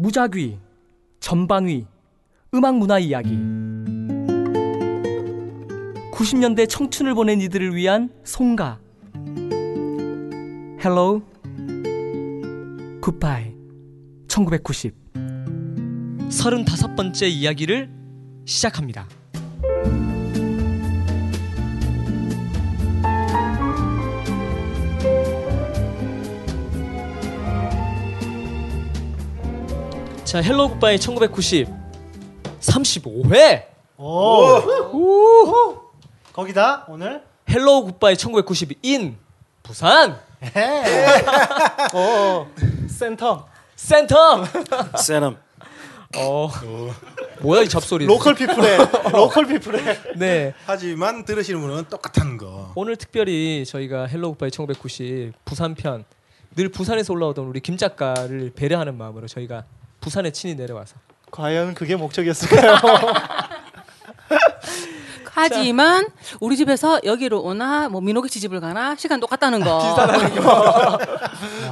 무작위, 전방위, 음악 문화 이야기. 90년대 청춘을 보낸 이들을 위한 송가. Hello, Goodbye. 1990. 35번째 이야기를 시작합니다. 자, 헬로 굿바이 1990 35회. 오. 거기다 오늘 헬로 굿바이 1990 in 부산 어 센텀 센텀. 세럼 어. 뭐야 이 잡소리. local people의 local people의 네. 하지만 들으시는 분은 똑같은 거. 오늘 특별히 저희가 헬로 굿바이 1990 부산 편 늘 부산에서 올라오던 우리 김 작가를 배려하는 마음으로 저희가 부산에 친히 내려와서 과연 그게 목적이었을까요? 하지만 우리 집에서 여기로 오나 뭐 민호기치 집을 가나 시간 똑같다는 거.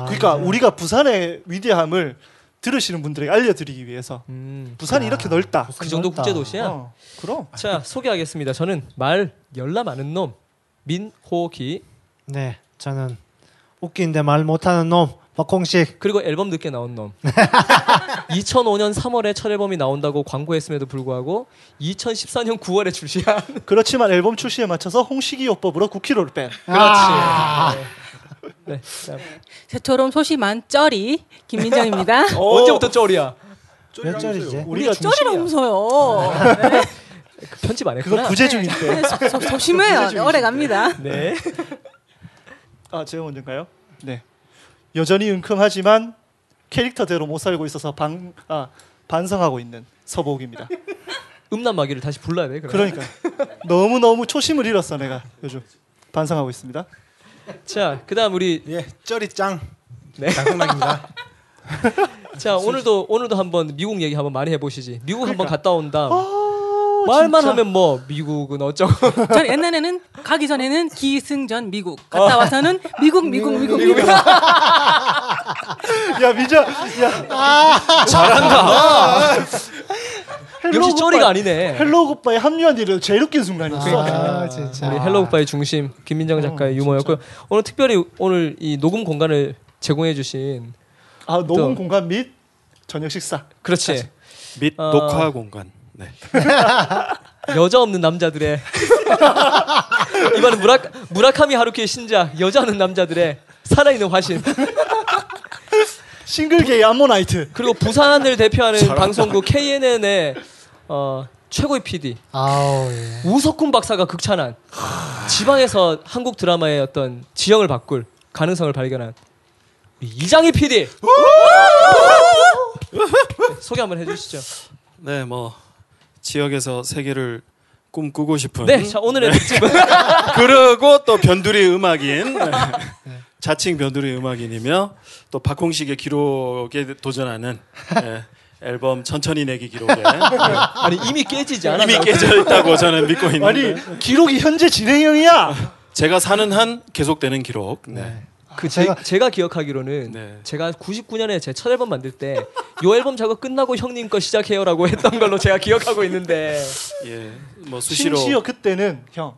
그러니까 우리가 부산의 위대함을 들으시는 분들에게 알려드리기 위해서 음. 부산이 이렇게 넓다. 그 정도 국제 도시야. 어, 그럼 자, 소개하겠습니다. 저는 말 열나 많은 놈 민호기 네, 저는 웃긴데 말 못하는 놈 박홍식. 그리고 앨범 늦게 나온 놈. 2005년 3월에 첫 앨범이 나온다고 광고했음에도 불구하고 2014년 9월에 출시한 그렇지만 앨범 출시에 맞춰서 홍식이 요법으로 9kg를 뺀. 그렇지. 네. 자, 저처럼 소심한 쩌리 김민정입니다. 언제부터 쩔이야? 몇 절이지? 우리가. 쩌리라면서요. 그 편집 안 그거 했구나. 부재중인데. 소, 소, 소심해요. 오래 갑니다. 네. 아 제가 먼저인가요? 네. 여전히 은큼하지만 캐릭터대로 못 살고 있어서 방, 아, 반성하고 있는 서복입니다. 음란 마귀를 다시 불러야 돼. 그럼. 그러니까 너무 너무 초심을 잃었어 내가 요즘 반성하고 있습니다. 자, 그다음 우리 예, 쩌리 짱. 네. 장성락입니다. 자, 오늘도 오늘도 한번 미국 얘기 한번 많이 해 보시지. 미국 한번 갔다 온다. 아, 말만 진짜. 하면 뭐 미국은 어쩌고 전 옛날에는 가기 전에는 기승전 미국 갔다 와서는 미국 미국 미국 미국. 야 미자 야 잘한다. 헬로 역시 쩌리가 아니네. 헬로 굿바이 합류한 이래 제일 웃긴 순간이었어. 아, 진짜. 우리 헬로 굿바이 중심 김민정 작가의 유머였고요. 오늘 특별히 오늘 이 녹음 공간을 제공해 주신 아 녹음 또- 공간 및 저녁 식사. 그렇지. 및 어. 녹화 공간. 네. 여자 없는 남자들의 이번에 무라 무라카미 하루키의 신작 여자 없는 남자들의 살아있는 화신 싱글게이 암모나이트. 그리고 부산을 대표하는 방송국 KNN의 어, 최고의 PD 아우, 예. 우석훈 박사가 극찬한 지방에서 한국 드라마의 어떤 지형을 바꿀 가능성을 발견한 이장희 PD 네, 소개 한번 해주시죠. 네, 뭐 지역에서 세계를 꿈꾸고 싶은. 네, 자 오늘의 특집은 그리고 또 변두리 음악인 네. 자칭 변두리 음악인이며 또 박홍식의 기록에 도전하는 네, 앨범 천천히 내기 기록에 네, 아니 이미 깨지지 않았나? 이미 깨져 있다고 저는 믿고 있는데 아니 기록이 현재 진행형이야. 제가 사는 한 계속되는 기록. 네. 그 제, 제가- 제가 기억하기로는 네. 제가 99년에 제 첫 앨범 만들 때 요 앨범 작업 끝나고 형님 거 시작해요라고 했던 걸로 제가 기억하고 있는데 예, 뭐 수시로 심지어 그때는 형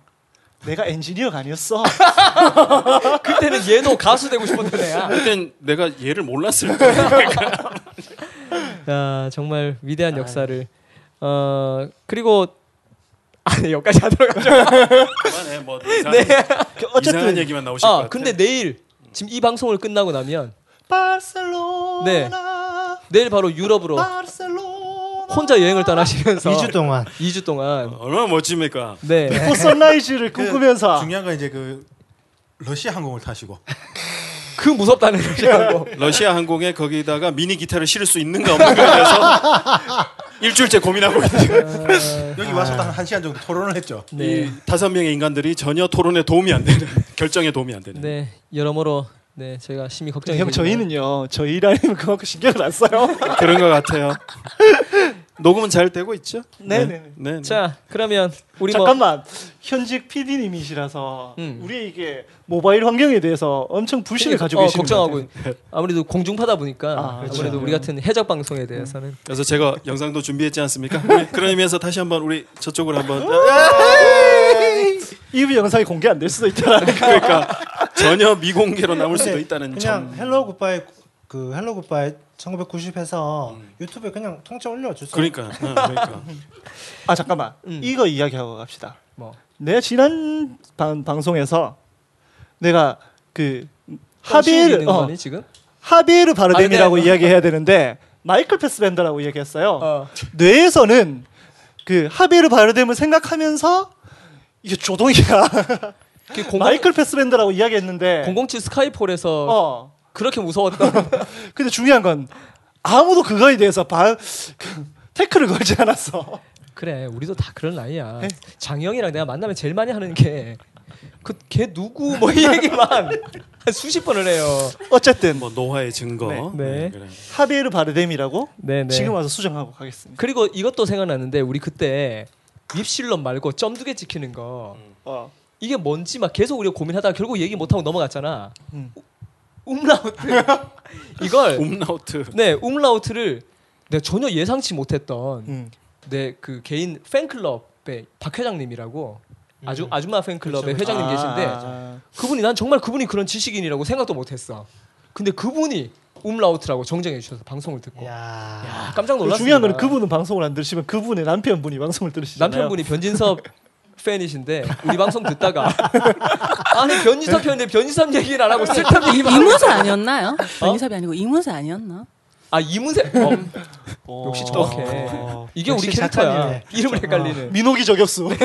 내가 엔지니어가 아니었어. 그때는 얘도 가수 되고 싶었던 애야. 그땐 내가 얘를 몰랐을 때. 야 정말 위대한 역사를 어 그리고 아 네 여기까지 하도록 하죠. 그만해, 뭐 이상한, 이상한 어쨌든 얘기만 나오실 것아 같아. 근데 내일 지금 이 방송을 끝나고 나면 바르셀로나. 네. 내일 바로 유럽으로 바르셀로나. 혼자 여행을 떠나시면서 2주 동안 2주 동안 얼마나 멋집니까? 네 비포 선라이즈를 꿈꾸면서 중요한 건 이제 그 러시아 항공을 타시고 그 무섭다는 것이라고 러시아 항공에 거기다가 미니 기타를 실을 수 있는가 없는가에 대해서 일주일째 고민하고 있는 여기 와서 딱 한 시간 정도 토론을 했죠. 네. 이 다섯 명의 인간들이 전혀 토론에 도움이 안 되는 결정에 도움이 안 되는. 네 여러모로 네 제가 심히 걱정이 형 되지만 저희는요 저희 일하면 그만큼 신경을 안 써요. 그런 것 같아요. 녹음은 잘 되고 있죠? 네, 네. 네. 네. 자 그러면 우리 뭐 잠깐만 현직 PD님이시라서 음. 우리 이게 모바일 환경에 대해서 엄청 불신을 가지고 어, 계시는 걱정하고. 아무래도 공중파다 보니까 아, 그렇죠. 아무래도 우리 같은 해적 방송에 대해서는 그래서 제가 영상도 준비했지 않습니까? 그런 의미에서 다시 한번 우리 저쪽으로 한번 이 영상이 공개 안 될 수도 있잖아. 그러니까 전혀 미공개로 남을 수도 있다는 그냥 점. 헬로 굿바이 그 헬로 굿바이 1990에서 유튜브에 그냥 통째 올려주세요. 그러니까 어, 그러니까 아 잠깐만 음. 이거 이야기하고 갑시다. 뭐 내가 지난 방, 방송에서 내가 그 하비에르 어, 거니 지금? 하비에르 바르뎀이라고 바르뎀. 이야기해야 되는데 마이클 패스벤더라고 이야기했어요. 어. 뇌에서는 그 하비에르 바르뎀을 생각하면서 이게 조동이야. 그 공공, 마이클 패스벤더라고 이야기했는데 007 스카이폴에서 어 그렇게 무서웠던 근데 중요한 건 아무도 그거에 대해서 바, 그, 태클을 걸지 않았어. 그래 우리도 다 그런 나이야 네. 장영이랑 내가 만나면 제일 많이 하는 게 그걔 누구 뭐 이 얘기만 한 수십 번을 해요 어쨌든 뭐 노화의 증거. 네. 네. 그래. 하비에르 바르뎀이라고 네 네 지금 와서 수정하고 가겠습니다. 그리고 이것도 생각나는데 우리 그때 립실럼 말고 점두개 찍히는 거 어. 이게 뭔지 막 계속 우리가 고민하다가 결국 얘기 못 하고 넘어갔잖아 음. Umlaut 이걸 umlaut. 네 umlaut를 내가 전혀 예상치 못했던 음. 내그 개인 팬클럽의 박 회장님이라고 아주 아줌마 팬클럽의 그렇죠, 회장님 계신데 아. 그분이 난 정말 그분이 그런 지식인이라고 생각도 못했어. 근데 그분이 umlaut라고 정정해 주셔서 방송을 듣고 야, 야. 깜짝 놀랐습니다. 중요한 건 그분은 방송을 안 들으시면 그분의 남편분이 방송을 들으시잖아요. 남편분이 변진섭 팬이신데 우리 방송 듣다가 아니 변진섭 팬인데 변진섭 얘기를 안 하고 쓸데없는 이, 이문세 아니었나요? 변희섭이 아니고 이문세 아니었나? 아 이문세 어, 어. 역시 정확해. 어. 이게 우리 캐릭터야. 작가님이네. 이름을 헷갈리는. 민호기 저격수.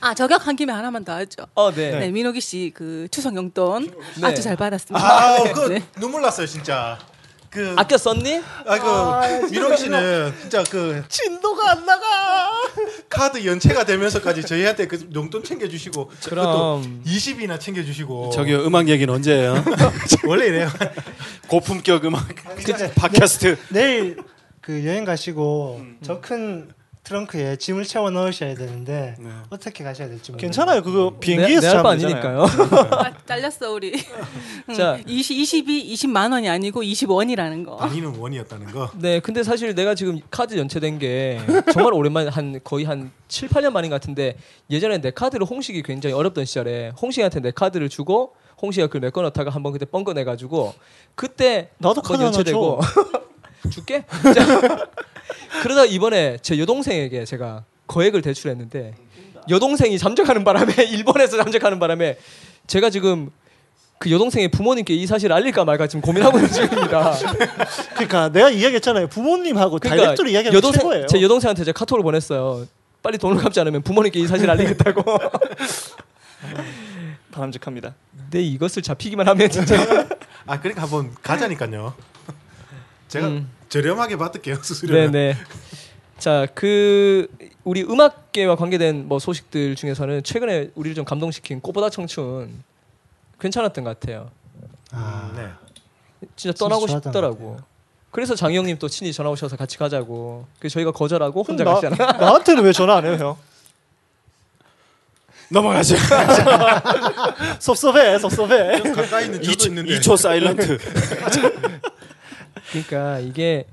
아 저격한 김에 하나만 더 하죠. 어, 네. 네, 민호기 씨 그 추석 용돈 네. 아주 잘 받았습니다. 아, 그 네. 눈물 났어요 진짜. 그 아껴 썼니? 아, 그 민호 씨는 진짜 그 진도가 안 나가. 카드 연체가 되면서까지 저희한테 그 용돈 챙겨주시고 그것도 그럼 20이나 챙겨주시고 저기 음악 얘기는 언제예요? 원래 이래요. 고품격 음악 그- 팟캐스트. 내일 그 여행 가시고 저 큰 트렁크에 짐을 채워 넣으셔야 되는데 네. 어떻게 가셔야 될지 모르겠어요. 괜찮아요. 그거 비행기에서 내 되잖아요. 아니니까요. 아, 잘렸어 우리. 자, 20, 22, 20만 원이 아니고 20원이라는 거. 단위는 원이었다는 거. 네, 근데 사실 내가 지금 카드 연체된 게 정말 오랜만에 한 거의 한 7, 8년 만인 것 같은데 예전에 내 카드를 홍식이 굉장히 어렵던 시절에 홍식한테 내 카드를 주고 홍식이가 그걸 메꿔 넣다가 한번 그때 뻥 꺼 내 가지고 그때 나도 카드 연체되고 줄게. 자, 그러다 이번에 제 여동생에게 제가 거액을 대출했는데 여동생이 잠적하는 바람에 일본에서 잠적하는 바람에 제가 지금 그 여동생의 부모님께 이 사실을 알릴까 말까 지금 고민하고 있는 중입니다. 그러니까 내가 이야기했잖아요. 부모님하고 다이렉트로 이야기하면 여동생 최고예요. 제 여동생한테 제가 카톡을 보냈어요. 빨리 돈을 갚지 않으면 부모님께 이 사실 알리겠다고. 바람직합니다. 근데 이것을 잡히기만 하면 진짜. 아 그러니까 한번 가자니까요. 제가 음. 저렴하게 받을게요 수수료는. 네네. 자, 그 우리 음악계와 관계된 뭐 소식들 중에서는 최근에 우리를 좀 감동시킨 꽃보다 청춘 괜찮았던 것 같아요. 아, 네. 진짜 떠나고 것 싶더라고. 그래서 장영님 또 친히 전화 오셔서 같이 가자고. 그 저희가 거절하고 혼자 나, 가시잖아. 나한테는 왜 전화 안 해요, 형? 넘어가죠. 섭섭해, 섭섭해. 가까이 있는 저도 있는데. 2초 사일런트. 그러니까 이게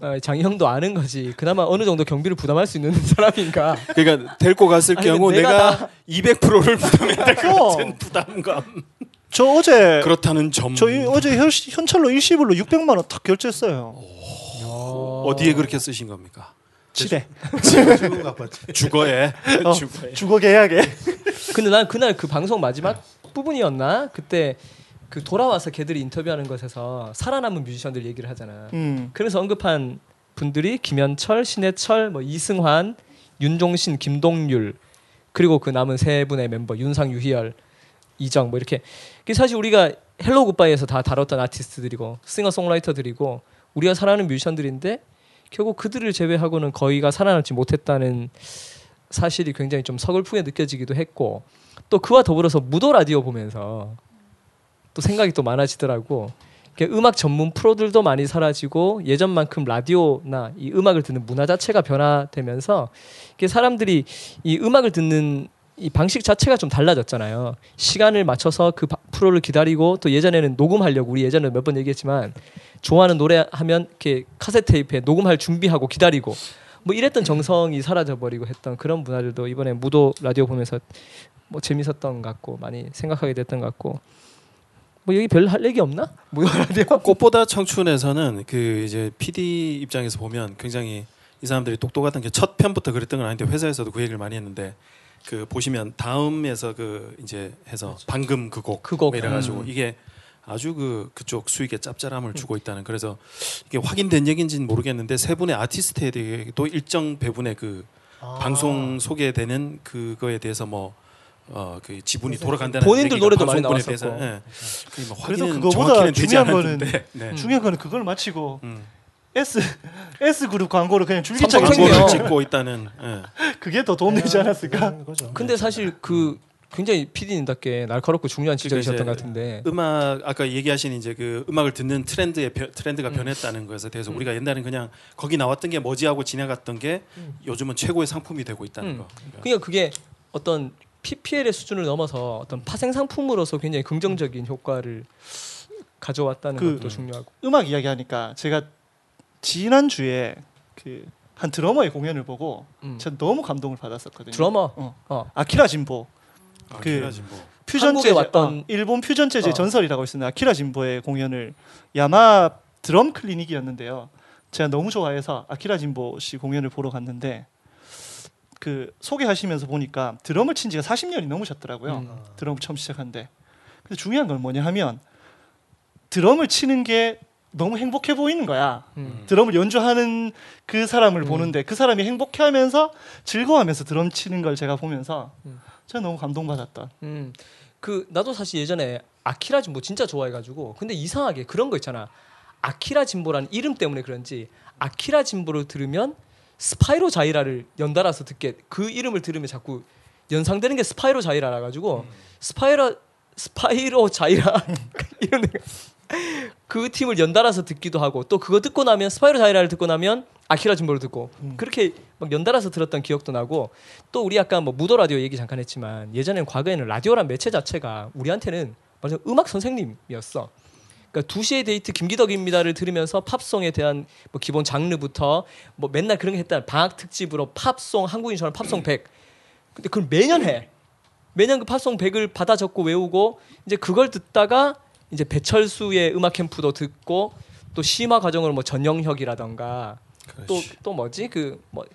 어, 장형도 아는 거지. 그나마 어느 정도 경비를 부담할 수 있는 사람인가. 그러니까 데리고 갔을 아니, 경우 내가 내가, 다- 200%를 부담해야 될것 어. 같은 부담감. 저 어제 그렇다는 점. 저희 어제 현, 현찰로 일시불로 600만 원 탁 결제했어요. 어디에 그렇게 쓰신 겁니까? 집에. 주거에. 어. 주거에. 주거 계약에. 근데 난 그날 그 방송 마지막 부분이었나? 그때 그 돌아와서 걔들이 인터뷰하는 것에서 살아남은 뮤지션들 얘기를 하잖아. 음. 그래서 언급한 분들이 김현철, 신해철, 뭐 이승환, 윤종신, 김동률 그리고 그 남은 세 분의 멤버 윤상, 유희열, 이적 뭐 이렇게 사실 우리가 헬로 굿바이에서 다 다뤘던 아티스트들이고 싱어송라이터들이고 우리가 살아가는 뮤지션들인데 결국 그들을 제외하고는 거의가 살아남지 못했다는 사실이 굉장히 좀 서글프게 느껴지기도 했고 또 그와 더불어서 무도 라디오 보면서 또 생각이 또 많아지더라고 음악 전문 프로들도 많이 사라지고 예전만큼 라디오나 이 음악을 듣는 문화 자체가 변화되면서 사람들이 이 음악을 듣는 이 방식 자체가 좀 달라졌잖아요. 시간을 맞춰서 그 바- 프로를 기다리고 또 예전에는 녹음하려고 우리 예전에 몇 번 얘기했지만 좋아하는 노래 하면 이렇게 카세트 테이프에 녹음할 준비하고 기다리고 뭐 이랬던 정성이 사라져 버리고 했던 그런 문화들도 이번에 무도 라디오 보면서 뭐 재밌었던 것 같고 많이 생각하게 됐던 것 같고 뭐 여기 별 할 얘기 없나? 라디오 꽃보다 청춘에서는 그 이제 PD 입장에서 보면 굉장히 이 사람들이 똑똑하던 게 첫 편부터 그랬던 건 아닌데 회사에서도 그 얘기를 많이 했는데 그 보시면 다음에서 그 이제 해서 방금 그곡 그 곡. 이래가지고 이게 아주 그 그쪽 수익에 짭짤함을 주고 있다는 그래서 이게 확인된 얘기인지는 모르겠는데 세 분의 아티스트에도 일정 배분의 그 아. 방송 소개되는 그거에 대해서 뭐 어 그 지분이 돌아간다는 본인들 노래도 많이 나왔었고. 대해서, 그래도 확인은 그거보다 중요한 않았는데 네. 중요한 거는 그걸 마치고 음. S S 그룹 광고를 그냥 줄기차게 광고를. 찍고 있다는 예. 그게 더 도움 되지 않았을까? 거죠. 근데 사실 그 굉장히 PD님답게 날카롭고 중요한 지적이셨던 그러니까 것 같은데 음악 아까 얘기하신 이제 그 음악을 듣는 트렌드의 변- 트렌드가 변했다는 것에 대해서 우리가 옛날엔 그냥 거기 나왔던 게 뭐지 하고 지나갔던 게 요즘은 최고의 상품이 되고 있다는 음. 거. 그러니까 그러니까 그게 어떤 PPL의 수준을 넘어서 어떤 파생 상품으로서 굉장히 긍정적인 효과를 가져왔다는 그- 것도 중요하고 음악 이야기하니까 제가 지난 주에 그 한 드러머의 공연을 보고 음. 전 너무 감동을 받았었거든요. 드러머 어. 어. 아키라 진보 아, 그- 그래야지 뭐. 퓨전 재즈 왔던- 어, 일본 퓨전 재즈 의 어. 전설이라고 있었는데 아키라 진보의 공연을 야마 드럼 클리닉이었는데요. 제가 너무 좋아해서 아키라 진보 씨 공연을 보러 갔는데 그 소개하시면서 보니까 드럼을 친 지가 40년이 넘으셨더라고요. 음. 드럼을 처음 시작한데. 근데 중요한 건 뭐냐 하면 드럼을 치는 게 너무 행복해 보이는 거야. 음. 드럼을 연주하는 그 사람을 음. 보는데 그 사람이 행복해 하면서 즐거워하면서 드럼 치는 걸 제가 보면서 음. 제가 너무 감동받았던. 음. 그 나도 사실 예전에 아키라 진보 진짜 좋아해 가지고 근데 이상하게 그런 거 있잖아 아키라 진보라는 이름 때문에 그런지 아키라 진보를 들으면 스파이로 자이라를 연달아서 듣게 그 이름을 들으면 자꾸 연상되는 게 스파이로 자이라라 가지고 스파이로 스파이로 자이라. 이런 그 팀을 연달아서 듣기도 하고 또 그거 듣고 나면 스파이로 자이라를 듣고 나면 아키라 진보를 듣고 그렇게 막 연달아서 들었던 기억도 나고 또 우리 아까 뭐 무도 라디오 얘기 잠깐 했지만 예전엔 과거에는 라디오란 매체 자체가 우리한테는 맞아 음악 선생님이었어. 그러니까 2시의 데이트 김기덕입니다를 들으면서 팝송에 대한 뭐 기본 장르부터 뭐 맨날 그런 게 했다. 방학 특집으로 팝송 한국인 좋아하는 팝송 100. 근데 그걸 매년 해. 매년 그 팝송 100을 받아 적고 외우고 이제 그걸 듣다가 이제 배철수의 음악 캠프도 듣고 또 심화 과정으로 뭐 전영혁이라던가 또. 또 뭐지 그 뭐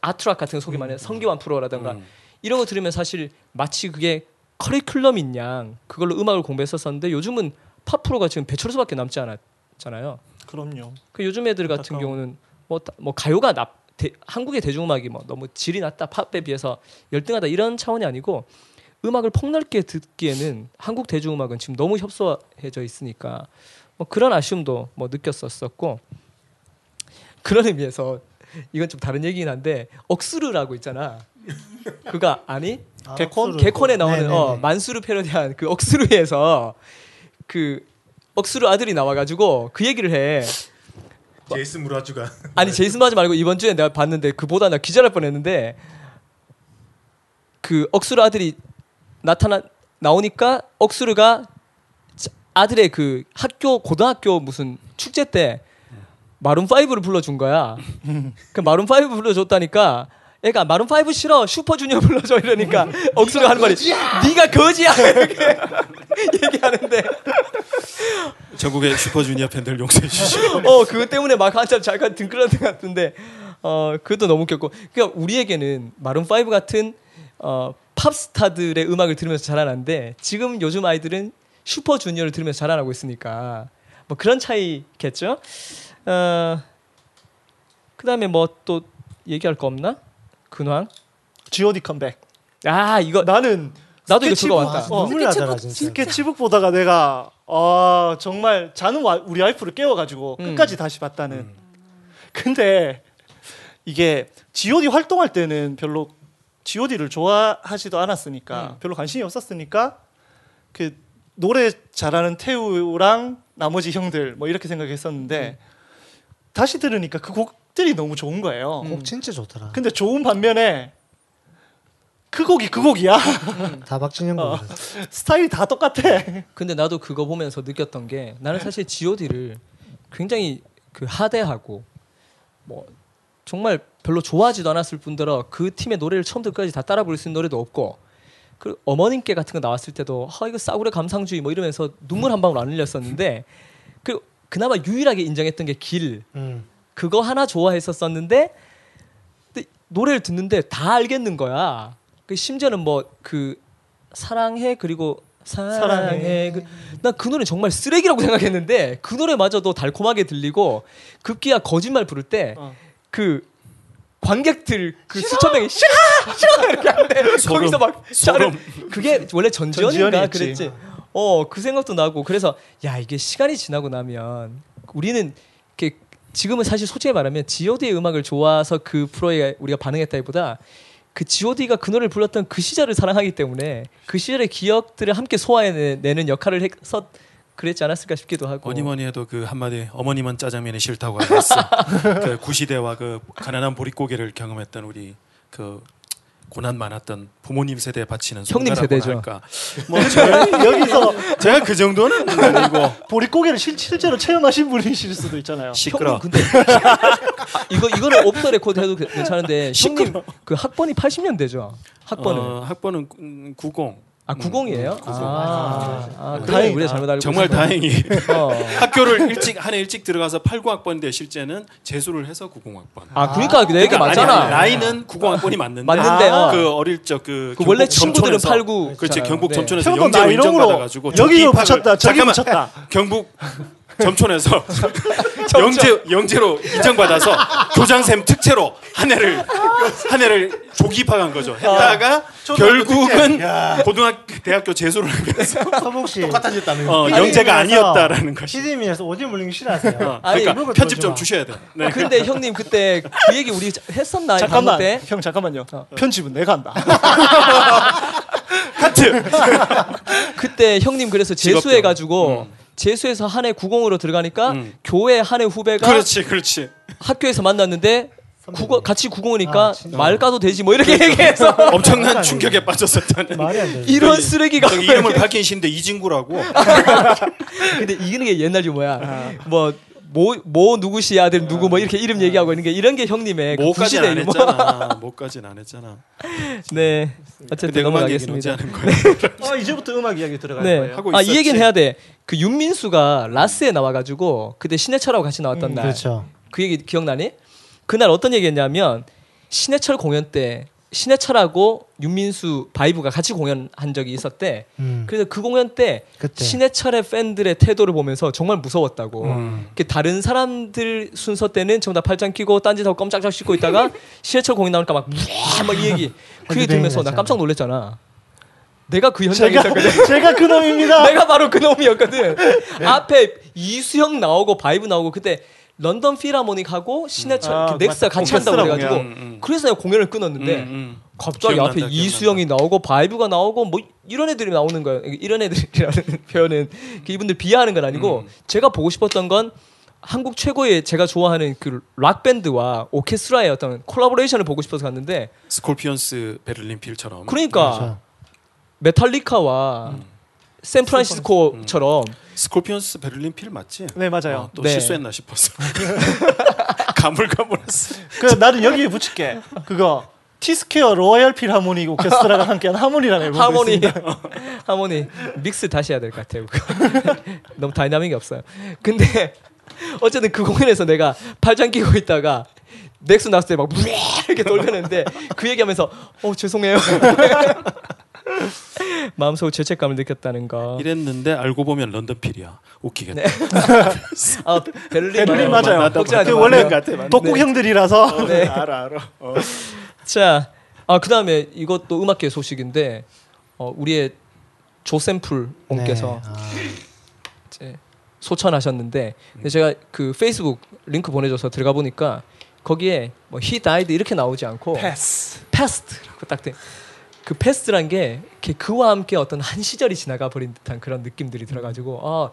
아트락 같은 거 소개 많이 해 성기환 프로라던가 음. 이런 거 들으면 사실 마치 그게 커리큘럼인 양 그걸로 음악을 공부했었었는데 요즘은 팝 프로가 지금 배철수밖에 남지 않았잖아요. 그럼요. 그 요즘 애들 같은 안타까워. 경우는 뭐, 다- 뭐 가요가 나, 대, 한국의 대중음악이 뭐 너무 질이 낮다 팝에 비해서 열등하다 이런 차원이 아니고 음악을 폭넓게 듣기에는 한국 대중음악은 지금 너무 협소해져 있으니까 뭐 그런 아쉬움도 뭐 느꼈었었고 그런 의미에서 이건 좀 다른 얘기긴 한데 억수르라고 있잖아. 그가 아니? 아, 개콘. 개콘에 나오는 네네네. 어, 만수르 패러디한 그 억수르에서 그 억수르 아들이 나와가지고 그 얘기를 해. 제이슨 무라주가 아니 제이슨 바지 말고 이번 주에 내가 봤는데 그보다 나 기절할 뻔했는데 그 억수르 아들이 나타나 나오니까 억수르가 자- 아들의 그 학교 고등학교 무슨 축제 때 마룬 5를 불러준 거야. 그 마룬 5 불러줬다니까. 애가 마룬 5 싫어. 슈퍼주니어 불러줘. 이러니까 억수르가 하는 말이 네가 거지야. 이렇게 얘기하는데. 전국의 슈퍼주니어 팬들 용서해 주시고 어 그것 때문에 막 한참 잠깐 등끌었던 것 같은데. 어 그것도 너무 웃겼고. 그러니까 우리에게는 마룬 5 같은 어 팝스타들의 음악을 들으면서 자라는데 지금 요즘 아이들은 슈퍼 주니어를 들으면서 자라나고 있으니까 뭐 그런 차이겠죠. 어 그다음에 뭐 또 얘기할 거 없나? 근황? G.O.D 컴백. 아 이거 나는 나도 이거 스케치북- 그거 왔다. 어, 눈물 나더라 진짜. 스케치북 보다가 내가 아 정말 자는 와, 우리 와이프를 깨워가지고 음. 끝까지 다시 봤다는. 근데 이게 G.O.D 활동할 때는 별로 G.O.D를 좋아하지도 않았으니까 음. 별로 관심이 없었으니까 그 노래 잘하는 태우랑 나머지 형들 뭐 이렇게 생각했었는데 다시 들으니까 그 곡 들이 너무 좋은 거예요. 음. 곡 진짜 좋더라. 근데 좋은 반면에 그 곡이 그 곡이야. 다 박진영 어. 곡. 스타일이 다 똑같아. 근데 나도 그거 보면서 느꼈던 게 나는 사실 G.O.D를 굉장히 그 하대하고 뭐 정말 별로 좋아하지도 않았을 뿐더러 그 팀의 노래를 처음부터 끝까지 다 따라 부를 수 있는 노래도 없고 그 어머님께 같은 거 나왔을 때도 아 이거 싸구려 감상주의 뭐 이러면서 눈물 한 방울 안 흘렸었는데 그 그나마 유일하게 인정했던 게길 음. 그거 하나 좋아했었었는데 노래를 듣는데 다 알겠는 거야. 그 심지어는 뭐 그 사랑해 그리고 사랑해, 사랑해. 그, 난그 노래 정말 쓰레기라고 생각했는데 그 노래마저도 달콤하게 들리고 급기야 거짓말 부를 때 어. 그 관객들 그 수천 명이 싫어 싫어 이렇게 하는데 소름, 거기서 막 소름. 그게 원래 전지현인가. 그랬지. 어 그 생각도 나고 그래서 야 이게 시간이 지나고 나면 우리는 지금은 사실 솔직히 말하면 G.O.D의 음악을 좋아서 그 프로에 우리가 반응했다기보다 그 G.O.D가 그 노래를 불렀던 그 시절을 사랑하기 때문에 그 시절의 기억들을 함께 소화해내는 역할을 해서 그랬지 않았을까 싶기도 하고. 뭐니 뭐니 해도 그 한마디 어머님은 짜장면이 싫다고 하셨어. 그 구시대와 그 가난한 보릿고개를 경험했던 우리 그 고난 많았던 부모님 세대에 바치는 형님 세대죠. 할까. 뭐 저- 여기서 제가 그 정도는 아니고 보릿고개를 실, 실제로 체험하신 분이실 수도 있잖아요. 시끄러. 형님 근데 아, 이거 이거는 off the record 해도 괜찮은데 형님 그 학번이 80년대죠. 학번은 어, 학번은 음, 90. 아 90이에요? 음, 90. 아, 아 그래 다행이다. 우리가 잘못 알고 정말. 다행히 어. 학교를 일찍 한 해 일찍 들어가서 89학번인데 실제는 재수를 해서 90학번. 아 그러니까 내 얘기 맞잖아. 나이는 90학번이 맞는데 맞는데, 어. 그 어릴 적그 그 원래 친구들은 89. 그렇지 잖아요. 경북 네. 점촌에서 나이롱으로 인정받아가지고 여기로 입학을- 붙였다, 저기 잠깐만 붙였다. 경북 점촌에서 영재 영재로 인정받아서 교장쌤 특채로 한 해를 한 해를 조기 입학한 거죠. 했다가 결국은 고등학교 대학교 재수를 하면서 서복 씨. 똑같아졌다는 거. 어, 영재가 아니었다라는 것이. 시드민에서 오디오 물리기 싫어하세요. 어, 아니, 그러니까 편집 좀 마. 주셔야 돼. 네. 근데 형님 그때 그 얘기 우리 했었나 이 잠깐만, 때? 형 잠깐만요. 편집은 내가 한다. 하트. 그때 형님 그래서 직업병. 재수해 가지고 재수해서 한해 90으로 들어가니까 음. 교회 한해 후배가 그렇지, 그렇지. 학교에서 만났는데 국어 같이 90이니까 아. 말 까도 되지 뭐 이렇게 얘기해서 엄청난 충격에 빠졌었다는. 이런 쓰레기가 저기 이름을 밝히신데 이진구라고. 근데 이기는 게 옛날 유머야. 뭐. 뭐, 뭐 누구시 아들 누구 뭐 이렇게 이름 얘기하고 있는 게 이런 게 형님의 그 뭐까지는 안. 했잖아. 뭐까지는 안 했잖아. 네. 어쨌든 넘어가겠습니다. 어, 이제부터 음악 이야기 들어갈 네. 거예요. 하고 아, 이. 얘기는 해야 돼. 그 윤민수가 라스에 나와 가지고 그때 신해철하고 같이 나왔던 음, 날. 그렇죠. 그 얘기 기억나니? 그날 어떤 얘기했냐면 신해철 공연 때 신해철하고 윤민수 바이브가 같이 공연한 적이 있었대. 음. 그래서 그 공연 때 그때. 신해철의 팬들의 태도를 보면서 정말 무서웠다고. 음. 다른 사람들 순서 때는 전부 다 팔짱 끼고 딴짓하고 껌 짝짝 씹고 있다가 신해철 공연 나오니까 막 막 이 얘기. 그 얘기 들으면서 나 깜짝 놀랐잖아. 내가 그 현장에 제가 있었거든. 제가 그 놈입니다. 내가 바로 그 놈이었거든. 앞에 이수영 나오고 바이브 나오고 그때 런던 필하모닉하고 신해철 아, 그 넥스트가 맞다. 같이 한다고 그래가지고. 음, 음. 그래서 내가 공연을 끊었는데 음, 음. 갑자기 기억난다, 앞에 기억난다. 이수영이 나오고 바이브가 나오고 뭐 이런 애들이 나오는 거예요. 이런 애들이라는 표현은 그 이분들 비하하는 건 아니고 음. 제가 보고 싶었던 건 한국 최고의 제가 좋아하는 그 락 밴드와 오케스트라의 어떤 collaboration을 보고 싶어서 갔는데 스콜피언스 베를린 필처럼. 그러니까 그렇죠. 메탈리카와 음. 샌프란시스코처럼 스콜피언스 베를린 필 맞지? 네 맞아요. 어, 또 네. 실수했나 싶었어. 가물가물했어. 그 나는 여기에 붙일게. 그거 티스퀘어 로얄 필 하모닉 오케스트라가 함께한 하모니라는 앨범이 하모니. 하모니 mix 다시 해야 될 것 같아요. 너무 dynamic이 없어요. 근데 어쨌든 그 공연에서 내가 팔짱 끼고 있다가 넥스 나왔을 때막 이렇게 돌렸는데 그 얘기하면서 어 죄송해요. 마음속으로 죄책감을 느꼈다는 거. 이랬는데 알고 보면 런던 필이야. 웃기겠다. 네. 아 베를린, 베를린 맞아요. 맞아요. 걱정하지 그 마세요. 원래 같아. 독국 형들이라서 네. 알아 알아. 어. 자, 아 그다음에 이것도 음악계 소식인데 어, 우리의 조샘플 옹께서 네. 아, 이제 소천하셨는데 근데 제가 그 페이스북 링크 보내줘서 들어가 보니까 거기에 뭐 he died 이렇게 나오지 않고 패스. past라고 딱 돼. 그 past란 게 이렇게 그와 함께 어떤 한 시절이 지나가 버린 듯한 그런 느낌들이 들어가지고 아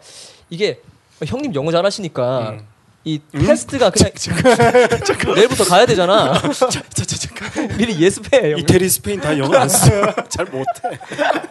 이게 형님 영어 잘하시니까 음. 이 테스트가 그냥 내일부터 가야 되잖아. 미리 예습해. 형. 이태리 스페인 다 영어 안 써. 잘 못해.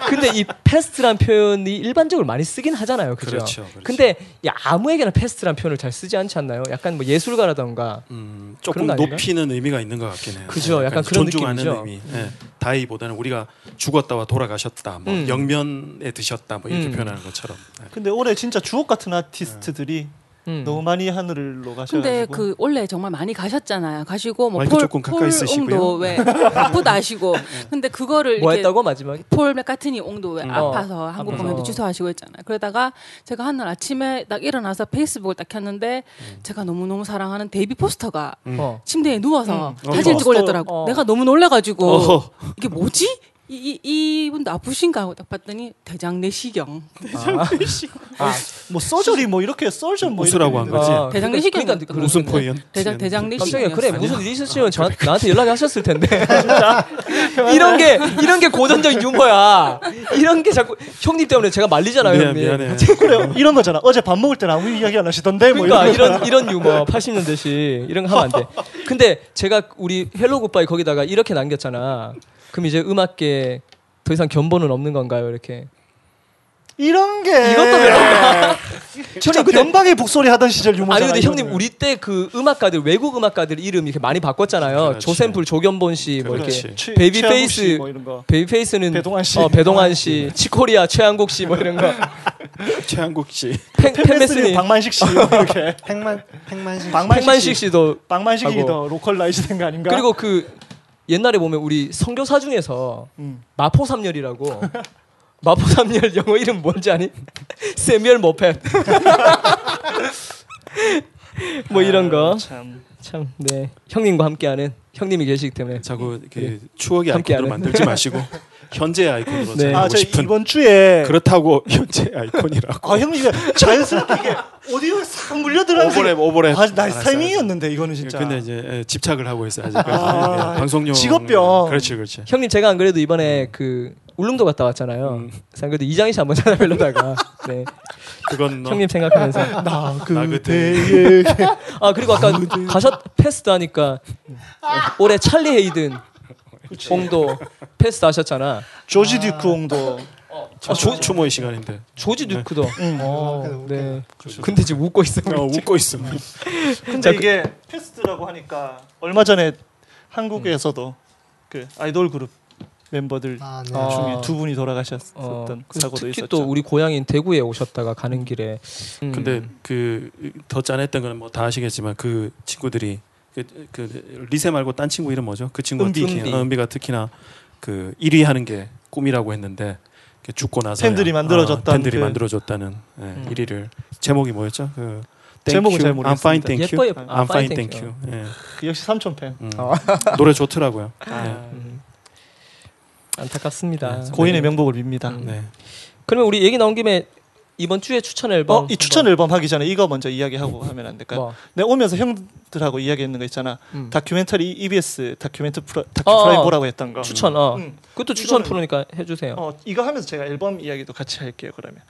근데 이 passed란 표현이 일반적으로 많이 쓰긴 하잖아요. 그죠? 그렇죠, 그렇죠. 근데 야, 아무에게나 passed란 표현을 잘 쓰지 않지 않나요? 약간 뭐 예술가라던가 음, 조금? 높이는 의미가 있는 것 같긴 해요. 그죠, 약간 그런 존중하는 느낌이죠. 의미. 예. die보다는 우리가 죽었다와 돌아가셨다, 뭐 음. 영면에 드셨다, 뭐 이렇게 음. 표현하는 것처럼. 예. 근데 올해 진짜 주옥 같은 아티스트들이 음. 너무 많이 하늘로 가셔가지고 근데 그 올해 정말 많이 가셨잖아요. 가시고 뭐 폴, 조금 가까이 폴 쓰시고요. 옹도 왜 바쁘다시고 근데 그거를 뭐 했다고 마지막에? 폴 맥카트니 옹도 왜 음. 아파서 한국 아파서. 공연도 취소하시고 했잖아요. 그러다가 제가 한날 아침에 딱 일어나서 페이스북을 딱 켰는데 음. 제가 너무 너무 사랑하는 데이비드 포스터가 어. 침대에 누워서 음. 사진을 어. 찍어 올렸더라고. 어. 내가 너무 놀라가지고 어허. 이게 뭐지? 이, 이 이분도 아프신가 하고 딱 봤더니 대장 내시경. 아, 뭐 surgery 뭐 이렇게 설전 뭐 웃으라고 한 거지? 아, 대장 그러니까- 내시경 그러니까 무슨. 포연? 대장 대장 내시경. 그래 무슨 일 있으시면 저, 나한테 연락하셨을 텐데. 진짜. 이런 게 이런 게 고전적인 유머야. 이런 게 자꾸 형님 때문에 제가 말리잖아요, 미안, 형님. 미안해. 그래요 이런 거잖아 어제 밥 먹을 때는 아무 이야기 안 하시던데 뭐 그러니까 이런 이런 이런 유머 80년대식 이런 거 하면 안 돼. 근데 제가 우리 Hello Goodbye 거기다가 이렇게 남겼잖아. 그럼 이제 음악계 더 이상 견본은 없는 건가요? 이렇게. 이런 게 이것도 왜 진짜 형님, 근데- 변방의 북소리 하던 시절 유머잖아 아니 근데. 형님 우리 때 그 음악가들 외국 음악가들 이름 이렇게 많이 바꿨잖아요. 그렇지. 조샘플 조견본 씨 뭐 그렇지. 이렇게 최- 베이비 페이스 씨뭐 이런 거 베이비 페이스는 배동환 씨. 어, 배동환 씨, 치코리아 최한국 씨 뭐 이런 거. 최한국 씨. 팻 메스니 박만식 씨뭐 이렇게 백만 백만씩 박만식 팽만식 씨도 박만식이. 더 localize 된 거 아닌가 그리고 그 옛날에 보면 우리 선교사 중에서 음. 마포삼열이라고 마포삼열 영어 이름 뭔지 아니? 새뮤얼 모펫. 뭐 이런 거. 아, 참 참, 네. 형님과 함께하는 형님이 계시기 때문에. 자꾸 그 그래. 추억의 함께 아이콘으로 하는. 만들지 마시고 현재 아이콘으로 네. 네. 아, 하고 저 싶은. 이번 주에 그렇다고 현재 아이콘이라고. 아 형님 자연스럽게 이게 오디오에 싹 물려들어가는 오버랩 오버랩. 아, 알았어, 타이밍이었는데 이거는 진짜 근데 이제 예, 집착을 하고 있어요 아직까지. 아, 예, 방송용. 직업병. 그렇지 그렇지. 형님 제가 안 그래도 이번에 그 울릉도 갔다 왔잖아요. 음. 그래도 이장희 씨 한번 찾아뵈려다가 네. 그건 너. 형님 생각하면서 나나 그대에게 아 그리고 아까 가셨 passed 하니까 올해 찰리 헤이든 옹도 passed 하셨잖아. 조지 듀크옹도 저 추, 추모의 시간인데. 조지 듀크도. 응. 어, 아, 네. 근데 지금 웃고 있어. 어, 웃고 있어. 근데 자, 이게 passed라고 하니까 얼마 전에 한국에서도 그 아이돌 그룹 멤버들 아, 네. 아. 중에 두 분이 돌아가셨었던 어, 그 사고도 특히 있었죠. 또 우리 고향인 대구에 오셨다가 가는 길에. 음. 근데 그 더 짠했던 건 뭐 다 아시겠지만 그 친구들이 그, 그 리세 말고 딴 친구 이름 뭐죠? 그 친구가 은비. 특히 은비. 어, 은비 가 특히나 그 1위 하는 게 꿈이라고 했는데 죽고 나서 팬들이 만들어줬던 팬들이 그- 만들어줬다는 예, 음. 1위를 제목이 뭐였죠? 그 제목은 잘 you. I'm fine, 모르겠습니다. thank you. 예뻐요. 아, I'm fine, thank you. 예. 그 역시 삼촌 팬. 음. 아. 노래 좋더라고요. 음. 안타깝습니다. 네. 고인의 명복을 빕니다. 음. 네. 그러면 우리 얘기 나온 김에 이번 주에 추천 앨범. 어, 이 추천 앨범 하기 전에 이거 먼저 이야기하고 하면 안 될까요? 뭐. 내가 오면서 형들하고 이야기했는 거 있잖아. 음. 다큐멘터리 EBS 다큐멘터 프로 어, 다큐프라이 어. 보라고 했던 거. 추천. 어. 음. 그것도 추천 프로니까 해주세요. 어, 이거 하면서 제가 앨범 이야기도 같이 할게요. 그러면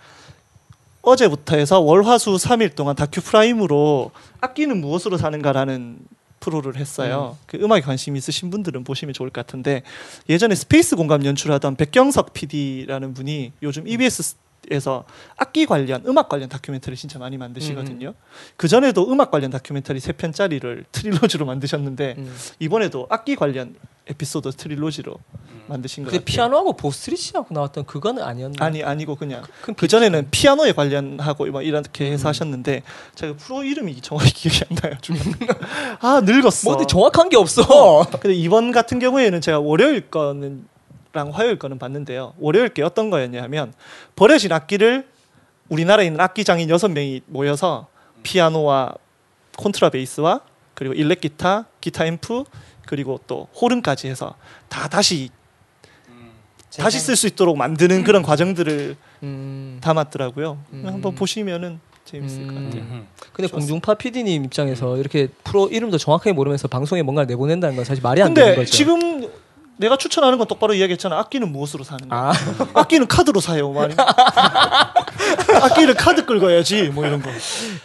어제부터 해서 월화수 3일 동안 다큐 프라임으로 악기는 무엇으로 사는가라는 프로를 했어요. 그 음악에 관심 있으신 분들은 보시면 좋을 것 같은데 예전에 스페이스 공감 연출하던 백경석 PD라는 분이 요즘 EBS 에서 악기 관련 음악 관련 다큐멘터리 진짜 많이 만드시거든요. 그 전에도 음악 관련 다큐멘터리 세 편짜리를 trilogy로 만드셨는데 음. 이번에도 악기 관련 에피소드 trilogy로 만드신 것 근데 같아요. 피아노하고 보스트리지하고 나왔던 그거는 아니었나? 아니 아니고 그냥 그, 그 전에는 피아노에 관련하고 막 이렇게 해서 하셨는데 제가 프로 이름이 정확히 기억이 안 나요. 아 늙었어. 뭐 근데 정확한 게 없어. 근데 이번 같은 경우에는 제가 월요일 거는 랑 화요일 거는 봤는데요. 월요일 게 어떤 거였냐면 버려진 악기를 우리나라에 있는 악기 장인 여섯 명이 모여서 피아노와 콘트라베이스와 그리고 일렉 기타, 기타 앰프 그리고 또 호른까지 해서 다 다시 다시 쓸 수 있도록 만드는 그런 과정들을 음. 담았더라고요. 음. 한번 보시면은 재밌을 것 음. 같아요. 음. 근데 좋았어. 공중파 PD님 입장에서 이렇게 프로 이름도 정확하게 모르면서 방송에 뭔가를 내보낸다는 건 사실 말이 안 되는 거죠. 지금 내가 추천하는 건 똑바로 이야기했잖아. 악기는 무엇으로 사는 거야? 아, 악기는 카드로 사요. 말이. 악기를 카드 긁어야지 뭐 이런 거.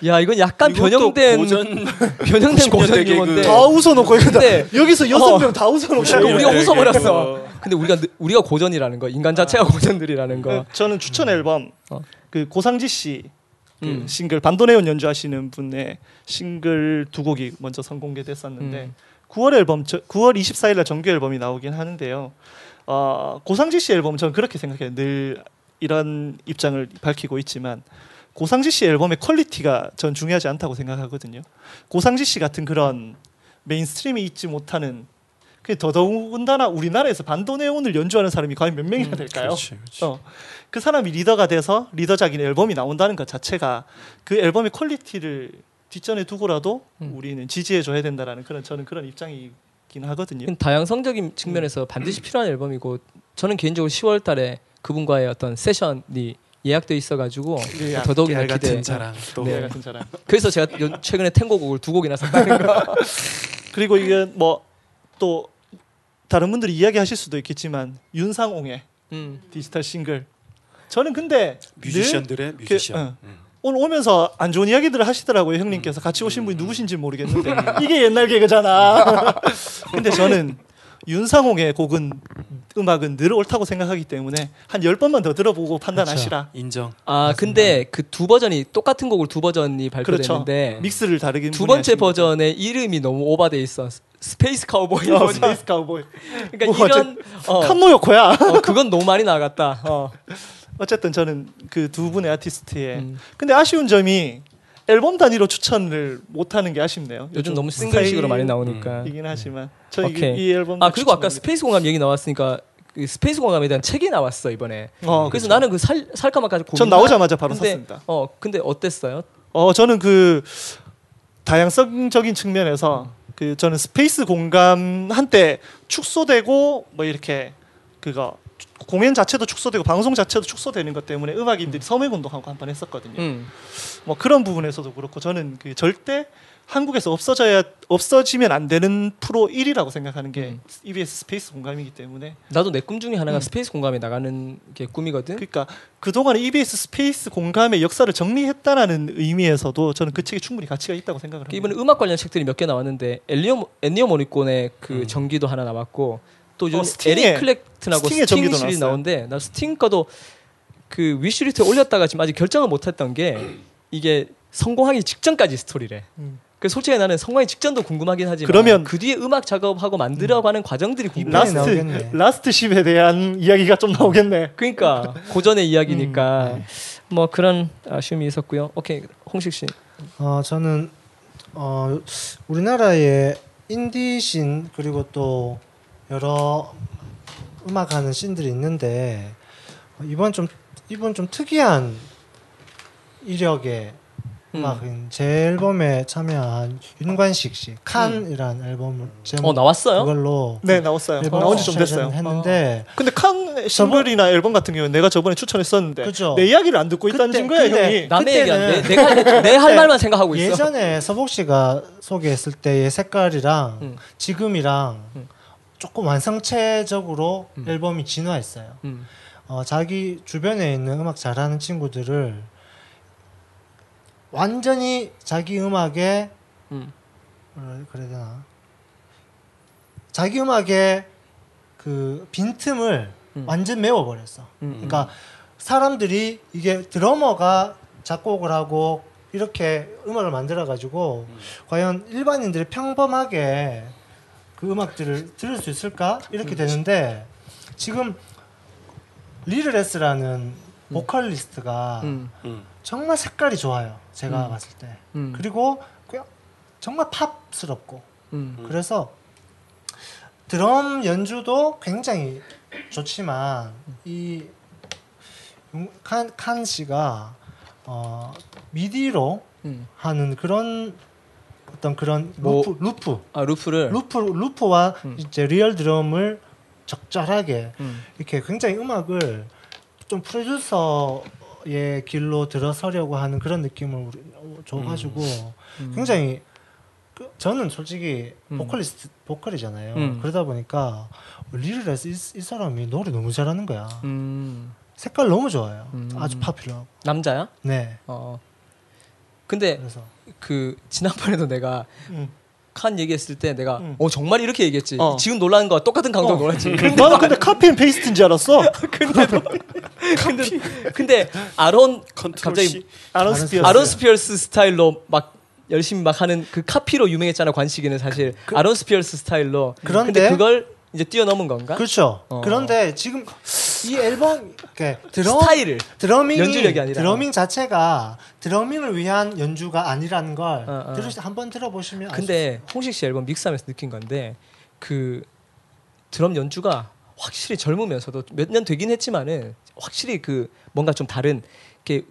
야 이건 약간 변형된 고전 변형된 90년대 고전 개그. 유머인데. 다 웃어놓고 근데- 여기서 여섯 어. 명다 웃어놓고. 그러니까 우리가 네, 웃어버렸어. 근데 우리가 느- 우리가 고전이라는 거, 인간 자체가 고전들이라는 거. 그 저는 추천 앨범 어. 그 고상지 씨 그 음. 싱글 반도네온 연주하시는 분의 싱글 두 곡이 먼저 선공개됐었는데 음. 9월 앨범 저, 9월 24일 날 정규 앨범이 나오긴 하는데요. 어, 고상지 씨 앨범 저는 그렇게 생각해요. 늘 이런 입장을 밝히고 있지만 고상지 씨 앨범의 quality가 전 중요하지 않다고 생각하거든요. 고상지 씨 같은 그런 mainstream이 있지 못하는 그 더더군다나 우리나라에서 반도네온을 연주하는 사람이 과연 몇 명이나 될까요? 그렇지, 그렇지. 어, 그 사람이 리더가 돼서 리더작인 앨범이 나온다는 것 자체가 그 앨범의 quality를 뒷전에 두고라도 음. 우리는 지지해 줘야 된다라는 그런 저는 그런 입장이긴 하거든요. 다양성적인 측면에서 반드시 필요한 앨범이고 저는 개인적으로 10월 달에 그분과의 어떤 세션이 예약돼 있어가지고 예, 더더욱이나 깨알 같은 기대. 자랑 또 네. 같은 사람. 그래서 제가 요- 최근에 탱고곡을 두 곡이나 샀다는 거. 그리고 이게 뭐 또 다른 분들이 이야기하실 수도 있겠지만 윤상홍의 음. 디지털 싱글. 저는 근데 늘 뮤지션들의 뮤지션. 어. 음. 오늘 오면서 안 좋은 이야기들을 하시더라고요 형님께서 같이 오신 분이 누구신지 모르겠는데 이게 옛날 개그잖아. 근데 저는 윤상 형의 곡은 음악은 늘 옳다고 생각하기 때문에 한 열 번만 더 들어보고 판단하시라. 인정. 아 근데 그 두 버전이 똑같은 곡을 두 버전이 그렇죠. 발표됐는데 mix를 다르게 두 번째 버전의 이름이 너무 오바돼 있어. Space Cowboy 어. Space Cowboy. 그러니까 뭐 이런 어, 칸노 요코야. 어, 그건 너무 많이 나갔다. 어. 어쨌든 저는 그 두 분의 아티스트의 음. 근데 아쉬운 점이 앨범 단위로 추천을 못 하는 게 아쉽네요. 요즘 너무 싱글식으로 많이 나오니까. 이긴 하지만 저 이, 오케이. 이 앨범 아 그리고 아까 스페이스 공감 얘기 나왔으니까 그 스페이스 공감에 대한 책이 나왔어 이번에. 어, 그래서 나는 그 살, 살까 말까 고민. 전 나오자마자 바로 근데, 샀습니다. 어 근데 어땠어요? 어 저는 그 다양성적인 측면에서 그 저는 스페이스 공감 한때 축소되고 뭐 이렇게 그거 공연 자체도 축소되고 방송 자체도 축소되는 것 때문에 음악인들이 서명 운동하고 한번 했었거든요. 음. 뭐 그런 부분에서도 그렇고 저는 그 절대 한국에서 없어져야 없어지면 안 되는 프로 1위라고 생각하는 게 음. EBS 스페이스 공감이기 때문에 나도 내 꿈 중에 하나가 음. 스페이스 공감에 나가는 게 꿈이거든. 그러니까 그동안 EBS 스페이스 공감의 역사를 정리했다라는 의미에서도 저는 그 책이 충분히 가치가 있다고 생각을 합니다. 이번에 음악 관련 책들이 몇 개 나왔는데 엘리오 엔니오 모리콘의 그 전기도 하나 나왔고 또 요즘 어, 에릭 클랩튼하고 스팅의 스팅 나왔어요. 나오는데 나 스팅 거도 그 wish list에 올렸다가 지금 아직 결정을 못했던 게 이게 성공하기 직전까지 스토리래. 음. 그 솔직히 나는 성공하기 직전도 궁금하긴 하지만 그러면- 그 뒤에 음악 작업하고 만들어가는 과정들이 궁금해. 라스- Last 나오겠네. Last Ship에 대한 이야기가 좀 나오겠네. 그러니까 고전의 이야기니까 음. 뭐 그런 아쉬움이 있었고요. 오케이 홍식 씨. 어 저는 어 우리나라의 인디씬 그리고 또 여러 음악하는 씬들이 있는데 어, 이번 좀 이번 좀 특이한 이력의 음. 음악인 제 앨범에 참여한 윤관식 씨 칸이라는 앨범을 제목 어 나왔어요? 그걸로 네 나왔어요. 앨범 나온 지 좀 됐어요. 했는데 근데 칸 싱글이나 앨범 같은 경우는 내가 저번에 추천했었는데 그죠. 내 이야기를 안 듣고 있다는 그때- 증거야 근데 형이. 남의 얘기 안. 그때는- 내가 내 할 말만 생각하고 있어. 예전에 서복 씨가 소개했을 때의 색깔이랑 음. 지금이랑 음. 조금 완성체적으로 음. 앨범이 진화했어요. 음. 어, 자기 주변에 있는 음악 잘하는 친구들을 완전히 자기 음악에 음. 그래야 되나 자기 음악에 그 빈틈을 음. 완전 메워버렸어. 음. 그러니까 사람들이 이게 드러머가 작곡을 하고 이렇게 음악을 만들어 가지고 과연 일반인들이 평범하게 그 음악들을 들을 수 있을까 이렇게 되는데 지금 리르레스라는 보컬리스트가 음. 음. 정말 색깔이 좋아요 제가 음. 봤을 때 음. 그리고 정말 팝스럽고 음. 그래서 드럼 연주도 굉장히 좋지만 이 칸, 칸 씨가 어, MIDI로 음. 하는 그런 어떤 그런 뭐- loop loop 아 loop를. loop loop와 음. 이제 real 드럼을 적절하게 음. 이렇게 굉장히 음악을 좀 프로듀서의 길로 들어서려고 하는 그런 느낌을 우리- 줘가지고 음. 굉장히 그, 저는 솔직히 음. 보컬리스트 보컬이잖아요. 음. 그러다 보니까 리를에서 이, 이 사람이 노래 너무 잘하는 거야. 음. 색깔 너무 좋아요. 음. 아주 popular하고. 남자야? 네. 어. 근데 그래서 그 지난번에도 내가 음. 칸 얘기했을 때 내가 음. 어 정말 이렇게 얘기했지. 어. 지금 놀라는 거 똑같은 강도 어. 놀랐지. 나는 근데 copy and paste인 줄 알았어. 근데 근데 아론 컨트롤 갑자기 C. 아론 아론 스피어스. 아론 스피어스 스타일로 막 열심히 막 하는 그 카피로 유명했잖아 관식이는 사실 아론 스피어스 스타일로. 그런데- 근데 그걸 이제 뛰어넘은 건가? 그렇죠. 어. 그런데 지금 이 앨범 이렇게 드럼 스타일을. drumming이 연주력이 아니라. drumming 자체가 drumming을 위한 연주가 아니라는 걸 어, 어. 들으시 한번 들어보시면 근데 홍식 씨 앨범 믹스하면서 느낀 건데 그 드럼 연주가 확실히 젊으면서도 몇 년 되긴 했지만은 확실히 그 뭔가 좀 다른 게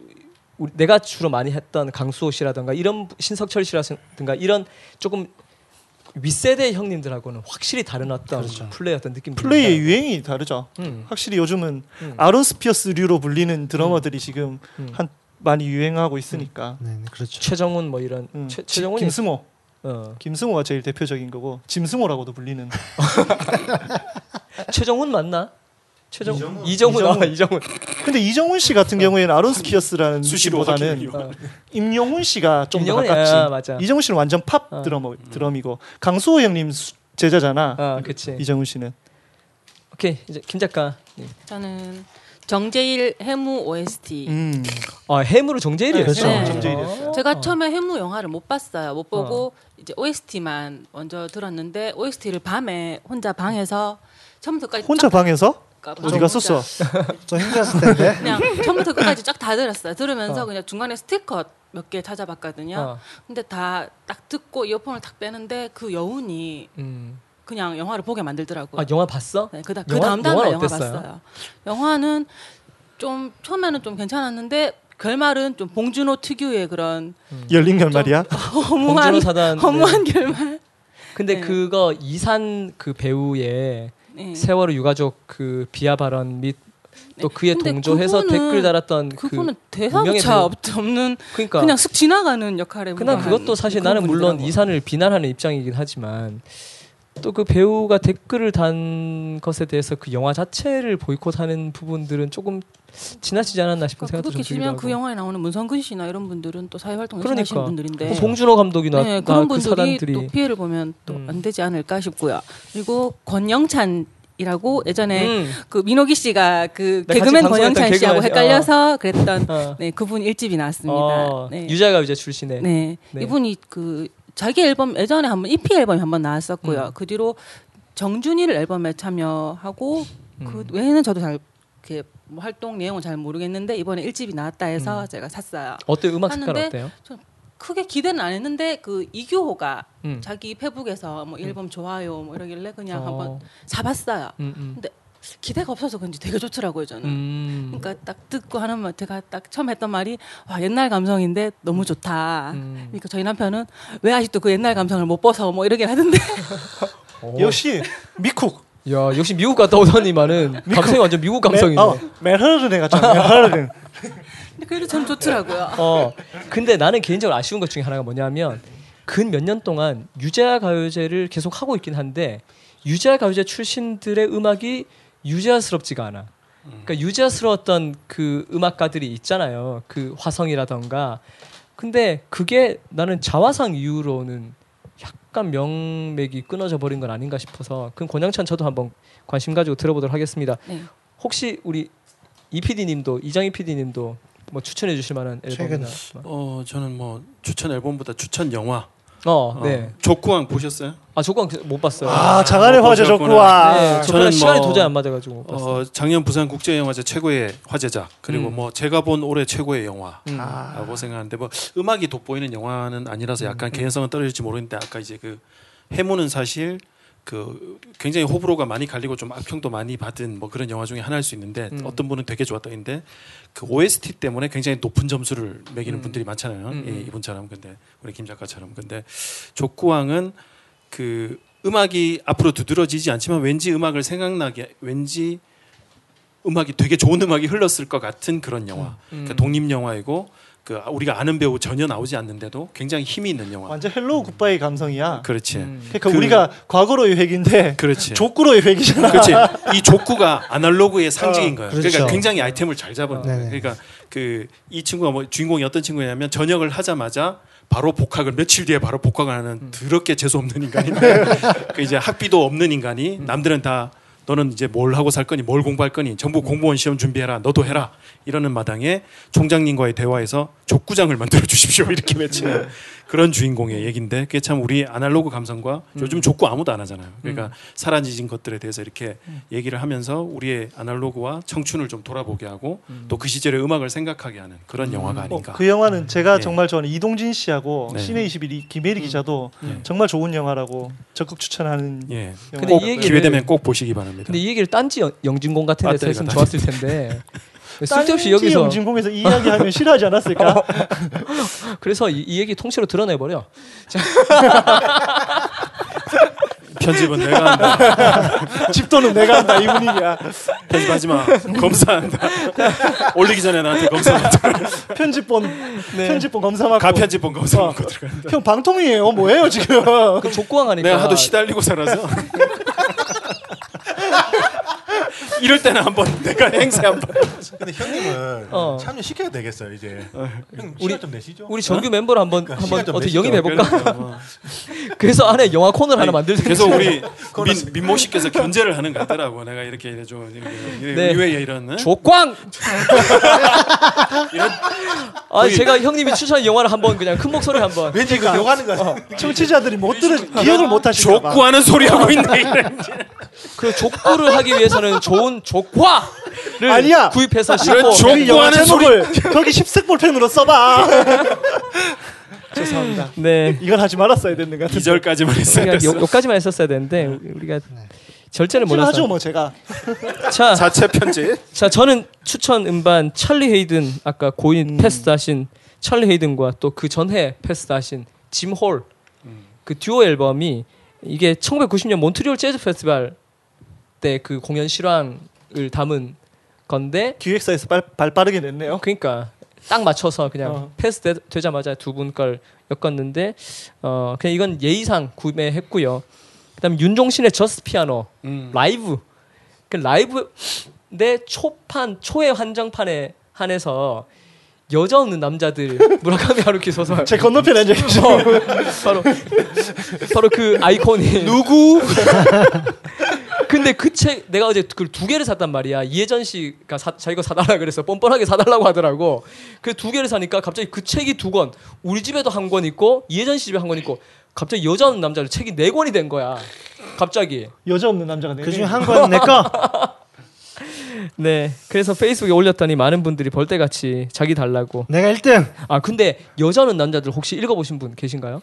우리 내가 주로 많이 했던 강수호 씨라든가 이런 신석철 씨라든가 이런 조금 윗세대 형님들하고는 확실히 다른 어떤 그렇죠. 플레이 어떤 느낌 플레이의 유행이 다르죠. 음. 확실히 요즘은 음. 아론 스피어스류로 불리는 드러머들이 지금 음. 한 많이 유행하고 있으니까. 네, 네, 그렇죠. 최정훈 뭐 이런 음. 최, 지- 최정훈이 김승호, 어. 김승호가 제일 대표적인 거고 짐승호라고도 불리는. 최정훈 맞나? 최정 이정훈. 이정훈 이정훈. 아 이정훈 근데 이정훈 씨 같은 경우에는 아론 스피어스라는 수시로 느낌보다는 바뀌는 어. 임영훈 씨가 좀 더 가깝지. 아, 맞아. 이정훈 씨는 완전 팝 어. 드러머 드럼이고 강수호 형님 수- 제자잖아. 아 그치 이정훈 씨는. 오케이 이제 김 작가 저는 정제일 해무 OST. 음. 아 해무를 정제일이었어 그렇죠. 네. 정제일이었어요. 제가 처음에 해무 영화를 못 봤어요. 못 보고 이제 OST만 먼저 들었는데 OST를 밤에 혼자 방에서 처음부터까지 혼자 방에서 딱 어디 갔었어? 좀 힘들었을 텐데. 그냥 처음부터 끝까지 쫙 다 들었어요. 들으면서 어. 그냥 중간에 스티커 몇 개 찾아봤거든요. 어. 근데 다 딱 듣고 이어폰을 탁 빼는데 그 여운이 음. 그냥 영화를 보게 만들더라고요. 아 영화 봤어? 네, 그다, 영화- 그 다음 날 영화? 봤어요. 영화는 좀 처음에는 좀 괜찮았는데 결말은 좀 봉준호 특유의 그런 열린 결말이야? 허무한 봉준호 사단 허무한 네. 결말. 근데 네. 그거 이산 그 배우의 네. 세월호 유가족 그 비하 발언 및 또 그에 동조해서 그분은- 댓글 달았던 그분은 그. 없- 없는 그러니까 그냥 슥 지나가는 역할에 불과한 그것도 사실 나는 물론 분이더라고요. 이산을 비난하는 입장이긴 하지만 또 그 배우가 댓글을 단 것에 대해서 그 영화 자체를 보이콧하는 부분들은 조금 지나치지 않았나 싶은 그러니까 생각도 들기도. 그 영화에 나오는 문성근 씨나 이런 분들은 또 사회활동 열심히 하시는 그러니까. 분들인데 뭐 봉준호 감독이 나, 네, 나 그런 그 분들이 사단들이 또 피해를 보면 또 음. 안 되지 않을까 싶고요. 그리고 권영찬 이라고 예전에 음. 그 민호기 씨가 그 네, 개그맨 권영찬 씨하고 개그맨- 헷갈려서 그랬던 어. 네 그분 일집이 나왔습니다. 어, 네. 유자가 유자 출신의 네. 네. 이분이 그 자기 앨범 예전에 한번 EP 앨범이 한번 나왔었고요. 음. 그 뒤로 정준일 앨범에 참여하고 음. 그 외에는 저도 잘 이렇게 뭐 활동 내용은 잘 모르겠는데 이번에 일집이 나왔다 해서 음. 제가 샀어요. 어때 음악 색깔 하는데 어때요? 크게 기대는 안 했는데 그 이규호가 음. 자기 페북에서 뭐 앨범 좋아요 뭐 이러길래 그냥 어. 한번 사봤어요. 음, 음. 근데 기대가 없어서 그런지 되게 좋더라고요 저는. 음. 그러니까 딱 듣고 하는 말 제가 딱 처음 했던 말이 와 옛날 감성인데 너무 좋다. 음. 그러니까 저희 남편은 왜 아직도 그 옛날 감성을 못 벗어 뭐 이러긴 하던데 어. 역시 미쿡. 야 역시 미국 갔다 오더니만은 감성이 완전 미국 감성이네. 어, 멜허른 애가 멜허른. 근데 그래도 전 좋더라고요. 어 근데 나는 개인적으로 아쉬운 것 중에 하나가 뭐냐면 근 몇 년 동안 유재하 가요제를 계속 하고 있긴 한데 유재하 가요제 출신들의 음악이 유재하스럽지가 않아. 그러니까 유재하스러웠던 그 음악가들이 있잖아요. 그 화성이라던가. 근데 그게 나는 자화상 이후로는 약간 명맥이 끊어져 버린 건 아닌가 싶어서 그 권영찬 저도 한번 관심 가지고 들어보도록 하겠습니다. 네. 혹시 우리 이 PD님도 이장희 PD님도 뭐 추천해 주실 만한 앨범이나 어 저는 뭐 추천 앨범보다 추천 영화. 어, 어, 네. 족구왕 보셨어요? 아 조건 못 봤어요. 아, 장안의 못 화제 보셨구나. 네, 저는 저는 시간이 뭐- 도저히 안 맞아가지고 못 봤어요. 어, 작년 부산 국제 영화제 최고의 화제작 그리고 음. 뭐 제가 본 올해 최고의 영화. 음. 라고 생각하는데 뭐 음악이 돋보이는 영화는 아니라서 약간 개연성은 떨어질지 모르겠는데 아까 이제 그 해무는 사실 그 굉장히 호불호가 많이 갈리고 좀 악평도 많이 받은 뭐 그런 영화 중에 하나일 수 있는데 음. 어떤 분은 되게 좋았다는데 그 OST 때문에 굉장히 높은 점수를 매기는 음. 분들이 많잖아요. 음, 예, 음. 이분처럼 근데 우리 김 작가처럼 근데 족구왕은 그 음악이 앞으로 두드러지지 않지만 왠지 음악을 생각나게 왠지 음악이 되게 좋은 음악이 흘렀을 것 같은 그런 영화. 음. 그러니까 독립 영화이고 그 우리가 아는 배우 전혀 나오지 않는데도 굉장히 힘이 있는 영화. 완전 hello goodbye 감성이야. 그렇지. 그러니까 그- 우리가 과거로의 회귀인데 그렇지. 족구로의 회귀잖아. 그렇지. 이 족구가 아날로그의 상징인 거야. 그렇죠. 그러니까 굉장히 아이템을 잘 잡은 거야. 네네. 그러니까 그 이 친구가 뭐 주인공이 어떤 친구냐면 전역을 하자마자 바로 복학을 며칠 뒤에 바로 복학을 하는 더럽게 재수 없는 인간인데 그 이제 학비도 없는 인간이 남들은 다 너는 이제 뭘 하고 살 거니 뭘 공부할 거니 전부 공무원 시험 준비해라 너도 해라. 이러는 마당에 총장님과의 대화에서 족구장을 만들어 주십시오. 이렇게 외치는 그런 주인공의 얘긴데 그게 참 우리 아날로그 감성과 요즘 족구 아무도 안 하잖아요. 그러니까 사라진 것들에 대해서 이렇게 얘기를 하면서 우리의 아날로그와 청춘을 좀 돌아보게 하고 또 그 시절의 음악을 생각하게 하는 그런 영화가 어, 아닌가. 그 영화는 제가 예. 정말 좋아하는 이동진 씨하고 네. 시내 21이 김혜리 기자도 정말 좋은 영화라고 적극 추천하는 예. 근데. 이 얘기를- 기회 되면 꼭 보시기 바랍니다. 근데 이 얘기를 딴지 영- 영진공 같은 데서 배터리가 했으면 다 좋았을 텐데 쓸데없이 여기서 영진공에서 이 이야기하면 싫어하지 않았을까? 그래서 이, 이 얘기 통째로 드러내 버려. 편집은 내가 한다. 집도는 내가 한다 이 분위기야. 편집하지 마. 검사한다. 올리기 전에 나한테 검사 맡아. 편집본 편집본 검사 맡고 가편집본 검사 어. 맡고 들어간다. 형 방통이에요 뭐예요 지금? 그 족구왕 하니까 내가 하도 시달리고 살아서. 이럴 때는 한번 내가 행세 한번. 근데 형님은 어. 참여 시켜야 되겠어요 이제. 형 우리- 시간 좀 내시죠. 우리 정규 멤버로 한번 그러니까 한번 좀 어떻게 내시죠. 영입해 볼까? 그러니까 그래서 안에 영화 코너를 하나 만들자. 계속 우리 민, 민모 씨께서 견제를 하는 것 같더라고. 내가 이렇게 이래 좀 이렇게 네. 의외의 이런 응? 족광. 이런 아 제가 형님이 추천한 영화를 한번 그냥 큰 목소리 한번. 왠지 그 욕하는 거 같아. 청취자들이 못 들은 기억을 못 하실까 봐. 족구하는 소리 하고 있네. 그 족구를 하기 위해서는 좋은 족화를 아니야. 구입해서 이런 신고. 우리 영화 족구하는 제목을 거기 십색 볼펜으로 써봐. 죄송합니다. 네. 이걸 하지 말았어야 됐는 것 같은데. 2절까지만 했어야 우리가 됐어. 요, 요까지만 했었어야 되는데 우리가 절제를 하죠 몰라서. 뭐 제가. 자, 자체 편집. 자 저는 추천 음반 찰리 헤이든 아까 고인 passed 하신 찰리 헤이든과 또 그 전해 passed 하신 짐 홀 그 듀오 앨범이 이게 1990년 몬트리올 재즈 페스티벌 때 그 공연 실황을 담은 건데 기획사에서 발, 발 빠르게 냈네요. 그러니까 딱 맞춰서 그냥 어. 패스 되, 되자마자 두 분 걸 엮었는데 어 그냥 이건 예의상 구매했고요. 그다음 윤종신의 Just Piano 음. 라이브 그 라이브 내 초판 초의 한정판에 한해서 여자 없는 남자들 무라카미 하루키 소설 제 건너편에 앉아 계시죠. 어, 바로 바로 그 아이콘이 누구? 근데 그 책 내가 어제 그두 개를 샀단 말이야. 이혜전 씨가 사, 자기가 사달라 그래서 뻔뻔하게 사달라고 하더라고. 그두 개를 사니까 갑자기 그 책이 두 권, 우리 집에도 한 권 있고 이혜전 씨 집에 한 권 있고 갑자기 여자 없는 남자를 책이 네 권이 된 거야. 갑자기. 여자 없는 남자가 네그 중에 한건내 거. 네. 그래서 Facebook에 올렸더니 많은 분들이 벌떼같이 자기 달라고. 내가 1등. 아 근데 여자 없는 남자들 혹시 읽어보신 분 계신가요?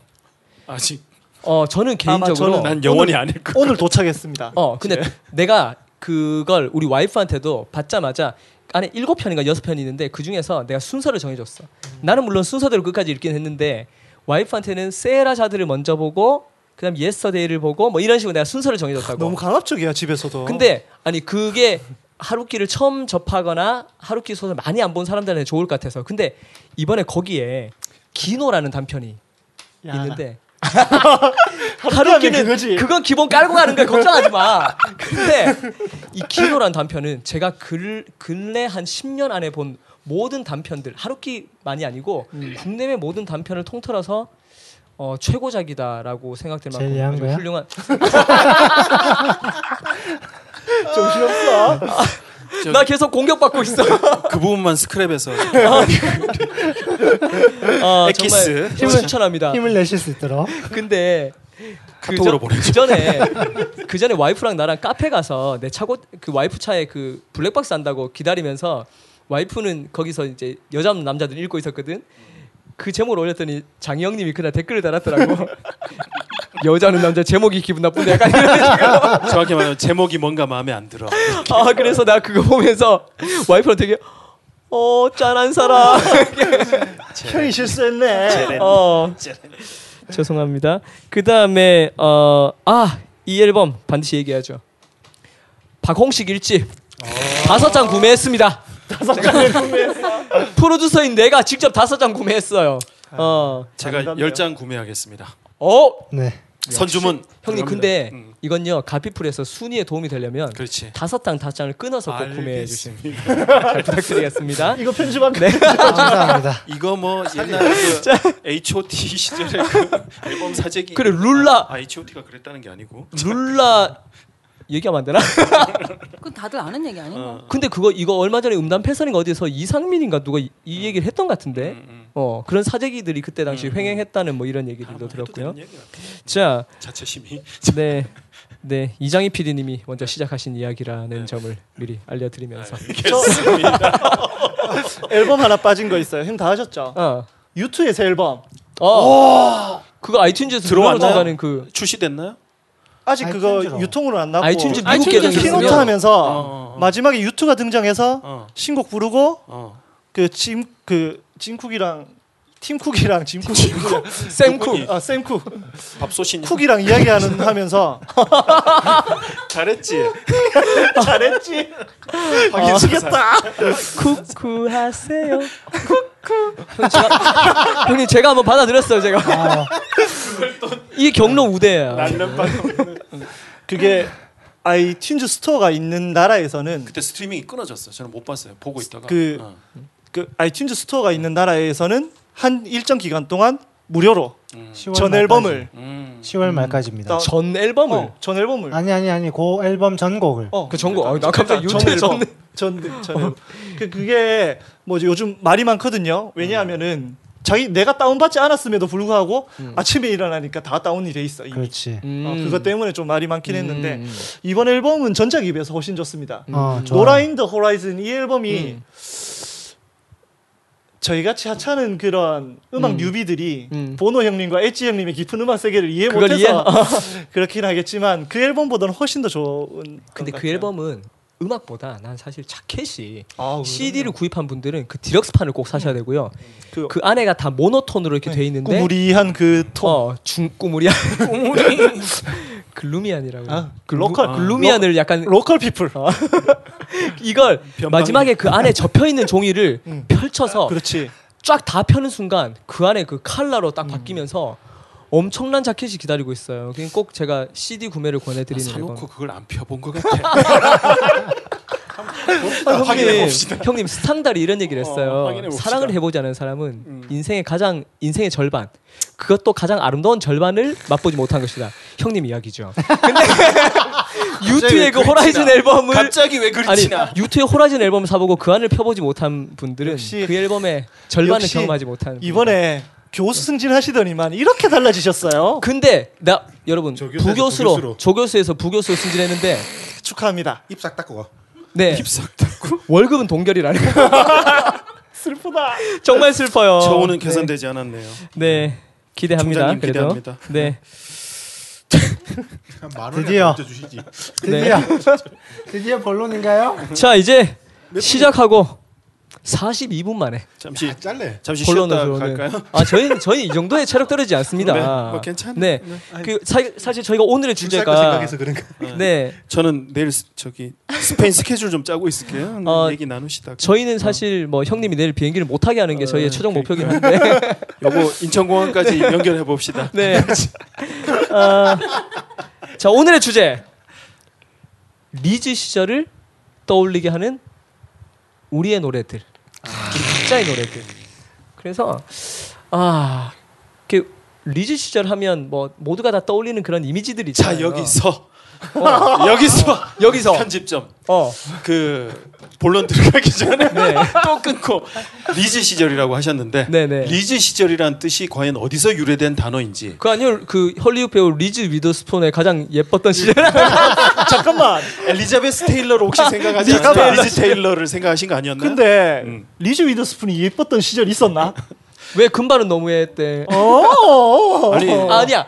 아직 어 저는 개인적으로 저는 난 영원히 오늘- 안 읽을 오늘 도착했습니다. 어 근데 내가 그걸 우리 와이프한테도 받자마자 안에 일곱 편인가 여섯 편이 있는데 그 중에서 내가 순서를 정해줬어. 나는 물론 순서대로 끝까지 읽긴 했는데 와이프한테는 셰에라자드를 먼저 보고 그다음 Yesterday를 보고 뭐 이런 식으로 내가 순서를 정해줬다고. 너무 강압적이야 집에서도. 근데 아니 그게 하루키를 처음 접하거나 하루키 소설 많이 안 본 사람들한테 좋을 것 같아서 근데 이번에 거기에 기노라는 단편이 야, 있는데 하루키는 그거지. 그건 기본 깔고 가는 거야 걱정하지 마. 근데 이 기노란 단편은 제가 글, 근래 한 10년 안에 본 모든 단편들 하루키만이 아니고 음. 국내외 모든 단편을 통틀어서 어, 최고작이다라고 생각될 만큼 아주 거야? 훌륭한 정신없어. 나 계속 공격받고 있어. 그 부분만 스크랩해서 어, 엑기스. 정말 추천합니다. 힘을 내실 수 있도록. 근데 카톡으로 그, 보내줘. 그 전에 그 전에 와이프랑 나랑 카페 가서 내 차고 그 와이프 차에 그 블랙박스 한다고 기다리면서 와이프는 거기서 이제 여자 없는 남자들 읽고 있었거든. 그 제목을 올렸더니 장희영님이 그날 댓글을 달았더라고. 여자는 남자 제목이 기분 나쁜데 약간 이런. 정확히 말하면 제목이 뭔가 마음에 안 들어. 아 그래서 나 그거 보면서 와이프랑 되게 어 짠한 사람. 형이 실수했네. 어 죄송합니다. 그 다음에 어아이 앨범 반드시 얘기하죠. 박홍식 일집 다섯 장 구매했습니다. 다섯 장을 구매했어. 프로듀서인 내가 직접 다섯 장 구매했어요. 어. 제가. 열 장 구매하겠습니다. 어 네. 선주문 형님. 근데 음, 이건요 가피풀에서 순위에 도움이 되려면 그렇지. 다섯 장 다섯 장을 끊어서 꼭 구매해 주시면. 잘 부탁드리겠습니다. 이거 편집한 네. 감사합니다. 이거 뭐 옛날 그 H.O.T 시절에 그 앨범 사재기 그래 룰라 아, H.O.T.가 그랬다는 게 아니고 룰라 얘기하면 안 되나? 그건 다들 아는 얘기 아닌가? 어, 근데 그거 이거 얼마 전에 음담 패선인가 어디서 이상민인가 누가 이, 이 얘기를 했던 것 같은데 음, 음. 어 그런 사재기들이 그때 당시 음, 음. 횡행했다는 뭐 이런 아, 얘기들도 들었고요. 자, 자체심이 네, 네 이장희 PD님이 먼저 시작하신 이야기라는 점을 미리 알려드리면서 알겠습니다. 앨범 하나 빠진 거 있어요. 형 다 하셨죠? 어, 새 앨범 어, 그거 iTunes에서 들어왔나요? 그 출시됐나요? 아직 그거 iTunes로. 유통으로 안 나고 iTunes 미국 iTunes 계정 keynote keynote 있으면 하면서 어, 어, 어. 마지막에 U2가 등장해서 어, 신곡 부르고 어. 그 짐 그 짐쿡이랑 팀쿡이랑 짐쿡 샘쿠 아 샘쿡 밥솥이냐? 쿡이랑 이야기하는 하면서 잘했지. 잘했지 아, 미치겠다 쿠쿠하세요. 쿠쿠. 형, 형님 제가 한번 받아들였어요 제가. 아, 이게 경로 우대예요. 그게 iTunes Store가 있는 나라에서는 그때 스트리밍이 끊어졌어. 저는 못 봤어요. 보고 있다가. 그- 어. 그 iTunes Store가 있는 나라에서는 한 일정 기간 동안 무료로 음. 10월 전 말까지. 앨범을 음. 10월 말까지입니다. 나- 전 앨범을 어, 전 앨범을 아니 아니 아니 그 앨범 전곡을. 어, 그 전곡. 아, 나 갑자기 앨범 전 전, 전 앨범. 그 그게 뭐 요즘 말이 많거든요. 왜냐하면은 자기 내가 다운 받지 않았음에도 불구하고 아침에 일어나니까 다 다운이 돼 있어. 이미. 그렇지. 음. 어, 그것 때문에 좀 말이 많긴 했는데 음. 이번 앨범은 전작에 비해서 훨씬 좋습니다. 어, 좋아. No Line on the Horizon 이 앨범이 음. 저희 같이 하찮은 그런 음악 음. newbie들이 음. 보노 형님과 엣지 형님의 깊은 음악 세계를 이해 못해서 그렇긴 하겠지만 그 앨범보다는 훨씬 더 좋은. 근데 것그 같아요. 앨범은 음악보다 난 사실 자켓이 아우, CD를 구입한 분들은 그 deluxe판을 꼭 사셔야 되고요. 그, 그 안에가 다 모노톤으로 이렇게 돼 있는데 꾸무리한 그 톤. 어, 중 꾸무리한 gloomy한이라고. 아, 글루, local- gloomy한을 약간 local people. 이걸 변방이- 마지막에 그 안에 접혀 있는 종이를 음. 펼쳐서 그렇지. 쫙 다 펴는 순간 그 안에 그 칼라로 음. 딱 바뀌면서 엄청난 자켓이 기다리고 있어요. 꼭 제가 CD 구매를 권해드리는 앨범. 사놓고 그걸 안 펴본 것 같아. 아, 형님. 형님 스탕달이 이런 얘기를 했어요. 어, 확인해 봅시다. 사랑을 해보지 않은 사람은 음. 인생의 가장 인생의 절반 그것도 가장 아름다운 절반을 맛보지 못한 것이다. 형님 이야기죠. 근데 유튜의 그 호라이즌 앨범을 갑자기 왜 아니 그렇지나? 유튜의 호라이즌 앨범을 사보고 그 안을 펴보지 못한 분들은 역시- 그 앨범의 절반을 역시 경험하지 못한 이번에 교수 승진하시더니만 이렇게 달라지셨어요. 근데 나 여러분 부교수로 부교수로. 조교수에서 부교수로 승진했는데 축하합니다. 입싹 닦고. 네 월급은 동결이라는 슬프다. 정말 슬퍼요. 처우는 개선되지 않았네요. 네 기대합니다. 총장님 그래도 기대합니다. 네 만 드디어. 드디어 드디어 본론인가요? 자 이제 시작하고 42분 만에 잠시 아, 짤래. 잠시 쉬었다 들어오는 갈까요? 아 저희 저희 이 정도의 체력 떨어지지 않습니다. 그래? 뭐 괜찮 네. 네. 그 사, 사실 저희가 오늘의 주제가 생각해서 그런가. 네 저는 내일 스- 저기 스페인 스케줄 좀 짜고 있을게요. 어, 얘기 나누시다가. 저희는 사실 뭐 형님이 내일 비행기를 못 타게 하는 게 저희의 최종 목표긴 한데 요거 인천공항까지 연결해 봅시다. 네. 아, 자 오늘의 주제 리즈 시절을 떠올리게 하는 우리의 노래들, 각자의 노래들. 그래서 아, 그 리즈 시절 하면 뭐 모두가 다 떠올리는 그런 이미지들이 있잖아요. 자 여기서 어, 여기서 여기서 편집점 어, 그 본론 들어가기 전에 네. 또 끊고 리즈 시절이라고 하셨는데 네, 네. 리즈 시절이란 뜻이 과연 어디서 유래된 단어인지 그 아니요 그 헐리우드 배우 리즈 위더스푼의 가장 예뻤던 시절. 잠깐만. 엘리자베스 테일러를 혹시 생각하지 잠깐만. 않아요? 리즈 테일러를 생각하신 거 아니었나요? 근데 음. 리즈 위더스푼이 예뻤던 시절 있었나? 왜 금발은 너무했대? 어. 아니 아니야.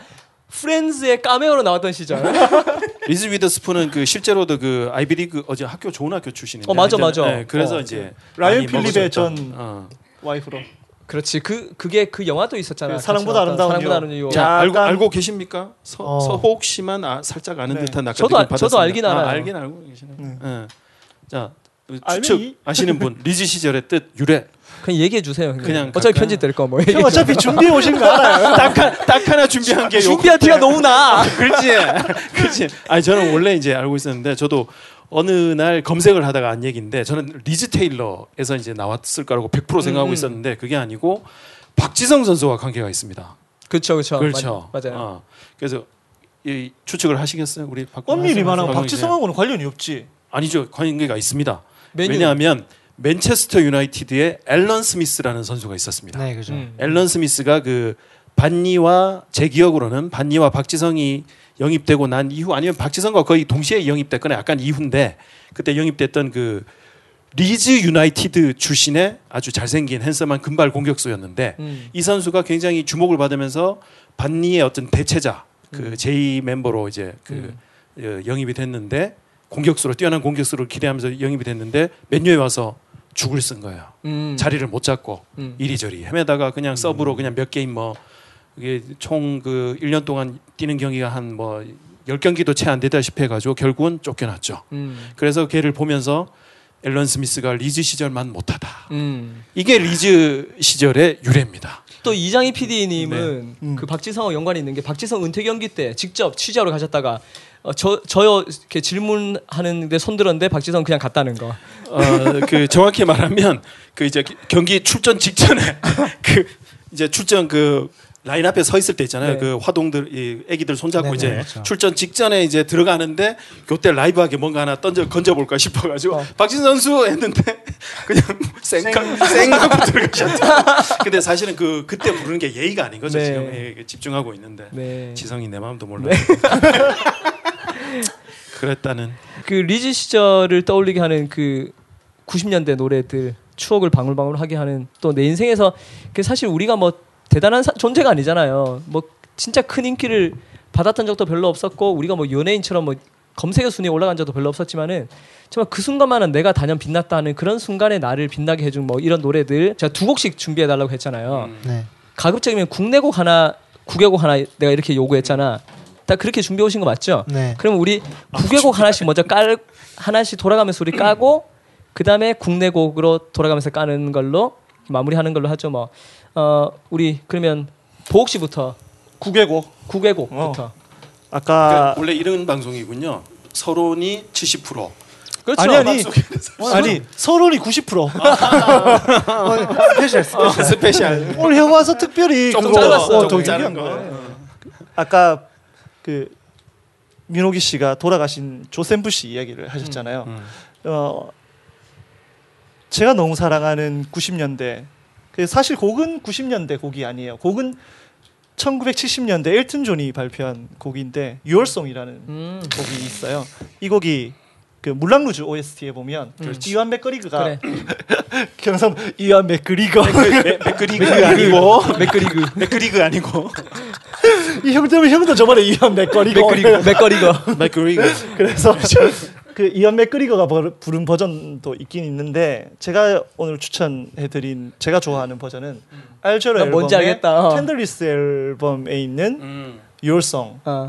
프렌즈의 까메오로 나왔던 시절. 리즈 위더스푼은 그 실제로도 그 아이비리그 어제 학교 좋은 학교 출신인데 어, 맞아, 맞아. 네, 그래서 어. 이제 라이언 많이 필립의. 전 어. 와이프로. 그렇지. 그 그게 그 영화도 있었잖아. 그 사랑보다 나왔던 아름다운 사랑보다. 아름다운 이유. 자 알고 알고 계십니까? 서, 어. 서혹 씨만 아, 살짝 아는 네. 듯한 저도 알- 저도 받았습니다. 알긴 아, 알아요. 알긴 알고 계시네. 네. 예. 자 추측? 아시는 분 리즈 시절의 뜻 유래 그냥 얘기해 주세요. 형님. 그냥 어차피 갈까요? 편집 될 거 뭐. 형 어차피 준비해 오신 거 알아요. 딱, 하- 딱 하나 준비한 게 준비한 티가 너무 나. 그렇지 그렇지 아니 저는 원래 이제 알고 있었는데 저도 어느 날 검색을 하다가 안 얘기인데 저는 리즈 테일러에서 이제 나왔을 거라고 100% 생각하고 음. 있었는데 그게 아니고 박지성 선수와 관계가 있습니다. 그렇죠, 그렇죠. 그렇죠. 맞, 아요 어. 그래서 이 추측을 하시겠어요, 우리 박 엄밀히만 하면 박광 박지성하고는 관련이 없지. 아니죠 관계가 있습니다. 메뉴. 왜냐하면 맨체스터 유나이티드에 앨런 스미스라는 선수가 있었습니다. 네, 그죠. 음. 앨런 스미스가 그 반니와 제 기억으로는 반니와 박지성이 영입되고 난 이후 아니면 박지성과 거의 동시에 영입됐거나 약간 이후인데 그때 영입됐던 그 리즈 유나이티드 출신의 아주 잘생긴 핸섬한 금발 공격수였는데 음. 이 선수가 굉장히 주목을 받으면서 반니의 어떤 대체자 그 음. 제2 멤버로 이제 그 어, 영입이 됐는데 공격수로 뛰어난 공격수를 기대하면서 영입이 됐는데 맨유에 와서 죽을 쓴 거예요. 음. 자리를 못 잡고 음. 이리저리 헤매다가 그냥 서브로 그냥 몇 게임 뭐 이게 총 그 1년 동안 뛰는 경기가 한 뭐 10경기도 채 안 되다시피 해 가지고 결국은 쫓겨났죠. 음. 그래서 걔를 보면서 앨런 스미스가 리즈 시절만 못하다. 음. 이게 리즈 시절의 유래입니다. 또 이장희 PD님은 음. 그 박지성하고 연관이 있는 게 박지성 은퇴 경기 때 직접 취재하러 가셨다가 어, 저 저요 이렇게 질문하는데 손들었는데 박지성 그냥 갔다는 거. 어, 그 정확히 말하면 그 이제 경기 출전 직전에 그 이제 출전 그 라인 앞에 서 있을 때 있잖아요. 네. 그 화동들 이 애기들 손잡고 네네, 이제 그렇죠. 출전 직전에 이제 들어가는데 그때 라이브하게 뭔가 하나 던져 건져 볼까 싶어 가지고 어. 박진 선수 했는데 그냥 쌩 쌩하고 들어가셨죠. 근데 사실은 그 그때 부르는 게 예의가 아닌 거죠. 네. 지금 예, 집중하고 있는데 네. 지성이 내 마음도 몰라. 그랬다는 그 리즈 시절을 떠올리게 하는 그 90년대 노래들 추억을 방울방울하게 하는 또 내 인생에서 그 사실 우리가 뭐 대단한 사- 존재가 아니잖아요. 뭐 진짜 큰 인기를 받았던 적도 별로 없었고 우리가 뭐 연예인처럼 뭐 검색어 순위에 올라간 적도 별로 없었지만은 정말 그 순간만은 내가 단연 빛났다 하는 그런 순간에 나를 빛나게 해준 뭐 이런 노래들 제가 두 곡씩 준비해 달라고 했잖아요. 네. 가급적이면 국내곡 하나 국외곡 하나 내가 이렇게 요구했잖아. 다 그렇게 준비해 오신 거 맞죠? 네. 그럼 우리 국외곡 하나씩 먼저 깔 하나씩 돌아가면서 우리 까고 그 다음에 국내곡으로 돌아가면서 까는 걸로 마무리하는 걸로 하죠. 뭐 어, 우리 그러면 보옥 씨부터 국외고 국외곡부터. 아까 그러니까 원래 이런 방송이군요. 서론이 70%. 그렇죠. 아니 아니 아니 서론이 90%. 어, special special. special. 오늘 형 와서 특별히 조금 그거- 짧았어. 어, 조금 짧은 거. 아까 그 민호기 씨가 돌아가신 조센부 씨 이야기를 하셨잖아요. 음. 어 제가 너무 사랑하는 90년대 그 사실 곡은 90년대 곡이 아니에요. 곡은 1970년대 엘튼 존이 발표한 곡인데 Your Song이라는 음. 곡이 있어요. 이 곡이 그 물랑루즈 OST에 보면 이완 맥거리그가 그래. 경상 이완 맥거리거 맥그리그 아니고 맥그리그 맥그리그 아니고 이 형들 형도 저번에 이완 맥거리거 맥거리거. 맥그리그. 그래서 그 이완 맥그리거가 버- 부른 버전도 있긴 있는데 제가 오늘 추천해드린 제가 좋아하는 버전은 알제로 나 뭔지 앨범의 알겠다. 어. 텐들리스 앨범에 있는 음. Your Song 어.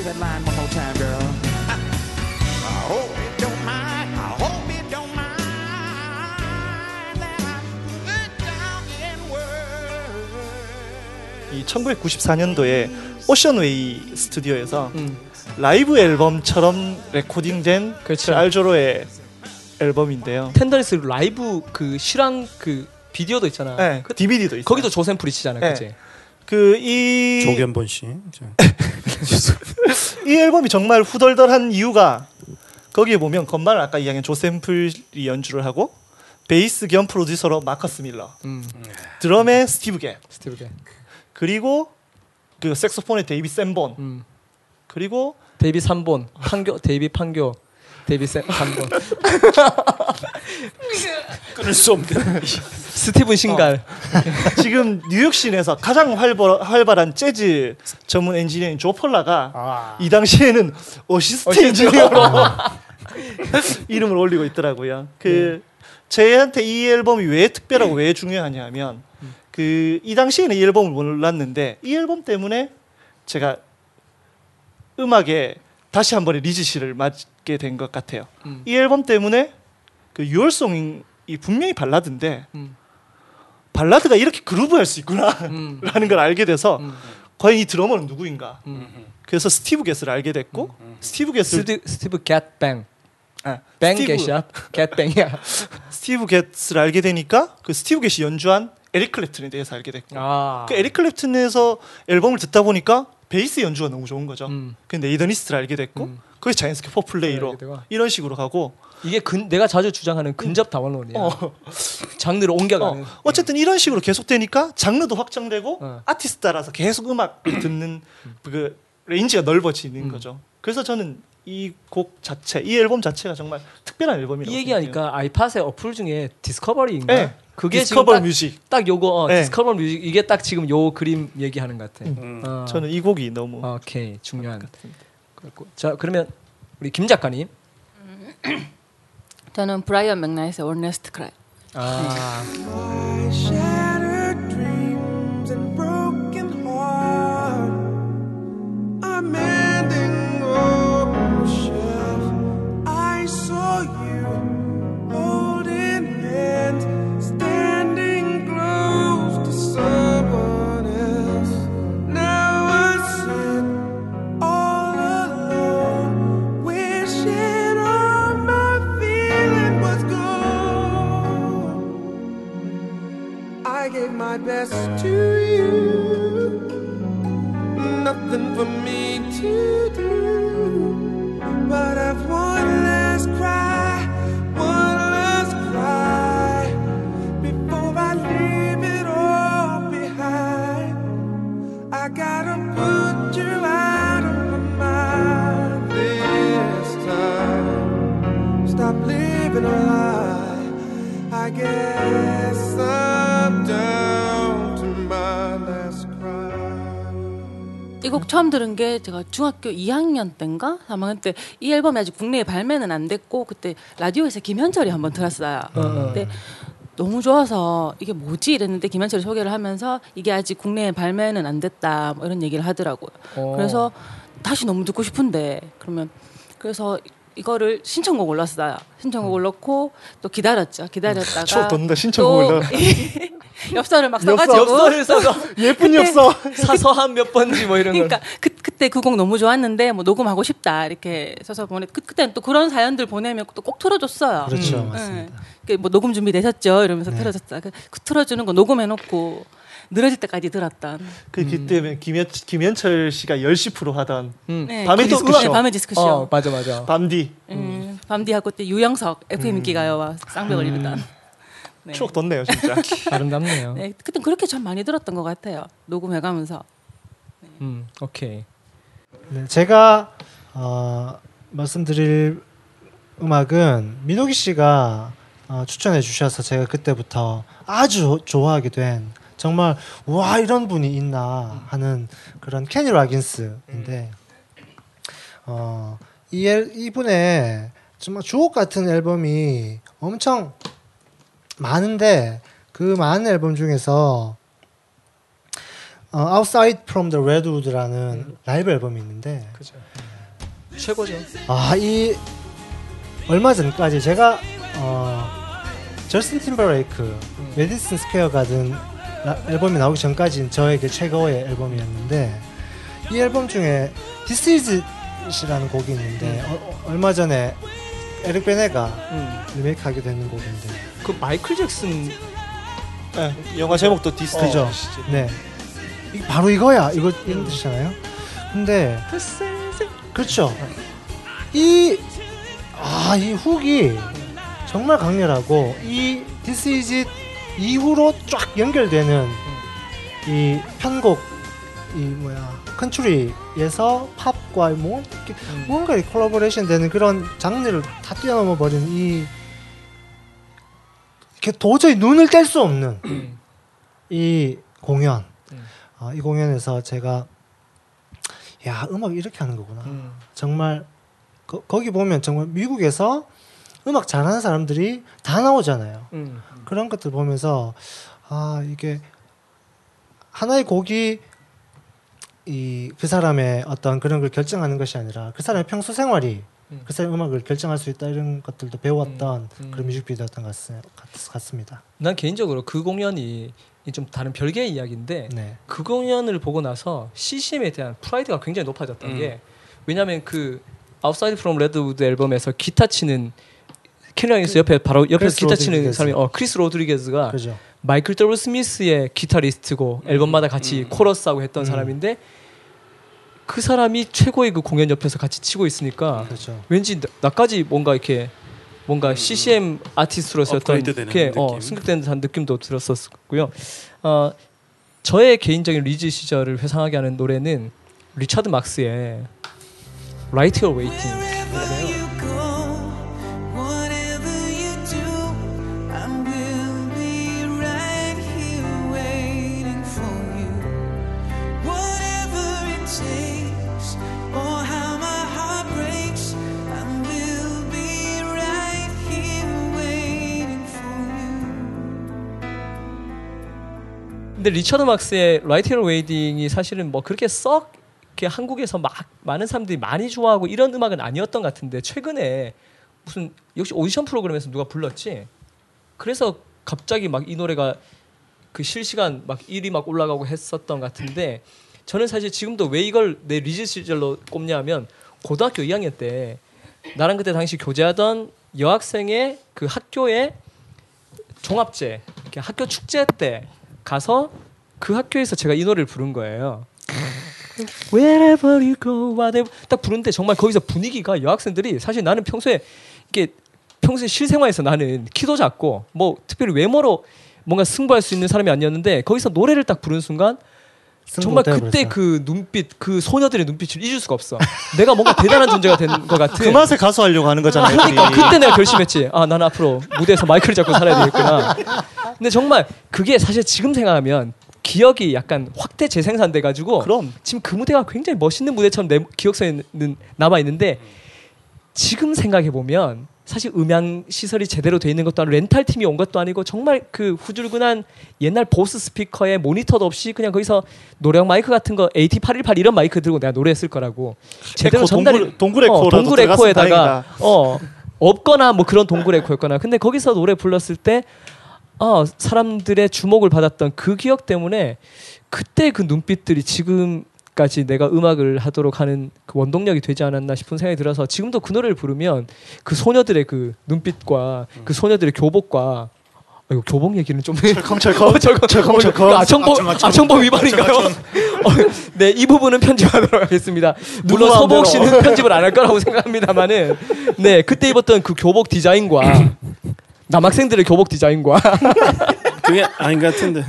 Say that line one more time, girl. I hope you don't mind. I hope you don't mind that I put down in words. 이 1994년도에 오션웨이 스튜디오에서 음. 라이브 앨범처럼 레코딩된 그렇죠. 알 재로의 앨범인데요. Tenderness 라이브 그 실황 그 비디오도 있잖아. 네, 그, DVD도 있어요. 거기도 조 샘플이 치잖아. 네. 그치? 그이 조견본 씨. 이 앨범이 정말 후덜덜한 이유가 거기에 보면 건반을 아까 이야기한 조샘플이 연주를 하고 베이스 겸 프로듀서로 마커스 밀러, 음. 드럼에 스티브 게, 스티브 게. 그리고 그 색소폰의 데이비 샌본, 음. 그리고 데뷔 3본 판교 데뷔 판교 데뷔 세- 3본 끊을 수 없는. 스티븐 싱갈. 지금 뉴욕 시내에서 가장 활발, 활발한 재즈 전문 엔지니어인 조 펄라가 이 당시에는 어시스트 엔지니어로 이름을 올리고 있더라고요. 그 저희한테 이 앨범이 왜 특별하고 왜 중요하냐면 그이 당시에는 이 앨범을 몰랐는데 이 앨범 때문에 제가 음악에 다시 한 번의 리즈 시절을 맞 게 된 것 같아요. 음. 이 앨범 때문에 그 Your Song이 분명히 발라드인데 음. 발라드가 이렇게 groove할 수 있구나라는 음. 걸 알게 돼서 음. 과연 이 드러머는 누구인가? 음. 그래서 스티브 갯을 알게 됐고 스티브 갯 스티, 스티브 겟뱅 아, 뱅 스티브, 겟이야 겟뱅이야 스티브 갯을 알게 되니까 그 스티브 갯이 연주한 에릭 클랩튼에 대해서 알게 됐고 아 그 에릭 클랩튼에서 앨범을 듣다 보니까 베이스 연주가 너무 좋은 거죠. 음. 그 네이던 이스트를 알게 됐고 음. 거기서 자연스럽게 포플레이로. 이런 식으로 가고 이게 근, 내가 자주 주장하는 근접 다원론이야 어, 장르를 옮겨가는 어, 어쨌든 이런 식으로 계속되니까 장르도 확장되고 어. 아티스트 따라서 계속 음악을 듣는 그 range가 넓어지는 음. 거죠. 그래서 저는 이 곡 자체, 이 앨범 자체가 정말 특별한 앨범이라고 이 얘기하니까 아이팟의 어플 중에 Discovery인가? 네. 그게 Discover 딱, Music. 딱 요거 어, 네. Discover Music 이게 딱 지금 요 그림 얘기하는 것 같아. 음. 어. 저는 이 곡이 너무 오케이 중요한. 그렇고. 자 그러면 우리 김 작가님. 저는 브라이언 맥나이트의 Honest Cry. 아 my best to you. Nothing for me to 이 곡 처음 들은 게 제가 중학교 2학년 때인가 3학년 때이 앨범이 아직 국내에 발매는 안 됐고 그때 라디오에서 김현철이 한번 들었어요. 근데 너무 좋아서 이게 뭐지 이랬는데 김현철이 소개를 하면서 이게 아직 국내에 발매는 안 됐다 뭐 이런 얘기를 하더라고요. 어. 그래서 다시 너무 듣고 싶은데 그러면 그래서 이거를 신청곡 올랐어요. 신청곡 올렸고 또 기다렸죠. 기다렸다가 추억 돋는다, 신청곡을. 엽서를 막 엽서, 써가지고 엽서를 써서 예쁜 엽서. 사서 한 몇 번지 뭐 이런 걸. 그러니까 그, 그때 그 곡 너무 좋았는데 뭐 녹음하고 싶다 이렇게 써서 보내 그, 그때는 또 그런 사연들 보내면 또 꼭 틀어줬어요. 그렇죠, 음. 맞습니다. 네. 그뭐 녹음 준비 되셨죠? 이러면서 네. 틀어줬다. 그, 그 틀어주는 거 녹음해놓고 늘어질 때까지 들었던. 그 그때 김현 김현철 씨가 10시 프로 하던 음. 네, 밤의 그 디스크쇼. 네, 밤의 디스크쇼. 어 맞아 맞아. 밤디 음, 밤디 하고 때 유영석 FM 인기가요와 쌍벽을 이루던. 네. 추억 돋네요 진짜. 아름답네요. 네, 그때 그렇게 참 많이 들었던 것 같아요. 녹음해가면서. 음 오케이. 네, 제가 어, 말씀드릴 음악은 민호기 씨가 어, 추천해 주셔서 제가 그때부터 아주 좋아하게 된 정말 와 이런 분이 있나 하는 그런 케니 락인스인데 어, 이 앨- 이분의 정말 주옥 같은 앨범이 엄청 많은데 그 많은 앨범 중에서 어, Outside from the Redwood라는 라이브 앨범이 있는데 그죠. 최고죠. 아이 얼마 전까지 제가 어 저스틴 팀버레이크 메디슨 스퀘어 가든 라- 앨범이 나오기 전까지는 저에게 최고의 앨범이었는데 이 앨범 중에 This Is It이라는 곡이 있는데 어, 어, 얼마 전에 에릭 베네가 음. 리메이크하게 되는 곡인데 그 마이클 잭슨 네, 영화 제목도 This Is It. 그죠? 네. 이- 바로 이거야. 이거 이런 뜻이잖아요. 근데 그렇죠. 이 아, 이 hook이 정말 강렬하고 이 This Is It 이후로 쫙 연결되는 이 편곡 이 뭐야 컨트리에서 팝과 뭐 이렇게 음. 뭔가 이 콜라보레이션 되는 그런 장르를 다 뛰어넘어 버린 이 이렇게 도저히 눈을 뗄 수 없는 이 공연 음. 아, 이 공연에서 제가 야 음악 이렇게 하는 거구나 음. 정말 거, 거기 보면 정말 미국에서 음악 잘하는 사람들이 다 나오잖아요. 음. 그런 것들 보면서 아 이게 하나의 곡이 이 그 사람의 어떤 그런 걸 결정하는 것이 아니라 그 사람의 평소 생활이 음. 그 사람의 음악을 결정할 수 있다 이런 것들도 배웠던 음, 음. 그런 뮤직비디오였던 것 같- 같- 같습니다. 난 개인적으로 그 공연이 좀 다른 별개의 이야기인데 네. 그 공연을 보고 나서 CCM에 대한 pride가 굉장히 높아졌던 음. 게 왜냐하면 그 Outside from Redwood 앨범에서 기타 치는 캐리어스 옆에 바로 옆에서 기타 치는. 사람이 어 크리스 로드리게즈가 그죠. 마이클 더블유 스미스의 기타리스트고 앨범마다 같이 음. 코러스하고 했던 음. 사람인데 그 사람이 최고의 그 공연 옆에서 같이 치고 있으니까 그렇죠. 왠지 나, 나까지 뭔가 이렇게 뭔가 CCM 아티스트로서 어떤 이렇게 어. 승격되는 듯한 느낌도 들었었고요. 어, 저의 개인적인 리즈 시절을 회상하게 하는 노래는 리차드 막스의 Right Your Waiting. 근데 리차드 막스의 Right Your Waiting이 사실은 뭐 그렇게 썩 이렇게 한국에서 막 많은 사람들이 많이 좋아하고 이런 음악은 아니었던 것 같은데 최근에 무슨 역시 오디션 프로그램에서 누가 불렀지? 그래서 갑자기 막 이 노래가 그 실시간 막 1위 막 올라가고 했었던 것 같은데 저는 사실 지금도 왜 이걸 내 리즈 시절로 꼽냐면 고등학교 2학년 때 나랑 그때 당시 교제하던 여학생의 그 학교에 종합제 학교 축제 때 가서 그 학교에서 제가 이 노래를 부른 거예요. Wherever you go, whatever 딱 부르는데 정말 거기서 분위기가 여학생들이 사실 나는 평소에 이렇게 평소에 실생활에서 나는 키도 작고 뭐 특별히 외모로 뭔가 승부할 수 있는 사람이 아니었는데 거기서 노래를 딱 부르는 순간 정말 그때. 그 눈빛 그 소녀들의 눈빛을 잊을 수가 없어. 내가 뭔가 대단한 존재가 된 것 같은. 그 맛에 가수 하려고 하는 거잖아요. 그러니까. 그때 내가 결심했지. 아, 나는 앞으로 무대에서 마이크를 잡고 살아야 되겠구나. 근데 정말 그게 사실 지금 생각하면 기억이 약간 확대 재생산돼 가지고 그럼 지금 그 무대가 굉장히 멋있는 무대처럼 내 기억속에 남아 있는데 지금 생각해 보면 사실 음향 시설이 제대로 돼 있는 것도 아니고 렌탈 팀이 온 것도 아니고 정말 그 후줄근한 옛날 보스 스피커에 모니터도 없이 그냥 거기서 노래용 마이크 같은 거 AT818 이런 마이크 들고 내가 노래했을 거라고 제대로 에코, 전달이 동굴- 동굴 어, 동굴 에코에다가. 어 없거나 뭐 그런 동굴 에코였거나 근데 거기서 노래 불렀을 때 어, 사람들의 주목을 받았던 그 기억 때문에 그때 그 눈빛들이 지금 까지 내가 음악을 하도록 하는 그 원동력이 되지 않았나 싶은 생각이 들어서 지금도 그 노래를 부르면 그 소녀들의 그 눈빛과 그 소녀들의 교복과 아, 이거 교복 얘기는 좀 철컹철컹 어, 철컹 철컹 철컹. 어, 아청법 아청법 위반인가요? 어, 네, 이 부분은 편집하도록 하겠습니다. 물론 서복. 씨는 편집을 안 할 거라고 생각합니다만은 네, 그때 입었던 그 교복 디자인과 남학생들의 교복 디자인과 그게 아닌 것 같은데.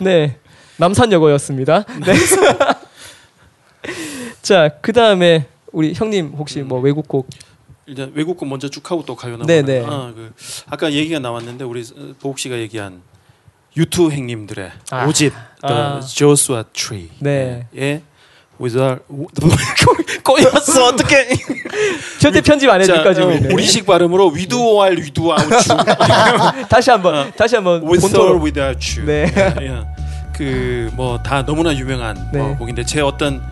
네, 남산여고였습니다. 네. 자, 그 다음에 우리 형님 혹시 뭐 외국곡 일단 외국곡 먼저 쭉 하고 또 가요 나가. 네, 네. 아, 그 아까 얘기가 나왔는데 우리 어, 보국 씨가 얘기한 유투 행님들의 아. 오집 The 아. Joshua Tree. 네. 예. With our 꼬였어 어떻게? 절대 편집 안 해줄까지 어, 우리는. 우리식 발음으로 위두알 위두아우추. 다시 한번 다시 한번 With or without you. 네. 그 뭐 다 너무나 유명한 네. 어, 곡인데 제 어떤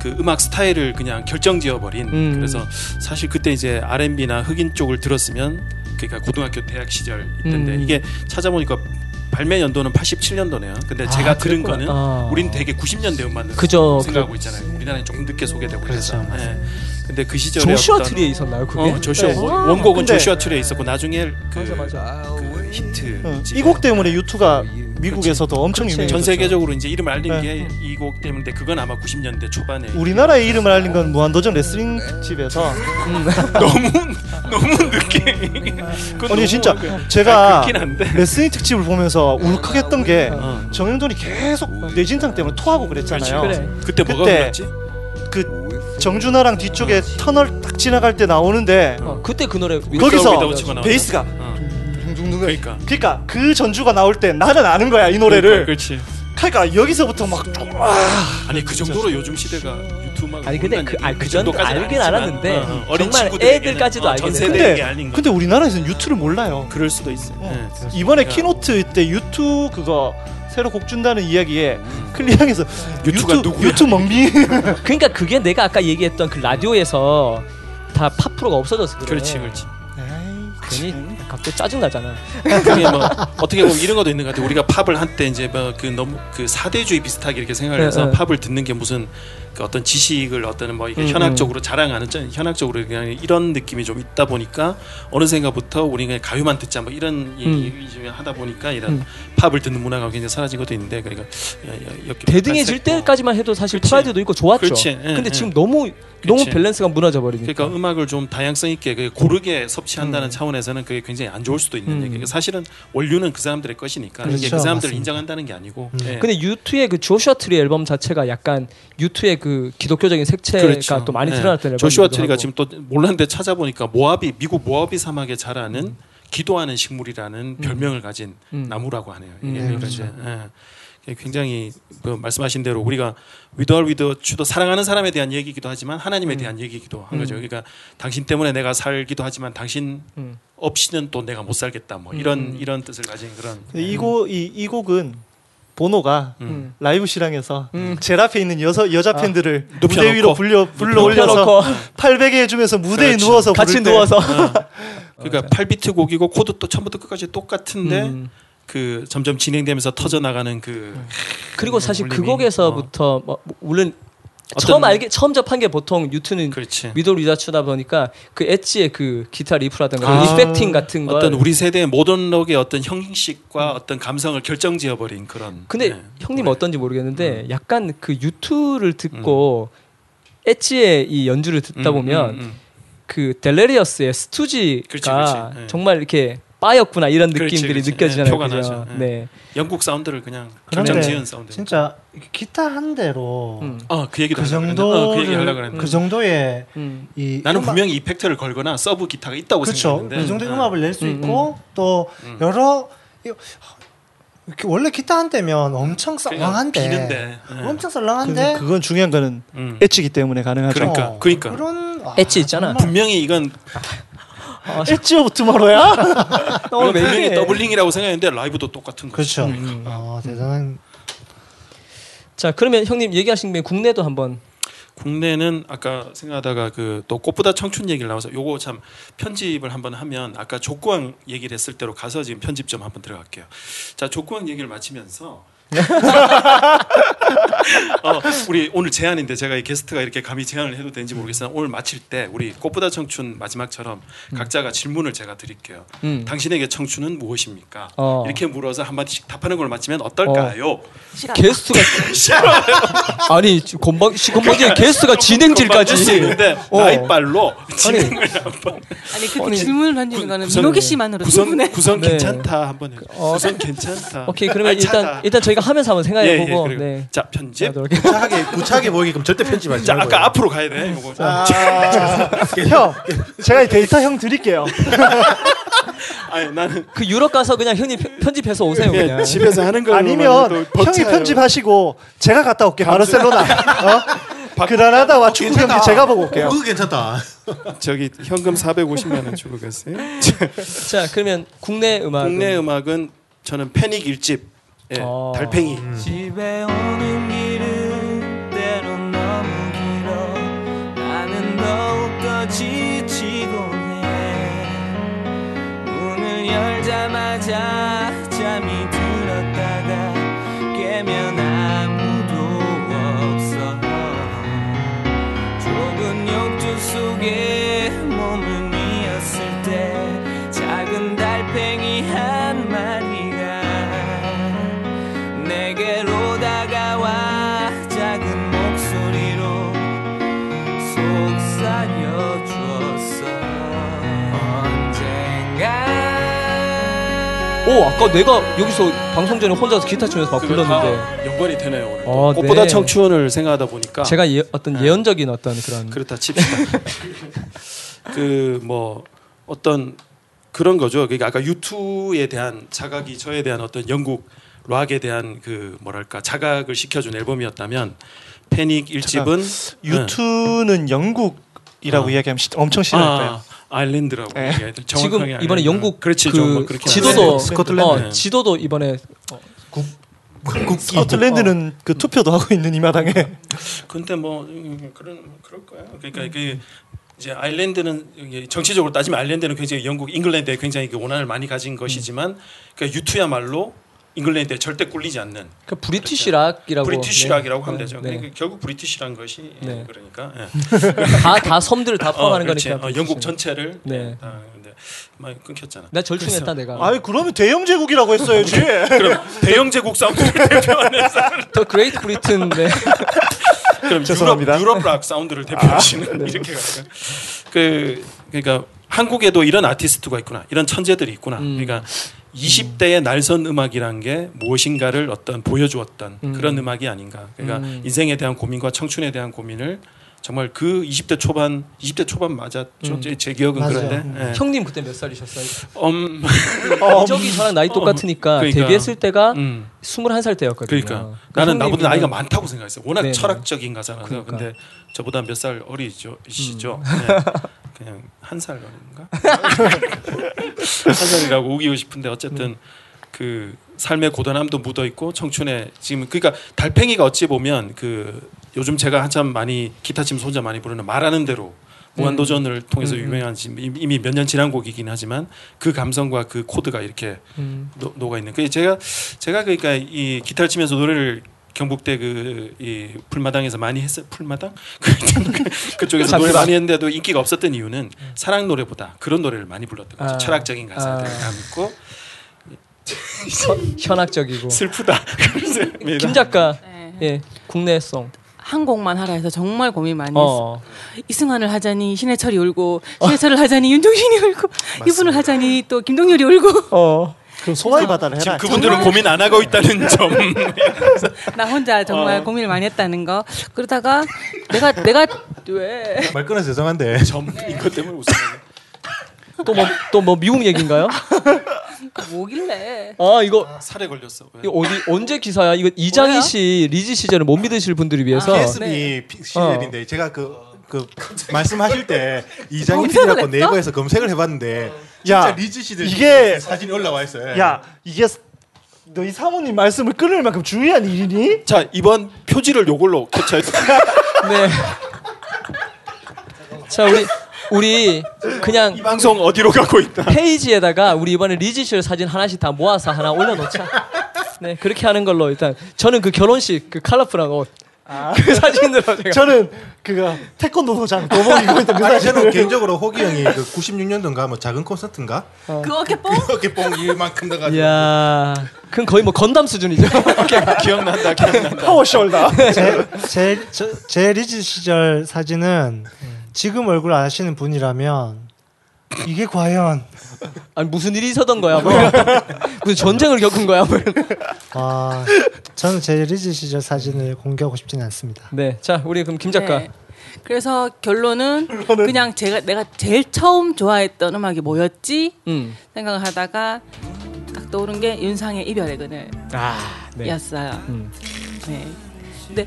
그 음악 스타일을 그냥 결정지어 버린 음. 그래서 사실 그때 이제 R&B나 흑인 쪽을 들었으면 그러니까 고등학교 대학 시절 있던데 음. 이게 찾아보니까 발매 연도는 87년도네요. 근데 제가 아, 들은 그랬구나. 거는 아. 우린 되게 90년대 음만 그죠. 생각하고 있잖아요. 우리나라에 조금 늦게 소개되고 그렇죠, 그래서. 예. 근데 그 시절에 조슈아 어떤- 트리에 있었나요 그게? 어, 조슈아 네. 원- 원곡은 근데- 조슈아 트리에 있었고 나중에 그, 맞아 맞아. 그 히트 어, 이곡 때문에 U2가 미국에서도 엄청. 유명해졌죠. 전 세계적으로 이제 이름을 알린 네. 게 이 곡 때문에 그건 아마 90년대 초반에 우리나라의 이름을 알린 건 무한도전 레슬링 특집에서 너무 너무 늦게 그건 아니 너무 진짜 그- 제가 아, 그렇긴 한데 레슬링 특집을 보면서 울컥했던 게 어. 정영돈이 계속 뇌진탕 때문에 토하고 그랬잖아요. 그래. 그때 뭐가 그때 그랬지? 그 정준하랑 뒤쪽에 터널 딱 지나갈 때 나오는데 어, 그때 그 노래 거기서. 베이스가 어. 둥둥둥 그러니까 그러니까 그 전주가 나올 때 나는 아는 거야 이 노래를. 그렇지. 그러니까 여기서부터 막 아니 그 정도로 요즘 시대가 U2뿐만 아니 근데 그, 아니, 그 전도 알긴 알았는데 어, 어, 어린 정말 애들까지도 어, 알게 전 돼. 세대에게 근데 알린 거. 근데 우리나라에서는 U2를 몰라요. 그럴 수도 있어. 요 이번에 keynote 때 U2 그거 새로 곡 준다는 이야기에 클리앙에서 U2가 U2 누구야? U2 멍미 그러니까 그게 내가 아까 얘기했던 그 라디오에서 다 팝 프로가 없어져서 그래. 그렇지, 그렇지. 괜히 갑자기 짜증 나잖아. 그게 뭐 어떻게 보면 이런 것도 있는 것 같아. 우리가 팝을 한때 이제 뭐그 너무 그 사대주의 비슷하게 이렇게 생각을 해서 네, 네. 팝을 듣는 게 무슨 그 어떤 지식을 어떤 뭐 이게 음, 현학적으로 자랑하는 전- 현학적으로 그냥 이런 느낌이 좀 있다 보니까 어느샌가부터 우리 그냥 가요만 듣자 뭐 이런 얘기 좀 하다 보니까 이런 음. 팝을 듣는 문화가 굉장히 사라진 것도 있는데 그러니까 대등해질 때까지만 해도 사실 그렇지. 프라이드도 있고 좋았죠. 그렇지. 예, 근데 예. 지금 너무 너무 그렇지. 밸런스가 무너져 버리니까. 그러니까 음악을 좀 다양성 있게 그 고르게 섭취한다는 차원에서는 그게 굉장히 안 좋을 수도 있는 음. 얘기예요. 사실은 원류는 그 사람들의 것이니까 그렇죠. 그 사람들을 맞습니다. 인정한다는 게 아니고. 음. 예. 근데 U2의 그 조슈아 트리 앨범 자체가 약간 U2의 그 기독교적인 색채가 그렇죠. 또 많이 예. 드러났던 앨범. 조슈아 트리가 지금 또 몰랐는데 찾아보니까 모하비 미국 모하비 사막에 자라는 음. 기도하는 식물이라는 별명을 가진 음. 나무라고 하네요. 이게 음, 그러니까 그렇죠. 예. 굉장히 그 말씀하신 대로 우리가 with or without you도 사랑하는 사람에 대한 얘기이기도 하지만 하나님에 대한 얘기이기도 한 거죠. 음. 그러니까 당신 때문에 내가 살기도 하지만 당신 음. 없이는 또 내가 못 살겠다. 뭐 이런 음. 이런 뜻을 가진 그런 이곡 이, 이 곡은 보노가 음. 라이브 실황에서 음. 제일 앞에 있는 여서 여자 팬들을 눕혀놓고. 무대 위로 불려 불러 올려서 눕혀놓고 팔베개 해주면서 무대에 그렇죠. 누워서 같이 누워서 그러니까 8비트 곡이고 코드 또 처음부터 끝까지 똑같은데 음. 그 점점 진행되면서 터져 나가는 그 그리고 사실 그. 곡에서부터 뭐 물론 어떤- 처음 알게 처음 접한 게 보통 U2는 그렇지. with or without you다 보니까 그 엣지의 그 기타 riff라든가 아, effecting 같은 걸 어떤 우리 세대의 모던 록의 어떤 형식과 어떤 감성을 결정지어 버린 그런. 근데 네. 형님. 어떤지 모르겠는데 약간 그 U2를 듣고 엣지의 이 연주를 듣다 음, 보면 음, 음. 그 Delirious의 Stu G가 그렇지, 그렇지. 네. 정말 이렇게 빠였구나 이런 그렇지, 느낌들이 그렇지. 느껴지잖아요. 네, 표가 그죠? 나죠. 네. 네. 영국 사운드를 그냥 결정지은 사운드. 진짜 기타 한 대로 음. 어, 그 얘기도 그 그랬는데. 어, 그 얘기 하려고 정도를 그랬는데. 그 정도의 음. 이 나는 음악- 분명히 effect를 걸거나 서브 기타가 있다고 그렇죠. 생각했는데. 그 정도의 어. 음악을 낼수 음, 있고 또 음. 여러 원래 기타 한 대면 엄청 썰렁한데 비는데. 예. 엄청 썰렁한데 그건 중요한 거는 음. 엣지기 때문에 가능하죠. 그러니까, 어, 그러니까. 그런 아, 엣지 있잖아. 정말 분명히 이건 아, Edge of Tomorrow야? 너무 맹해. doubling이라고 생각했는데 라이브도 똑같은 거. 그렇죠. 음. 아 대단한 자 그러면 형님 얘기하신 김에 국내도 한번 국내는 아까 생각하다가 그 또 꽃보다 청춘 얘기를 나와서 요거 참 편집을 한번 하면 아까 족구왕 얘기를 했을 때로 가서 지금 편집 좀 한번 들어갈게요. 자 족구왕 얘기를 마치면서 어, 우리 오늘 제안인데 제가 이 게스트가 이렇게 감히 제안을 해도 되는지 모르겠으나 오늘 마칠 때 우리 꽃보다 청춘 마지막처럼 각자가 질문을 제가 드릴게요. 음. 당신에게 청춘은 무엇입니까? 어. 이렇게 물어서 한 마디씩 답하는 걸 마치면 어떨까요? 시간 게스트가 아니 건방 시 건방지게 게스트가 진행질까지 수 있는데 어. 나이빨로 진행을 한번 아니 그 아니, 질문을 던지는 거는 구성- 민호기 씨만으로 구성 충분해. 구성 네. 괜찮다 한번 해. 어. 구성 괜찮다. 오케이 그러면 알차다. 일단 일단 저희가 하면서 한번 생각해 예, 예, 보고 네. 자 편집. 구차하게 구차하게 보이게끔 절대 편집하지 자. 아까 앞으로 가야 돼. 아, 형, 제가 이 데이터 형 드릴게요. 아니 나는 그 유럽 가서 그냥 형님 편- 편집해서 오세요 예, 그냥. 집에서 하는 걸 아니면 형이 편집하시고 제가 갔다 올게. 바르셀로나. 어? 그라나다와 축구 경기 제가 보고 올게요. 그거 괜찮다. 저기 현금 450만 원 주고 갔어요. 자 그러면 국내 음악 국내 음악은 저는 패닉 일집 예, 어. 달팽이. 집에 오는 길은 때론 너무 길어. 나는 더욱더 지치곤 해. 문을 열자마자 잠이 오 아까 내가 여기서 방송 전에 혼자서 기타 치면서 막 불렀는데 다 연관이 되네요 오늘. 어, 꽃보다 네. 청춘을 생각하다 보니까 제가 예, 어떤 네. 예언적인 어떤 그런 그렇다 칩시다. 그 뭐 어떤 그런 거죠. 그러니까 아까 유투에 대한 자각이 저에 대한 어떤 영국 락에 대한 그 뭐랄까 자각을 시켜준 앨범이었다면 패닉 일집은 유투는 영국이라고 어. 이야기하면 시- 엄청 싫어할 거예요. 아, 아일랜드라고 네. 지금 이번에 아일랜드. 영국 그렇지 그 지도도. 스코틀랜드. 어, 네. 지도도 이번에 스코틀랜드는 그 투표도 하고 있는 이 마당에 근데 뭐 음, 그런 그럴 거야. 그러니까 그 이제 아일랜드는 이게 정치적으로 따지면 아일랜드는 굉장히 영국 잉글랜드에 굉장히 그 원한을 많이 가진 것이지만 그러니까 U2야말로 잉글랜드에 절대 꿀리지 않는 그 British rock이라고 British rock이라고 네. 하면 네. 되죠. 네. 그러니까 결국 British란 것이 예, 네. 그러니까 예. 다, 다 섬들을 다 포함하는 그렇지. 거니까. 어, 영국 전체를 네. 네. 다 근데 많이 끊겼잖아. 나 절충했다 내가. 아이 그러면 대영 제국이라고 했어야지. 그럼 대영 제국 사운드를 대표하는 사람. The Great Britain 네. 그럼 죄송합니다. 유럽, 유럽 락 사운드를 대표하시는 이렇게 갈까? 그 그러니까 한국에도 이런 아티스트가 있구나. 이런 천재들이 있구나. 음. 그러니까 20대의 날선 음악이란 게 무엇인가를 어떤 보여주었던 음. 그런 음악이 아닌가. 그러니까 음. 인생에 대한 고민과 청춘에 대한 고민을 정말 그 20대 초반, 20대 초반 맞았죠. 음. 제, 제 기억은 맞아요. 그런데. 예. 형님 그때 몇 살이셨어요? 음, 이적이 저랑 나이 똑같으니까 그러니까. 되비했을 때가 음. 21살 때였거든요. 그러니까 나는 나보다 나이가 많다고 생각했어요. 워낙 네네. 철학적인 가잖아요. 그러니까. 음. 근데 저보다 몇 살 어리죠, 시죠. 네. 그냥 한 살 어린가? 한 살이라고 우기고 싶은데 어쨌든 그 삶의 고단함도 묻어 있고 청춘에 지금 그러니까 달팽이가 어찌 보면 그 요즘 제가 한참 많이 기타 치면서 혼자 많이 부르는 말하는 대로 무한도전을 통해서 음, 음. 유명한 지금 이미 몇 년 지난 곡이긴 하지만 그 감성과 그 코드가 이렇게 음. 노, 녹아 있는. 그 제가 제가 그러니까 이 기타를 치면서 노래를 경북대 그 이 풀마당에서 많이 했어요. 풀마당 그- 그쪽에서 노래 많이 했는데도 인기가 없었던 이유는 사랑 노래보다 그런 노래를 많이 불렀던 거죠. 아. 철학적인 가사들 아. 담고 현학적이고. 슬프다. 김 작가 네. 예 국내송. 한 곡만 하라 해서 정말 고민 많이 했어. 어. 이승환을 하자니 신해철이 울고 신해철을 하자니 윤종신이 울고 이분을 하자니 또 김동률이 울고 어. 그럼 소화의 바다를 해라. 지금 그분들은 고민 안 하고 있다는 점. 나 혼자 정말 어. 고민을 많이 했다는 거. 그러다가 내가 내가 왜 말 끊어서 죄송한데 점 이것 때문에 웃어요. 또뭐 또 뭐 미국 얘기인가요? 뭐길래? 아 이거 사레 걸렸어. 왜? 이거 어디 언제 기사야? 이거 이장희? 씨 리즈 시절을 못 믿으실 분들을 위해서 PSB 네. 피- 시절인데 제가 그, 그 말씀하실 때 이장희 PD라고? 네이버에서 검색을 해봤는데 야, 진짜 리즈 시절 이게- 사진이 올라와 있어요. 야 이게 너희 사모님 말씀을 끊을 만큼 중요한 일이니? 자 이번 표지를 요걸로 캡처해. 네. 자 우리 우리 그냥 이 방송 어디로 가고 있다. 페이지에다가 우리 이번에 리즈 시절 사진 하나씩 다 모아서 하나 올려놓자. 네 그렇게 하는 걸로 일단 저는 그 결혼식 그 컬러풀한 옷. 그 사진으로 제가 저는 그거 태권도 도장 도복 입고 있던 그 아니 사진을 저는 개인적으로 호기 형이 그 96년도인가 뭐 작은 콘서트인가 그 어깨뽕? 이렇게 뽕 이만큼 나가지고 이야 그건 거의 뭐 건담 수준이죠. 기억난다. 기억난다. power shoulder. 제, 제, 저- 제 리즈 시절 사진은 지금 얼굴 아시는 분이라면 이게 과연 아니 무슨 일이 있었던 거야? 뭐. 무슨 전쟁을 겪은 거야? 뭐. 아 저는 제 리즈 시절 사진을 공개하고 싶지는 않습니다. 네, 자 우리 그럼 김 작가. 네. 그래서 결론은 그냥 제가 내가 제일 처음 좋아했던 음악이 뭐였지 음. 생각을 하다가 딱 떠오른 게 윤상의 이별의 그늘. 아, 네. 였어요. 음. 네. 근데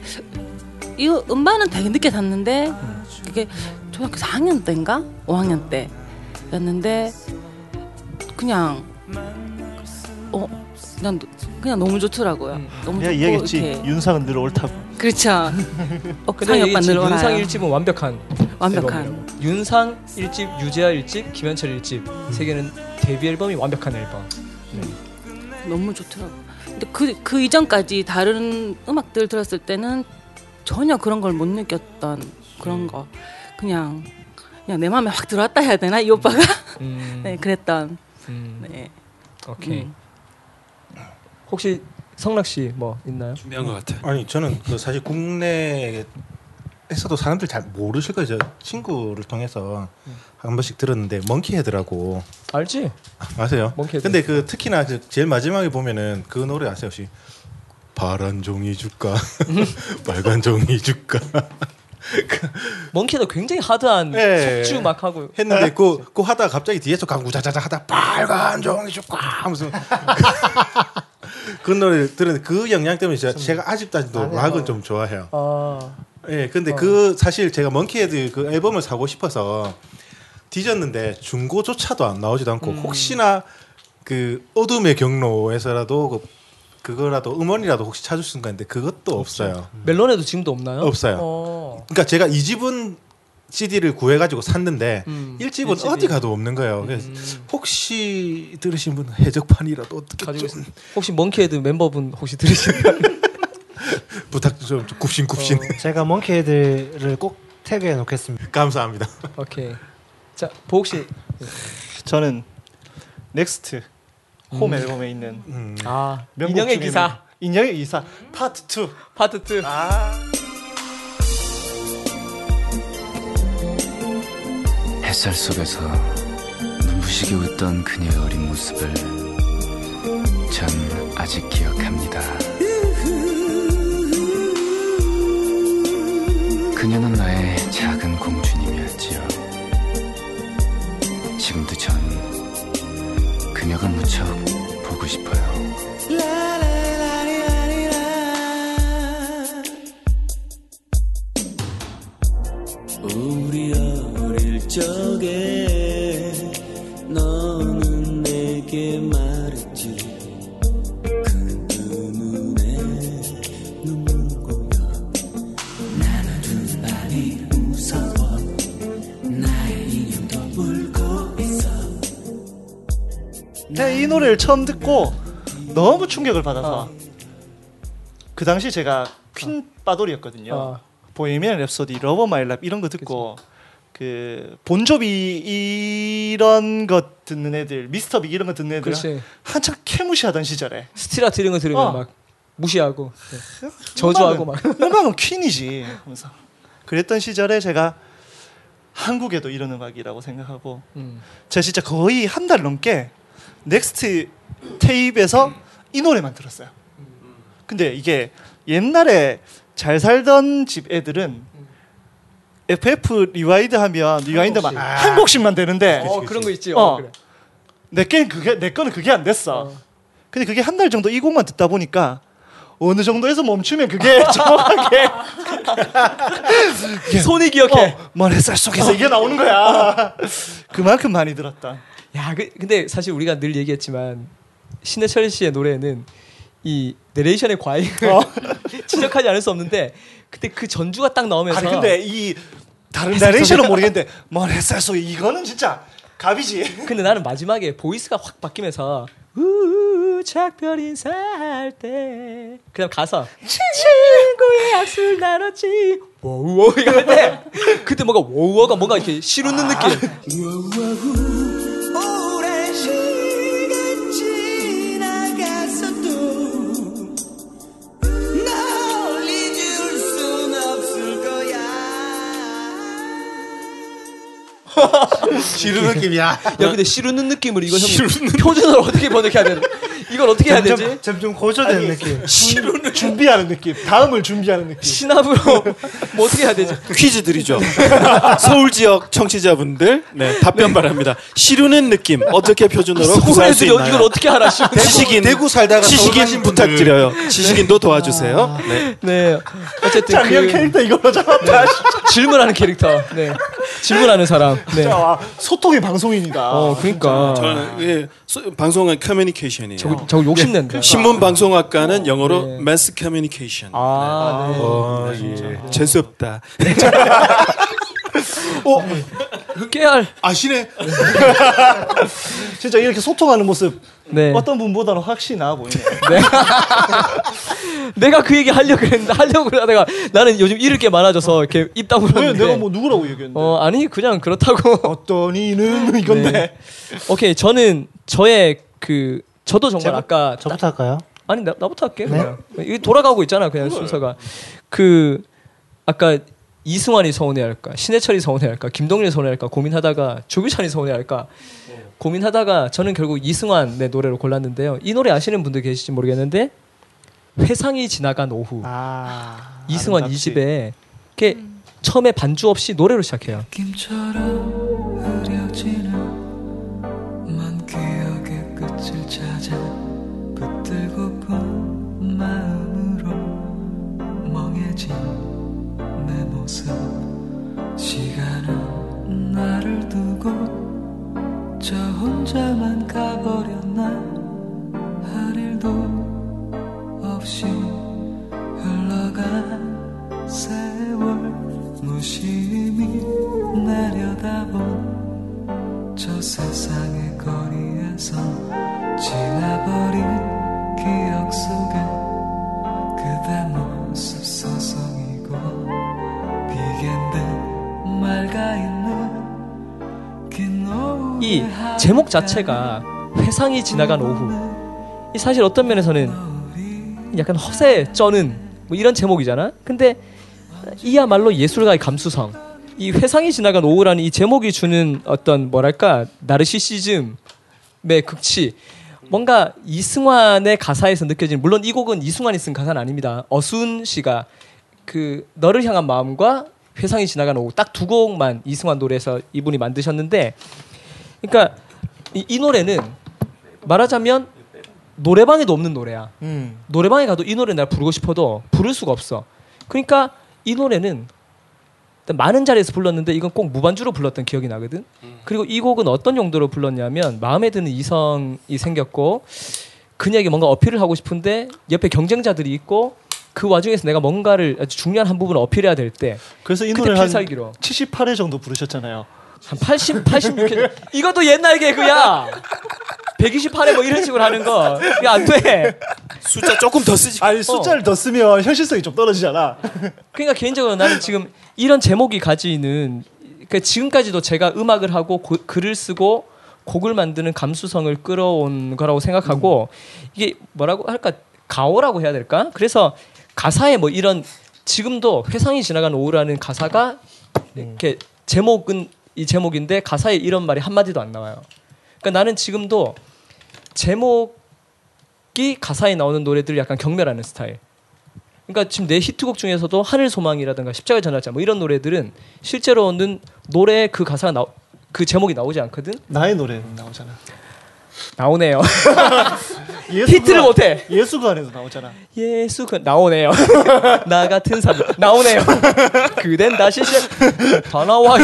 이 음반은 되게 늦게 샀는데 그게 초등학교 4학년 때인가 5학년 때였는데 그냥 어 그냥 그냥 너무 좋더라고요. 너무 내가 좋고 이야기했지. 이렇게 윤상은 늘 옳다고. 그렇죠. 어, 근데 이게 오빠 지금 늘어나요. 윤상 일집은 완벽한 완벽한. 앨범이라고. 윤상 일집, 유재하 일집, 김현철 일집 세 개는 데뷔 앨범이 완벽한 앨범. 너무 좋더라고. 근데 그, 그 이전까지 다른 음악들 들었을 때는 전혀 그런 걸 못 느꼈던 그런 거. 그냥, 그냥 내 마음에 확 들어왔다 해야 되나? 이 오빠가? 음, 네, 그랬던. 음, 네. 오케이. 음. 혹시 성락 씨 뭐 있나요? 준비한 것 같아. 아니 저는 그 사실 국내 에서도 사람들 잘 모르실 거예요. 저 친구를 통해서 한 번씩 들었는데 먼키헤드라고 알지? 아세요? 먼키헤드. 근데 그 특히나 그 제일 마지막에 보면은 그 노래 아세요 혹시? 파란 종이 줄까? 빨간 종이 줄까? 멍키도 굉장히 hard한 예. 속주 막 하고 했는데 그, 그 하다가 갑자기 뒤에서 강구 자자자 하다 빨간 종이 줄까? 하면서 그 노래를 들었는데 그 영향 때문에 제가, 제가 아직까지도 아니요. 락은 좀 좋아해요. 아 예, 근데 그 사실 제가 먼키헤드 그 앨범을 사고 싶어서 뒤졌는데 중고조차도 안 나오지도 않고 혹시나 그 어둠의 경로에서라도 그 그거라도 음원이라도 혹시 찾을 수 있는가 했는데 그것도 없어요. 멜론에도 지금도 없나요? 없어요. 어. 그러니까 제가 이 집은 CD를 구해가지고 샀는데 음, 일 1집은 일집이. 어디 가도 없는 거예요. 그래서 혹시 들으신 분 해적판이라도 어떻게 가지고 좀. 혹시 멍키헤드 멤버분 혹시 들으실까요? 부탁 좀 굽신굽신 제가 멍키헤드를 꼭 태그해 놓겠습니다. 감사합니다. 오케이. 자, 보옥 씨. 저는 넥스트 홈 앨범에 있는 음. 아, 명곡 인형의 중에 기사 인형의 기사 파트 2. 파트 2. 아. 햇살 속에서 눈부시게 웃던 그녀의 어린 모습을 전 아직 기억합니다. 그녀는 나의 작은 공주님이었지요. 지금도 전 그녀가 무척 싶어요. 처음 듣고 너무 충격을 받아서 그 당시 제가 퀸 빠돌이었거든요. 아. 보헤미안 랩소디, Love of My Life 이런 거 듣고 그 본조비 이런 것 듣는 애들, 미스터 빅 이런 거 듣는 애들. 한참 캐무시하던 시절에 스틸하트 이런 거 들으면 어. 막 무시하고 네. 저주하고 막. 음악은 퀸이지 하면서 그랬던 시절에 제가 한국에도 이런 음악이라고 생각하고 음. 제가 진짜 거의 한 달 넘게 넥스트 테이프에서 이 노래만 들었어요. 근데 이게 옛날에 잘 살던 집 애들은 FF rewind 하면 rewind만. 한 곡씩만 되는데 어, 그런 거 있지. 어. 어, 그래. 내게 그게 내 거는 그게 안 됐어. 근데 그게 한 달 정도 이 곡만 듣다 보니까 어느 정도에서 멈추면 그게 정확하게 손이 기억해. 어, 먼 햇살 속에서 이게 나오는 거야. 그만큼 많이 들었다. 야, 그, 근데 사실 우리가 늘 얘기했지만 신해철 씨의 노래는 이 내레이션의 과잉을 어. 지적하지 않을 수 없는데 그때 그 전주가 딱 나오면서 아니 근데 이 다른 속에- 모르겠는데 먼 햇살 속에 이거는 진짜 갑이지. 근데 나는 마지막에 voice가 확 바뀌면서 우우 작별 인사할 때 그다음 가사 친구의 악수를 나눴지 워우워 이거 할 때 그때 뭔가 워우워가 뭔가 이렇게 시루는 느낌 지루 느낌이야. 야 근데 시루는 느낌을 이거 형 표준어로 어떻게 번역해야 되는 이걸 어떻게 해야 되지 점점, 점점 고조되는 느낌. 준, 준비하는 느낌. 다음을 준비하는 느낌. 신압으로 뭐 어떻게 해야 되지 퀴즈 드리죠. 서울 지역 청취자분들 네, 답변 바랍니다. 시루는 느낌 어떻게 표준어로 구사할 수 있나요? 이걸 어떻게 알아 씨. 지식인 대구 살다가 지식인. 부탁드려요. 지식인도 도와주세요. 네. 네 어쨌든 작년 그 캐릭터 이걸로 잡았다. 질문하는 캐릭터 네 질문하는 사람 네 와, 소통의 방송인이다. 어, 그러니까. 저는 예, 소- 방송은 커뮤니케이션이에요. 저거, 저거 욕심낸다. 신문 방송학과는 영어로 네. 매스 커뮤니케이션. 아, 네. 어, 예. 재수 없다. 깨알. 아시네. 진짜 이렇게 소통하는 모습 네. 어떤 분보다는 확실히 나아 보이네. 네. 내가 그 얘기 하려고 그랬는데, 하려고 그러다가 나는 요즘 잃을 게 많아져서 이렇게 입왜 다물었는데. 내가 뭐 누구라고 얘기했는데? 어, 아니, 그냥 그렇다고. 어떤 이는 이건데. 네. 오케이, 저는 저의 그, 저도 정말 제가- 아까. 저부터 할까요? 아니, 나, 나부터 할게. 그냥. 이게 돌아가고 있잖아, 그냥 순서가. 그, 아까 이승환이 서운해할까, 신해철이 서운해할까, 김동률이 서운해할까 고민하다가 조규찬이 서운해할까 고민하다가 저는 결국 이승환의 노래를 골랐는데요. 이 노래 아시는 분들 계실지 모르겠는데 회상이 지나간 오후 아 이승환 이. 집에 이렇게 처음에 반주 없이 노래로 시작해요. 두고 저 혼자만 가버렸나? 할 일도 없이 흘러간 세월 무심히 내려다본 저 세상의 거리에서 지나버린 기억 속에 그대 모습 서성이고 비겐데 맑아있는 긴 이 제목 자체가 회상이 지나간 오후. 이 사실 어떤 면에서는 약간 허세 쩌는 뭐 이런 제목이잖아. 근데 이야말로 예술가의 감수성. 이 회상이 지나간 오후라는 이 제목이 주는 어떤 뭐랄까 나르시시즘의 극치. 뭔가 이승환의 가사에서 느껴지는 물론 이 곡은 이승환이 쓴 가사는 아닙니다. 어순 씨가 그 너를 향한 마음과 회상이 지나간 오후 딱 두 곡만 이승환 노래에서 이분이 만드셨는데 그러니까 이, 이 노래는 말하자면 노래방에도 없는 노래야. 음. 노래방에 가도 이 노래 내가 부르고 싶어도 부를 수가 없어. 그러니까 이 노래는 많은 자리에서 불렀는데 이건 꼭 무반주로 불렀던 기억이 나거든. 그리고 이 곡은 어떤 용도로 불렀냐면 마음에 드는 이성이 생겼고 그녀에게 뭔가 어필을 하고 싶은데 옆에 경쟁자들이 있고 그 와중에서 내가 뭔가를 아주 중요한 한 부분을 어필해야 될 때 그래서 이 노래를 한 필살기로 78회 정도 부르셨잖아요. 한 80, 86회 이것도 옛날 개그야. 128회 뭐 이런 식으로 하는 거. 이게 안 돼. 숫자 조금 더 쓰지. 아니 숫자를 더 쓰면 현실성이 좀 떨어지잖아. 그러니까 개인적으로 나는 지금 이런 제목이 가지는 그러니까 지금까지도 제가 음악을 하고 고- 글을 쓰고 곡을 만드는 감수성을 끌어온 거라고 생각하고 이게 뭐라고 할까 가오라고 해야 될까? 그래서 가사에 뭐 이런 지금도 회상이 지나간 오후라는 가사가 이렇게 제목은 이 제목인데 가사에 이런 말이 한 마디도 안 나와요. 그러니까 나는 지금도 제목이 가사에 나오는 노래들을 약간 경멸하는 스타일. 그러니까 지금 내 히트곡 중에서도 하늘 소망이라든가 십자가 전화자 뭐 이런 노래들은 실제로는 노래 그 가사가 나, 그 제목이 나오지 않거든. 나의 노래 나오잖아. 나오네요. 히트를 그 못해. 예수 그 안에서 나오잖아. 예수 그 나오네요. 나 같은 사람 나오네요. 그댄 다시. 다 나와.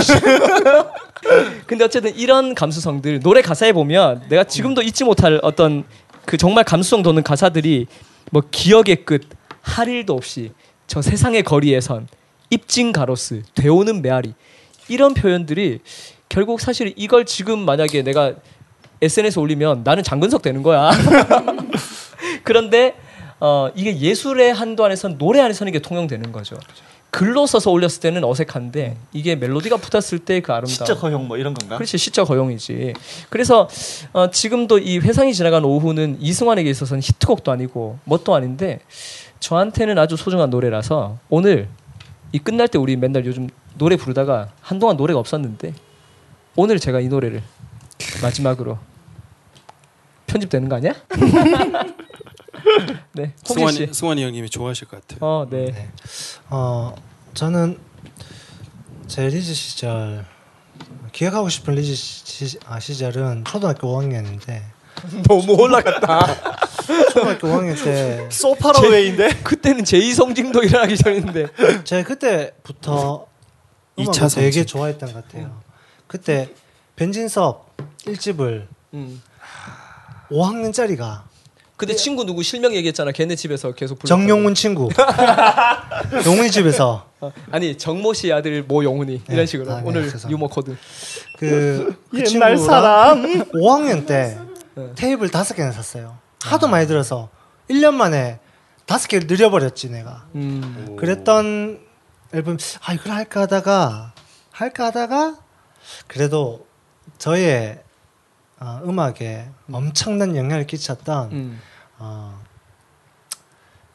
근데 어쨌든 이런 감수성들 노래 가사에 보면 내가 지금도 잊지 못할 어떤 그 정말 감수성 돋는 가사들이 뭐 기억의 끝, 할 일도 없이 저 세상의 거리에선 입진 가로스, 되오는 메아리 이런 표현들이 결국 사실 이걸 지금 만약에 내가 SNS 에 올리면 나는 장근석 되는 거야. 그런데 어, 이게 예술의 한도 안에선 노래 안에서는 이게 통용되는 거죠. 글로 써서 올렸을 때는 어색한데 이게 멜로디가 붙었을 때 그 아름다움. 시적 허용 뭐 이런 건가? 그렇지 시적 허용이지. 그래서 어, 지금도 이 회상이 지나간 오후는 이승환에게 있어서는 히트곡도 아니고 뭣도 아닌데 저한테는 아주 소중한 노래라서 오늘 이 끝날 때 우리 맨날 요즘 노래 부르다가 한동안 노래가 없었는데 오늘 제가 이 노래를 마지막으로 편집되는 거 아니야? 네. 승환이, 승환이 형님이 좋아하실 것 같아요. 어, 네. 어 저는 제 리즈 시절 기억하고 싶은 리즈 시, 아, 시절은 초등학교 5학년인데 너무 올라갔다. 초등학교 5학년 때 So Far Away인데 그때는 제2성징도 일어나기 전인데. 제가 그때부터 음악을 이차 되게 성징. 좋아했던 것 같아요. 그때 변진섭 1집을 음. 5학년짜리가 근데 친구 누구 실명 얘기했잖아. 걔네 집에서 계속 불렀다고. 정용훈 친구 용훈이 집에서 어, 아니 정모 씨 아들 모 영훈이 네. 이런 식으로 아, 네, 오늘 죄송합니다. 유머 코드. 그, 그 옛날 친구랑 사람 5학년 때 네. 테이블 다섯 개나 샀어요. 하도 많이 들어서 1년 만에 다섯 개를 늘려버렸지 내가. 음. 그랬던 앨범 아 이걸 할까 하다가 할까 하다가 그래도 저의 어, 음악에 엄청난 영향을 끼쳤던 음. 어,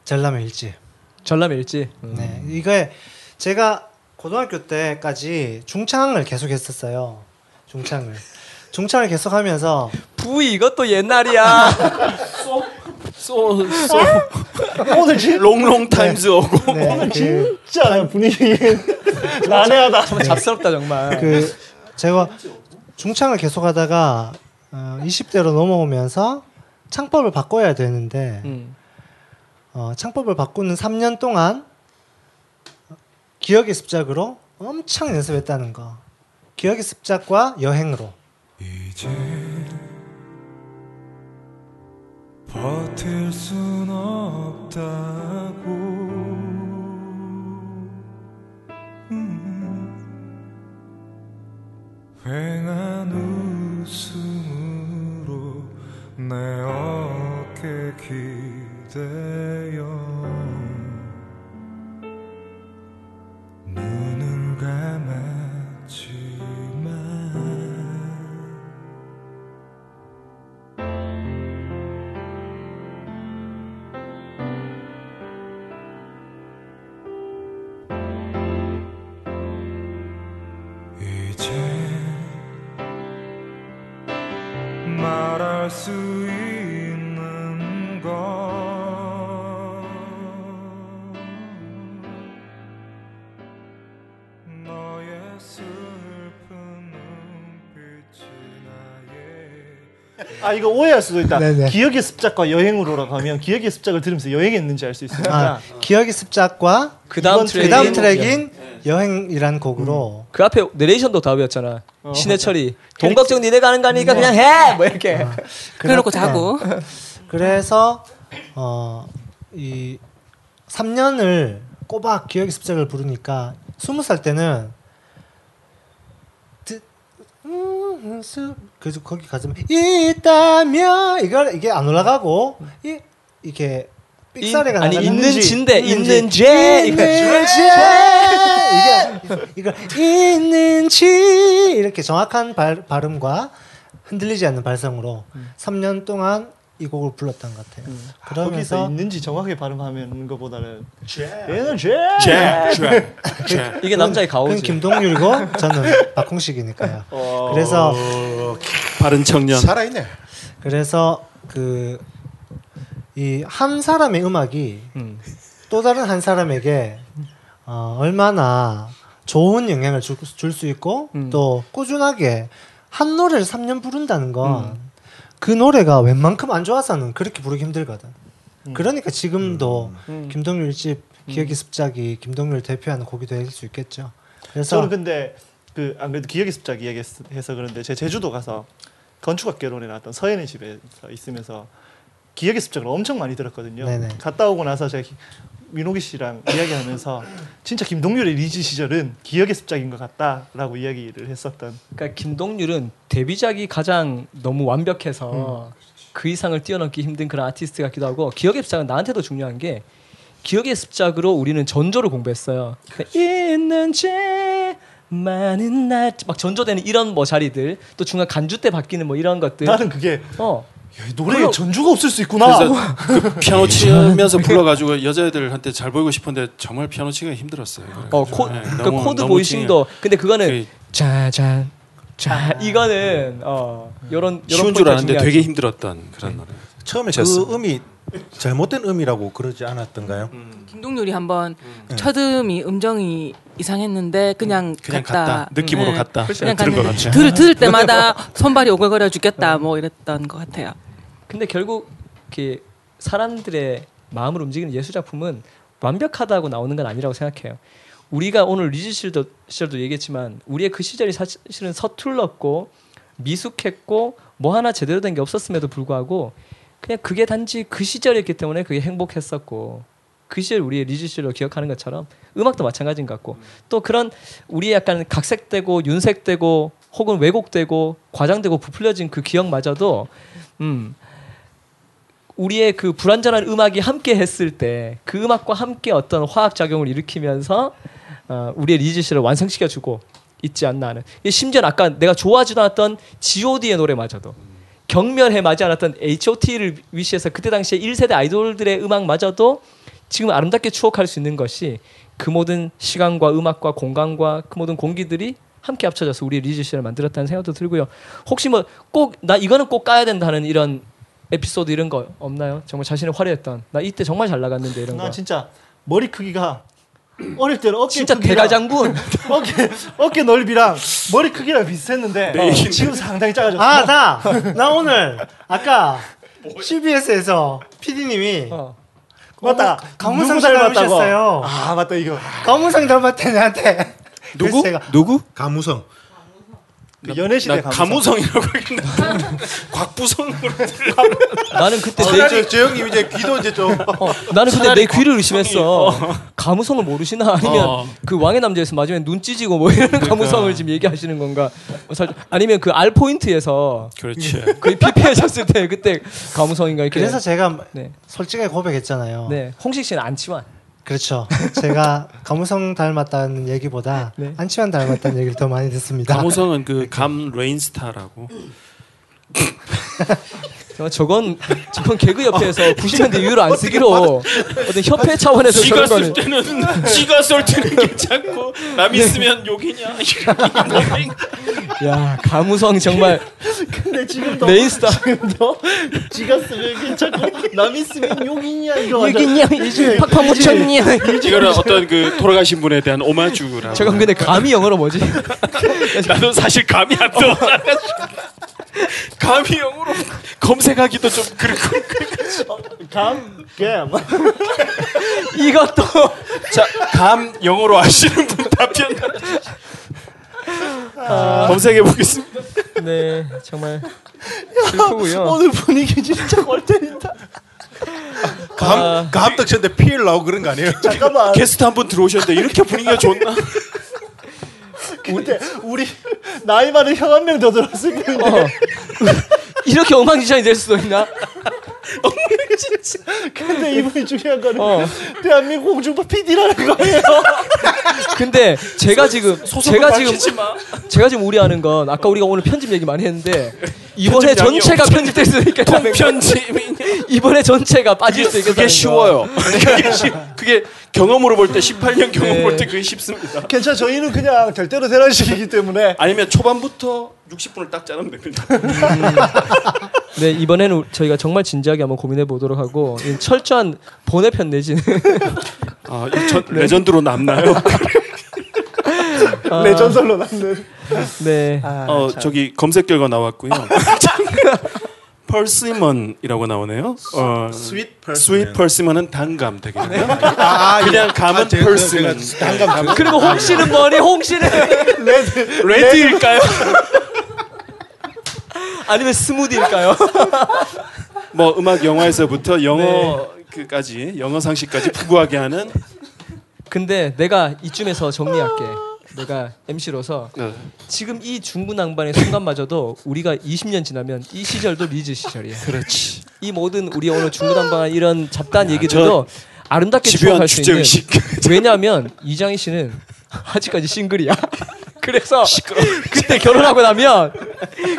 전람의 일집. 전람회 일지. 네, 이거에 제가 고등학교 때까지 중창을 계속 했었어요. 중창을. 중창을 계속 하면서 부이 이것도 옛날이야. 쏘, 쏘. 오늘 진, 롱롱 타임즈 오고. 네, 오늘 그, 진짜 분위기 난해하다. 정말 잡스럽다 정말. 그 제가 중창을 계속 하다가 어, 20대로 넘어오면서 창법을 바꿔야 되는데 음. 어, 창법을 바꾸는 3년 동안 기억의 습작으로 엄청 연습했다는 거. 기억의 습작과 여행으로. 이제 버틸 순 없다고 음. 휑한 웃음으로 내 어깨 기대어 아 이거 오해할 수도 있다. 네네. 기억의 습작과 여행으로라고 하면 기억의 습작을 들으면서 여행했는지 알 수 있으니까. 아, 기억의 습작과 그 다음 이번 트랙이 그 다음 트랙인- 트랙인 여행이란 곡으로 그 앞에 내레이션도 답이었잖아. 어, 신해철이 돈 걱정 니네 가는 거니까 그냥 해. 뭐 이렇게. 그래놓고 그렇- 자고. 그래서 어, 이 3년을 꼬박 기억의 습작을 부르니까 20살 때는 드- 음, 수- 그래서 거기 가서 있다면 이걸 이게 안 올라가고 이 이렇게 삑사리 가 아니 나가는 있는 진데 있는 죄. 이거. 있는지 이게 이거 있는 지 이렇게 정확한 발, 발음과 흔들리지 않는 발성으로 3년 동안 이 곡을 불렀던 것 같아요. 거기서 그러면서 있는지 정확하게 발음하는 것보다는 얘는 죄. 잭, 잭, 잭. 이게 남자의 가오지. 김동률이고 저는 박홍식이니까요. 그래서 바른 청년. 살아있네. 그래서 그 이 한 사람의 음악이 음. 또 다른 한 사람에게 어, 얼마나 좋은 영향을 줄수 있고 음. 또 꾸준하게 한 노래를 3년 부른다는 건 그 노래가 웬만큼 안 좋아서는 그렇게 부르기 힘들거든. 그러니까 지금도 음. 김동률 집 기억의 습작이 김동률 대표하는 곡이 될 수 있겠죠. 그래서 저는 근데 그 안 그래도 기억의 습작 이야기해서 그런데 제 제주도 가서 건축학개론에 나왔던 서현의 집에서 있으면서 기억의 습작을 엄청 많이 들었거든요. 네네. 갔다 오고 나서 제가 기- 민호기 씨랑 이야기하면서 진짜 김동률의 리즈 시절은 기억의 습작인 것 같다라고 이야기를 했었던. 그러니까 김동률은 데뷔작이 가장 너무 완벽해서 그 이상을 뛰어넘기 힘든 그런 아티스트 같기도 하고 기억의 습작은 나한테도 중요한 게 기억의 습작으로 우리는 전조를 공부했어요. 그러니까 있는지 많은 날 막 전조되는 이런 뭐 자리들 또 중간 간주 때 바뀌는 뭐 이런 것들. 나는 그게 어. 노래에 전주가 없을 수 있구나. 그래서 그 피아노 치면서 불러가지고 여자애들한테 잘 보이고 싶은데 정말 피아노 치기가 힘들었어요. 어, 코, 네, 그 너무- 코드 너무 voicing도 근데 그거는 그 짜잔 자 이거는 어 요런 요런 쉬운 줄 중요하지. 되게 힘들었던 그런 노래. 처음에 쳤어. 그 음이 잘못된 음이라고 그러지 않았던가요? 김동률이 한번 첫 음이 음정이 이상했는데 그냥, 그냥 갔다. 갔다. 느낌으로 네. 갔다. 그냥 들은 것 갔는데 같아. 들, 들을 때마다 손발이 오글거려 죽겠다 뭐 이랬던 것 같아요. 근데 결국 이렇게 사람들의 마음을 움직이는 예술 작품은 완벽하다고 나오는 건 아니라고 생각해요. 우리가 오늘 리즈 시절도, 시절도 얘기했지만 우리의 그 시절이 사실은 서툴렀고 미숙했고 뭐 하나 제대로 된 게 없었음에도 불구하고 그냥 그게 단지 그 시절이었기 때문에 그게 행복했었고 그 시절 우리의 리즈 시절로 기억하는 것처럼 음악도 마찬가지인 것 같고 또 그런 우리의 약간 각색되고 윤색되고 혹은 왜곡되고 과장되고 부풀려진 그 기억마저도 음 우리의 그 불완전한 음악이 함께 했을 때 그 음악과 함께 어떤 화학 작용을 일으키면서 어, 우리의 리즈 시절을 완성시켜 주고 있지 않나 하는. 심지어 아까 내가 좋아하지도 않았던 G.O.D의 노래마저도 경멸해 마지 않았던 H.O.T.를 위시해서 그때 당시에 1세대 아이돌들의 음악마저도 지금 아름답게 추억할 수 있는 것이 그 모든 시간과 음악과 공간과 그 모든 공기들이 함께 합쳐져서 우리 리즈 시절을 만들었다는 생각도 들고요. 혹시 뭐 꼭 나 이거는 꼭 까야 된다는 이런 에피소드 이런 거 없나요? 정말 자신의 화려했던 나 이때 정말 잘 나갔는데 이런 거. 난 진짜 머리 크기가 어릴 때는 어깨 진짜 크기랑 대가장군. 어깨 어깨 넓이랑 머리 크기랑 비슷했는데 네, 어, 지금 상당히 작아졌어. 아, 나, 나 오늘 아까 CBS에서 PD님이 어. 맞다. 강문상 누구 닮았다고? 아 맞다 이거. 검은상 닮았대 나한테. 누구? 누구? 가무성. 그 연애시대 나 가무성이라고 했는데 곽부성으로 나는 그때 어, 내 저, 저 형님 이제 귀도 이제 좀 어, 나는 근데 내 귀를 의심했어. 가무성을 모르시나 아니면 어. 그 왕의 남자에서 마지막에 눈 찢이고 뭐 이런 가무성을 지금 얘기하시는 건가? 어, 살- 아니면 그알 포인트에서 그렇지. 거의 피폐해졌을 때 그때 가무성인가 이렇게. 그래서 제가 네. 솔직하게 고백했잖아요. 네. 홍식 씨는 안치환. 그렇죠. 제가 감우성 닮았다는 얘기보다 네. 안치환 닮았다는 얘기를 더 많이 듣습니다. 감우성은 그 감 rain star라고. 정말 저건 저건 개그 협회에서 90년대 이후로 안 쓰기로 어떤 협회 차원에서 지가 쓸 거는 때는 지가 쓸 때는 괜찮고 남이 쓰면 욕이냐? 야 감우성 정말 근데 지금도 rain star. 지금도 지가 쓰면 괜찮고 남이 쓰면 욕이냐 이거 얘기냐? 이제 팍팍 묻혔냐? 이거는 어떤 그 돌아가신 분에 대한 오마주라고. 저건 근데 감이 영어로 뭐지? 나도 사실 감이 안 떠올라. 감이 영어로 검색하기도 좀 그렇고. 감게 이것도 자, 감 영어로 아시는 분 답변. 검색해 보겠습니다. 네 정말 슬프고요. 오늘 분위기 진짜 골 때린다. 감 아. 감떡 쳤는데 피를 나오고 그런 거 아니에요? 잠깐만. 게스트 한 분 들어오셨는데 이렇게 분위기가 좋나? 근데 우리 나이 많은 형 한 명 더 들었을 텐데 어. 이렇게 엉망진창이 될 수도 있나? 근데 이분이 중요한 거는 어. 대한민국 공중파 PD라는 거예요. 근데 제가 지금 제가 지금. 제가 지금 우려하는 건 아까 우리가 오늘 편집 얘기 많이 했는데 이번에 전체가 편집될 수 있겠다는 거. 편집이 이번에 전체가 빠질 수 있겠다는 그게 거. 쉬워요. 그게, 쉬- 그게 경험으로 볼 때 18년 경험 네. 볼때 그게 쉽습니다. 괜찮아 저희는 그냥 될 대로 되는 식이기 때문에 아니면 초반부터 60분을 딱 짜면 됩니다. 네 이번에는 저희가 정말 진지하게 한번 고민해 보도록 하고 이 철저한 본회편 내지는 아, 이 전, 레전드로 남나요? 아, 레전설로 남는. 네 어, 저기 검색 결과 나왔고요. persimmon이라고 나오네요. 어, sweet sweet persimmon은 단감 되겠네요. 아, 그냥 감은 제가- persimmon. 단감 감. 그리고 홍시는 뭐니 홍시는 red일까요? 아니면 스무디일까요? 뭐 음악 영화에서부터 영어 그까지 영어 상식까지 풍부하게 하는 근데 내가 이쯤에서 정리할게. 내가 MC로서 네. 지금 이 중구난방의 순간마저도 우리가 20년 지나면 이 시절도 리즈 시절이야. 그렇지. 이 모든 우리 오늘 중구난방한 이런 잡다한 얘기들도 아름답게 추억할 수 있는. 왜냐하면 이장희 씨는 아직까지 싱글이야. 그래서 그때 결혼하고 나면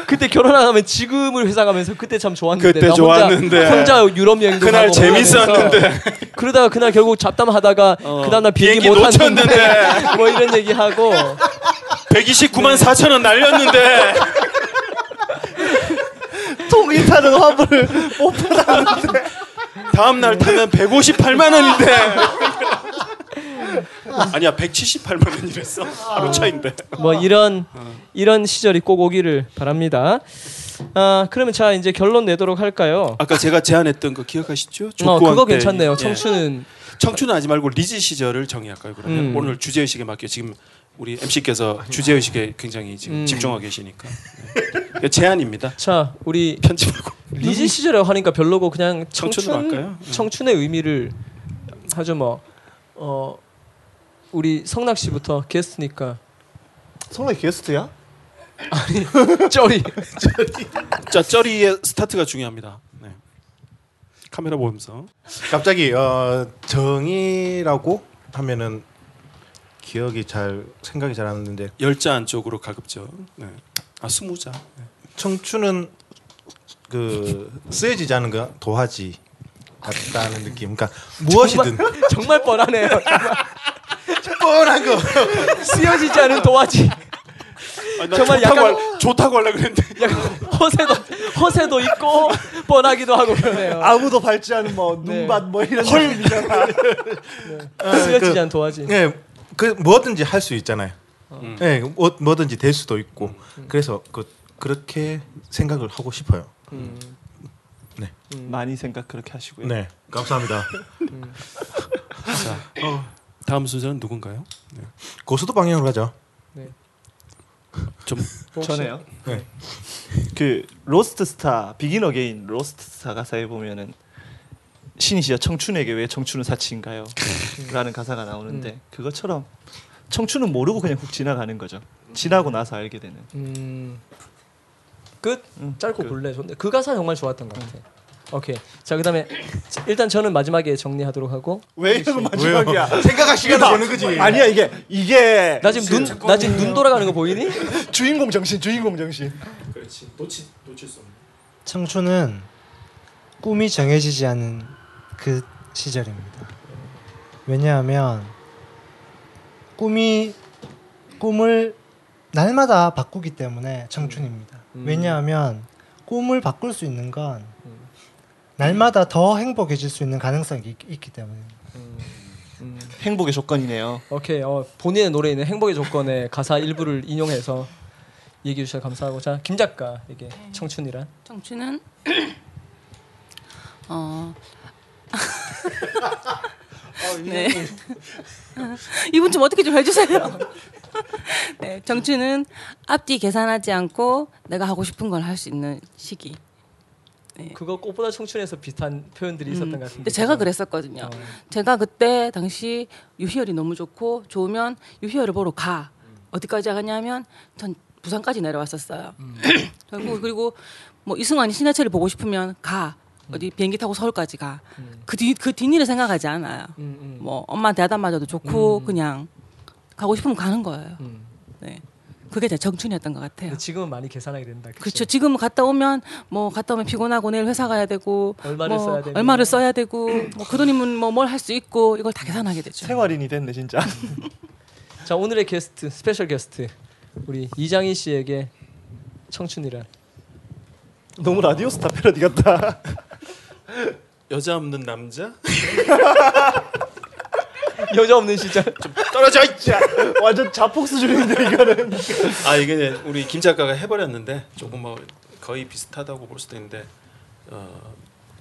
그때 결혼하고 나면 지금을 회상하면서 그때 참 좋았는데 그때 나 좋았는데. 혼자, 혼자 유럽 여행도 그날 재밌었는데. 그러다가 그날 결국 잡담하다가 어, 그 다음날 비행기, 비행기 못 탔는데 놓쳤는데. 뭐 이런 얘기하고 129만 4천 원 날렸는데 통이 타는 화물을 못 받았는데 다음 날 타면 158만 원인데. 아니야 178만 원이랬어 하루 차인데. 뭐 이런 이런 시절이 꼭 오기를 바랍니다. 아 그러면 자 이제 결론 내도록 할까요? 아까 제가 제안했던 거 기억하시죠? 어 그거 때. 괜찮네요. 예. 청춘은 청춘은 하지 말고 리즈 시절을 정의할까요? 그러면 음. 오늘 주제 의식에 맞게 지금 우리 MC께서 주제 의식에 굉장히 지금 음. 집중하고 계시니까 네. 제안입니다. 자 우리 편집하고 리즈 시절에 하니까 별로고 그냥 청춘? 음. 청춘의 의미를 하죠 뭐 어. 우리 성락 씨부터 게스트니까 성락이 게스트야? 쩌리 자 쩌리의 스타트가 중요합니다. 네. 카메라 보면서 갑자기 어, 정이라고 하면은 기억이 잘 생각이 잘 안 나는데 열자 안쪽으로 가급적. 네. 아 스무자. 네. 청춘은 그 쓰여지지 않은 거 도화지 같다는 느낌. 그러니까 무엇이든 정말 뻔하네요. 정말. 뻔한 거. 쓰여지지 않은 도화지. 아, 나 정말 좋다고 약간- 할, 좋다고 하려 그랬는데 약간 허세도 허세도 있고 뻔하기도 하고 그러네요. 아무도 밟지 않은 뭐 네. 눈밭 뭐 이런 느낌이잖아. 쓰여지지 그- 않은 도화지. 예, 그 뭐든지 할 수 있잖아요. 음. 예, 뭐, 뭐든지 될 수도 있고. 그래서 그 그렇게 생각을 하고 싶어요. 음. 많이 생각 그렇게 하시고요. 네, 감사합니다. 다음 순서는 누군가요? 고수도 방향으로 가죠. 좀 전에요. 네. 그 Lost Star Begin Again Lost Star 가사에 보면은 신이시여 청춘에게 왜 청춘은 사치인가요? 라는 가사가 나오는데 그것처럼 청춘은 모르고 그냥 훅 지나가는 거죠. 지나고 나서 알게 되는. 음. 끝. 음, 짧고 끝. 굴레 좋네. 그 가사 정말 좋았던 것 같아. 오케이. 자 그다음에 일단 저는 마지막에 정리하도록 하고 왜 이런 마지막이야? 생각할 시간을 주는 거지. 아니야 이게 이게 나 지금 눈 나 지금 눈 돌아가는 거 보이니? 주인공 정신 주인공 정신. 그렇지 놓치 놓칠 수 없는. 청춘은 꿈이 정해지지 않은 그 시절입니다. 왜냐하면 꿈이 꿈을 날마다 바꾸기 때문에 청춘입니다. 음. 왜냐하면 꿈을 바꿀 수 있는 건 날마다 더 행복해질 수 있는 가능성이 있, 있기 때문에. 음. 행복의 조건이네요. 오케이. 어, 본인의 노래 있는 행복의 조건의 가사 일부를 인용해서 얘기해 주셔서 감사하고 자 김 작가에게 청춘이란 청춘은 어. 네. 이분 좀 어떻게 좀 해주세요. 네, 정춘은 앞뒤 계산하지 않고 내가 하고 싶은 걸 할 수 있는 시기. 그거 꽃보다 청춘에서 비슷한 표현들이 있었던 것 같은데. 제가 그랬었거든요. 어. 제가 그때 당시 유희열이 너무 좋고 좋으면 유희열을 보러 가. 어디까지 가냐면 전 부산까지 내려왔었어요. 그리고 그리고 뭐 이승환이 신해철을 보고 싶으면 가. 어디 비행기 타고 서울까지 가. 그 뒤 그 뒷일을 생각하지 않아요. 음, 음. 뭐 엄마한테 하다 맞아도 좋고 그냥 가고 싶으면 가는 거예요. 음. 네. 그게 제 정춘이었던 것 같아요. 지금은 많이 계산하게 된다. 그치? 그렇죠. 지금 갔다 오면 뭐 갔다 오면 피곤하고 내일 회사 가야 되고 얼마를 뭐 써야 되고. 얼마를 써야 되고 뭐 그 돈이면 뭐 뭘 할 수 있고 이걸 다 계산하게 되죠. 생활인이 됐네 진짜. 자 오늘의 게스트 스페셜 게스트 우리 이장희 씨에게 청춘이란 너무 라디오 스타 패러디 같다. 여자 없는 남자? 여자 없는 시절. 떨어져 있지. 완전 자폭 수준인데 이거는. 아 이게 우리 김 작가가 해버렸는데 조금 뭐 거의 비슷하다고 볼 수도 있는데 어,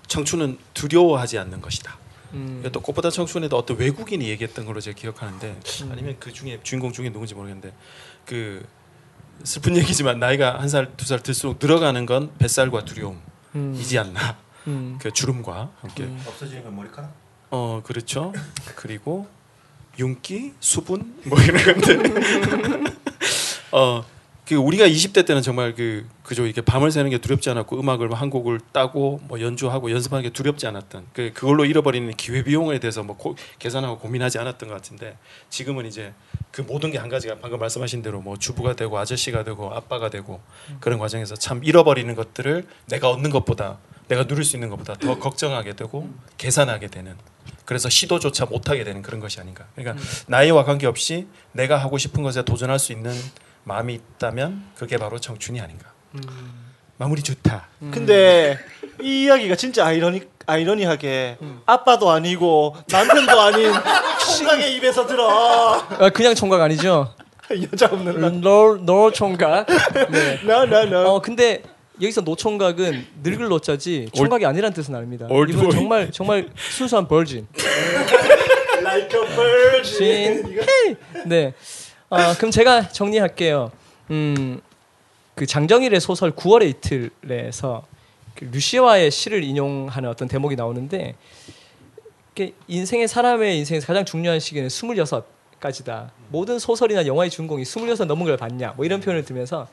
청춘은 두려워하지 않는 것이다. 음. 이것도 꽃보다 청춘에도 어떤 외국인이 얘기했던 걸로 제가 기억하는데 아니면 그 중에 주인공 중에 누군지 모르겠는데 그 슬픈 얘기지만 나이가 한 살 두 살 들수록 늘어가는 건 뱃살과 두려움이지 않나 음. 그 주름과 함께 없어지는 건 머리카락? 어 그렇죠 그리고 윤기? 수분? 뭐 이런 건데. 어 그 우리가 20대 때는 정말 그 그저 이렇게 밤을 새는 게 두렵지 않았고 음악을 한 곡을 따고 뭐 연주하고 연습하는 게 두렵지 않았던 그 그걸로 잃어버리는 기회 비용에 대해서 뭐 고, 계산하고 고민하지 않았던 것 같은데 지금은 이제 그 모든 게 한 가지가 방금 말씀하신 대로 뭐 주부가 되고 아저씨가 되고 아빠가 되고 그런 과정에서 참 잃어버리는 것들을 내가 얻는 것보다 내가 누릴 수 있는 것보다 더 걱정하게 되고 계산하게 되는 그래서 시도조차 못하게 되는 그런 것이 아닌가. 그러니까 나이와 관계없이 내가 하고 싶은 것에 도전할 수 있는 마음이 있다면 그게 바로 청춘이 아닌가. 마무리 좋다. 근데 이 이야기가 진짜 아이러니 아이러니하게 아빠도 아니고 남편도 아닌 총각의 입에서 들어. 아, 그냥 총각 아니죠? 여자 없는 남. 노, 노 총각. 네. 나나나. 어 근데 여기서 노총각은 늙을 노자지 총각이 아니란 뜻은 아닙니다. 이분. 정말 정말 순수한 virgin. Like a virgin. 진. 네. 아 그럼 제가 정리할게요. 음, 그 장정일의 소설 9월의 이틀에서 그 루시와의 시를 인용하는 어떤 대목이 나오는데 인생의 사람의 인생에서 가장 중요한 시기는 26까지다. 모든 소설이나 영화의 주인공이 26 넘은 걸 봤냐? 뭐 이런 표현을 들면서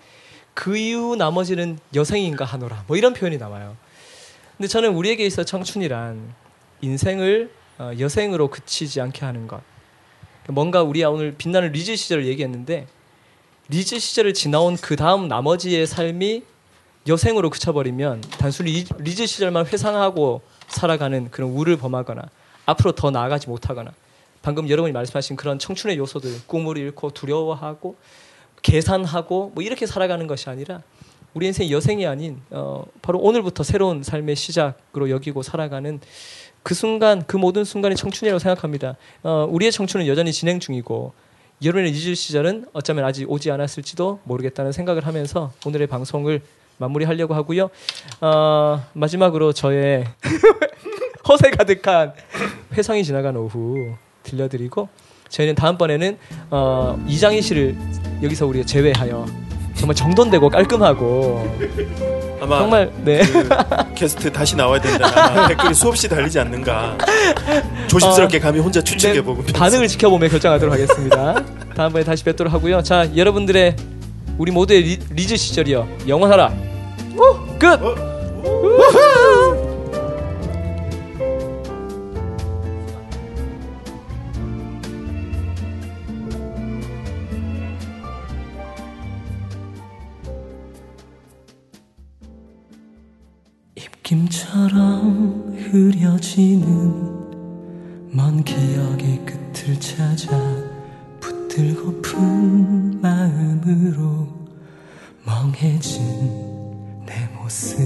그 이후 나머지는 여생인가 하노라. 뭐 이런 표현이 나와요. 근데 저는 우리에게 있어 청춘이란 인생을 어, 여생으로 그치지 않게 하는 것. 뭔가 우리가 오늘 빛나는 리즈 시절을 얘기했는데 리즈 시절을 지나온 그 다음 나머지의 삶이 여생으로 그쳐버리면 단순히 리- 리즈 시절만 회상하고 살아가는 그런 우를 범하거나 앞으로 더 나아가지 못하거나 방금 여러분이 말씀하신 그런 청춘의 요소들 꿈을 잃고 두려워하고 계산하고 뭐 이렇게 살아가는 것이 아니라 우리 인생 여생이 아닌 어, 바로 오늘부터 새로운 삶의 시작으로 여기고 살아가는 그 순간 그 모든 순간이 청춘이라고 생각합니다. 어, 우리의 청춘은 여전히 진행 중이고 여러분의 잊을 시절은 어쩌면 아직 오지 않았을지도 모르겠다는 생각을 하면서 오늘의 방송을 마무리하려고 하고요. 어, 마지막으로 저의 허세 가득한 회상이 지나간 오후 들려드리고 저희는 다음번에는 어, 이장희 씨를 여기서 우리가 제외하여 정말 정돈되고 깔끔하고 아마 정말 네. 그 게스트 다시 나와야 된다. 댓글이 수없이 달리지 않는가. 조심스럽게 감히 혼자 추측해보고 네, 반응을 지켜보며 결정하도록 하겠습니다. 다음번에 다시 뵙도록 하고요. 자, 여러분들의 우리 모두의 리, 리즈 시절이여 영원하라. 끝. 김처럼 흐려지는 먼 기억의 끝을 찾아 붙들고픈 마음으로 멍해진 내 모습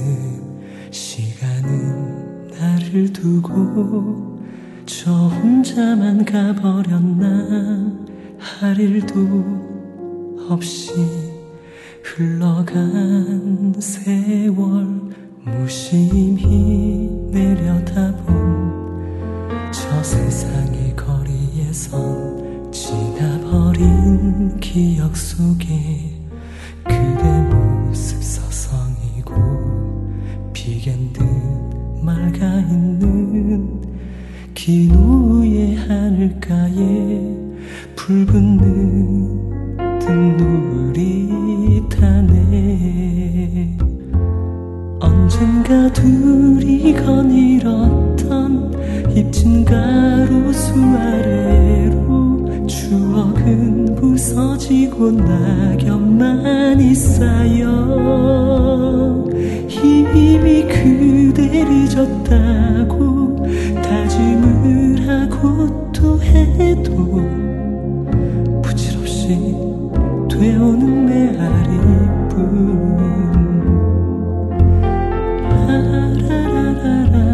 시간은 나를 두고 저 혼자만 가버렸나? 할 일도 없이 흘러간 세월 무심히 내려다본 저 세상의 거리에선 지나버린 기억 속에 그대 모습 서성이고 비겐 듯 맑아 있는 긴 오후의 하늘가에 붉은 눈뜬 노을이 타네 언젠가 둘이 거닐었던 입진 가로수 아래로 추억은 부서지고 낙엽만이 쌓여 이미 그대를 졌다고 다짐을 하고 또 해도 부질없이 되어오는 메아리. será.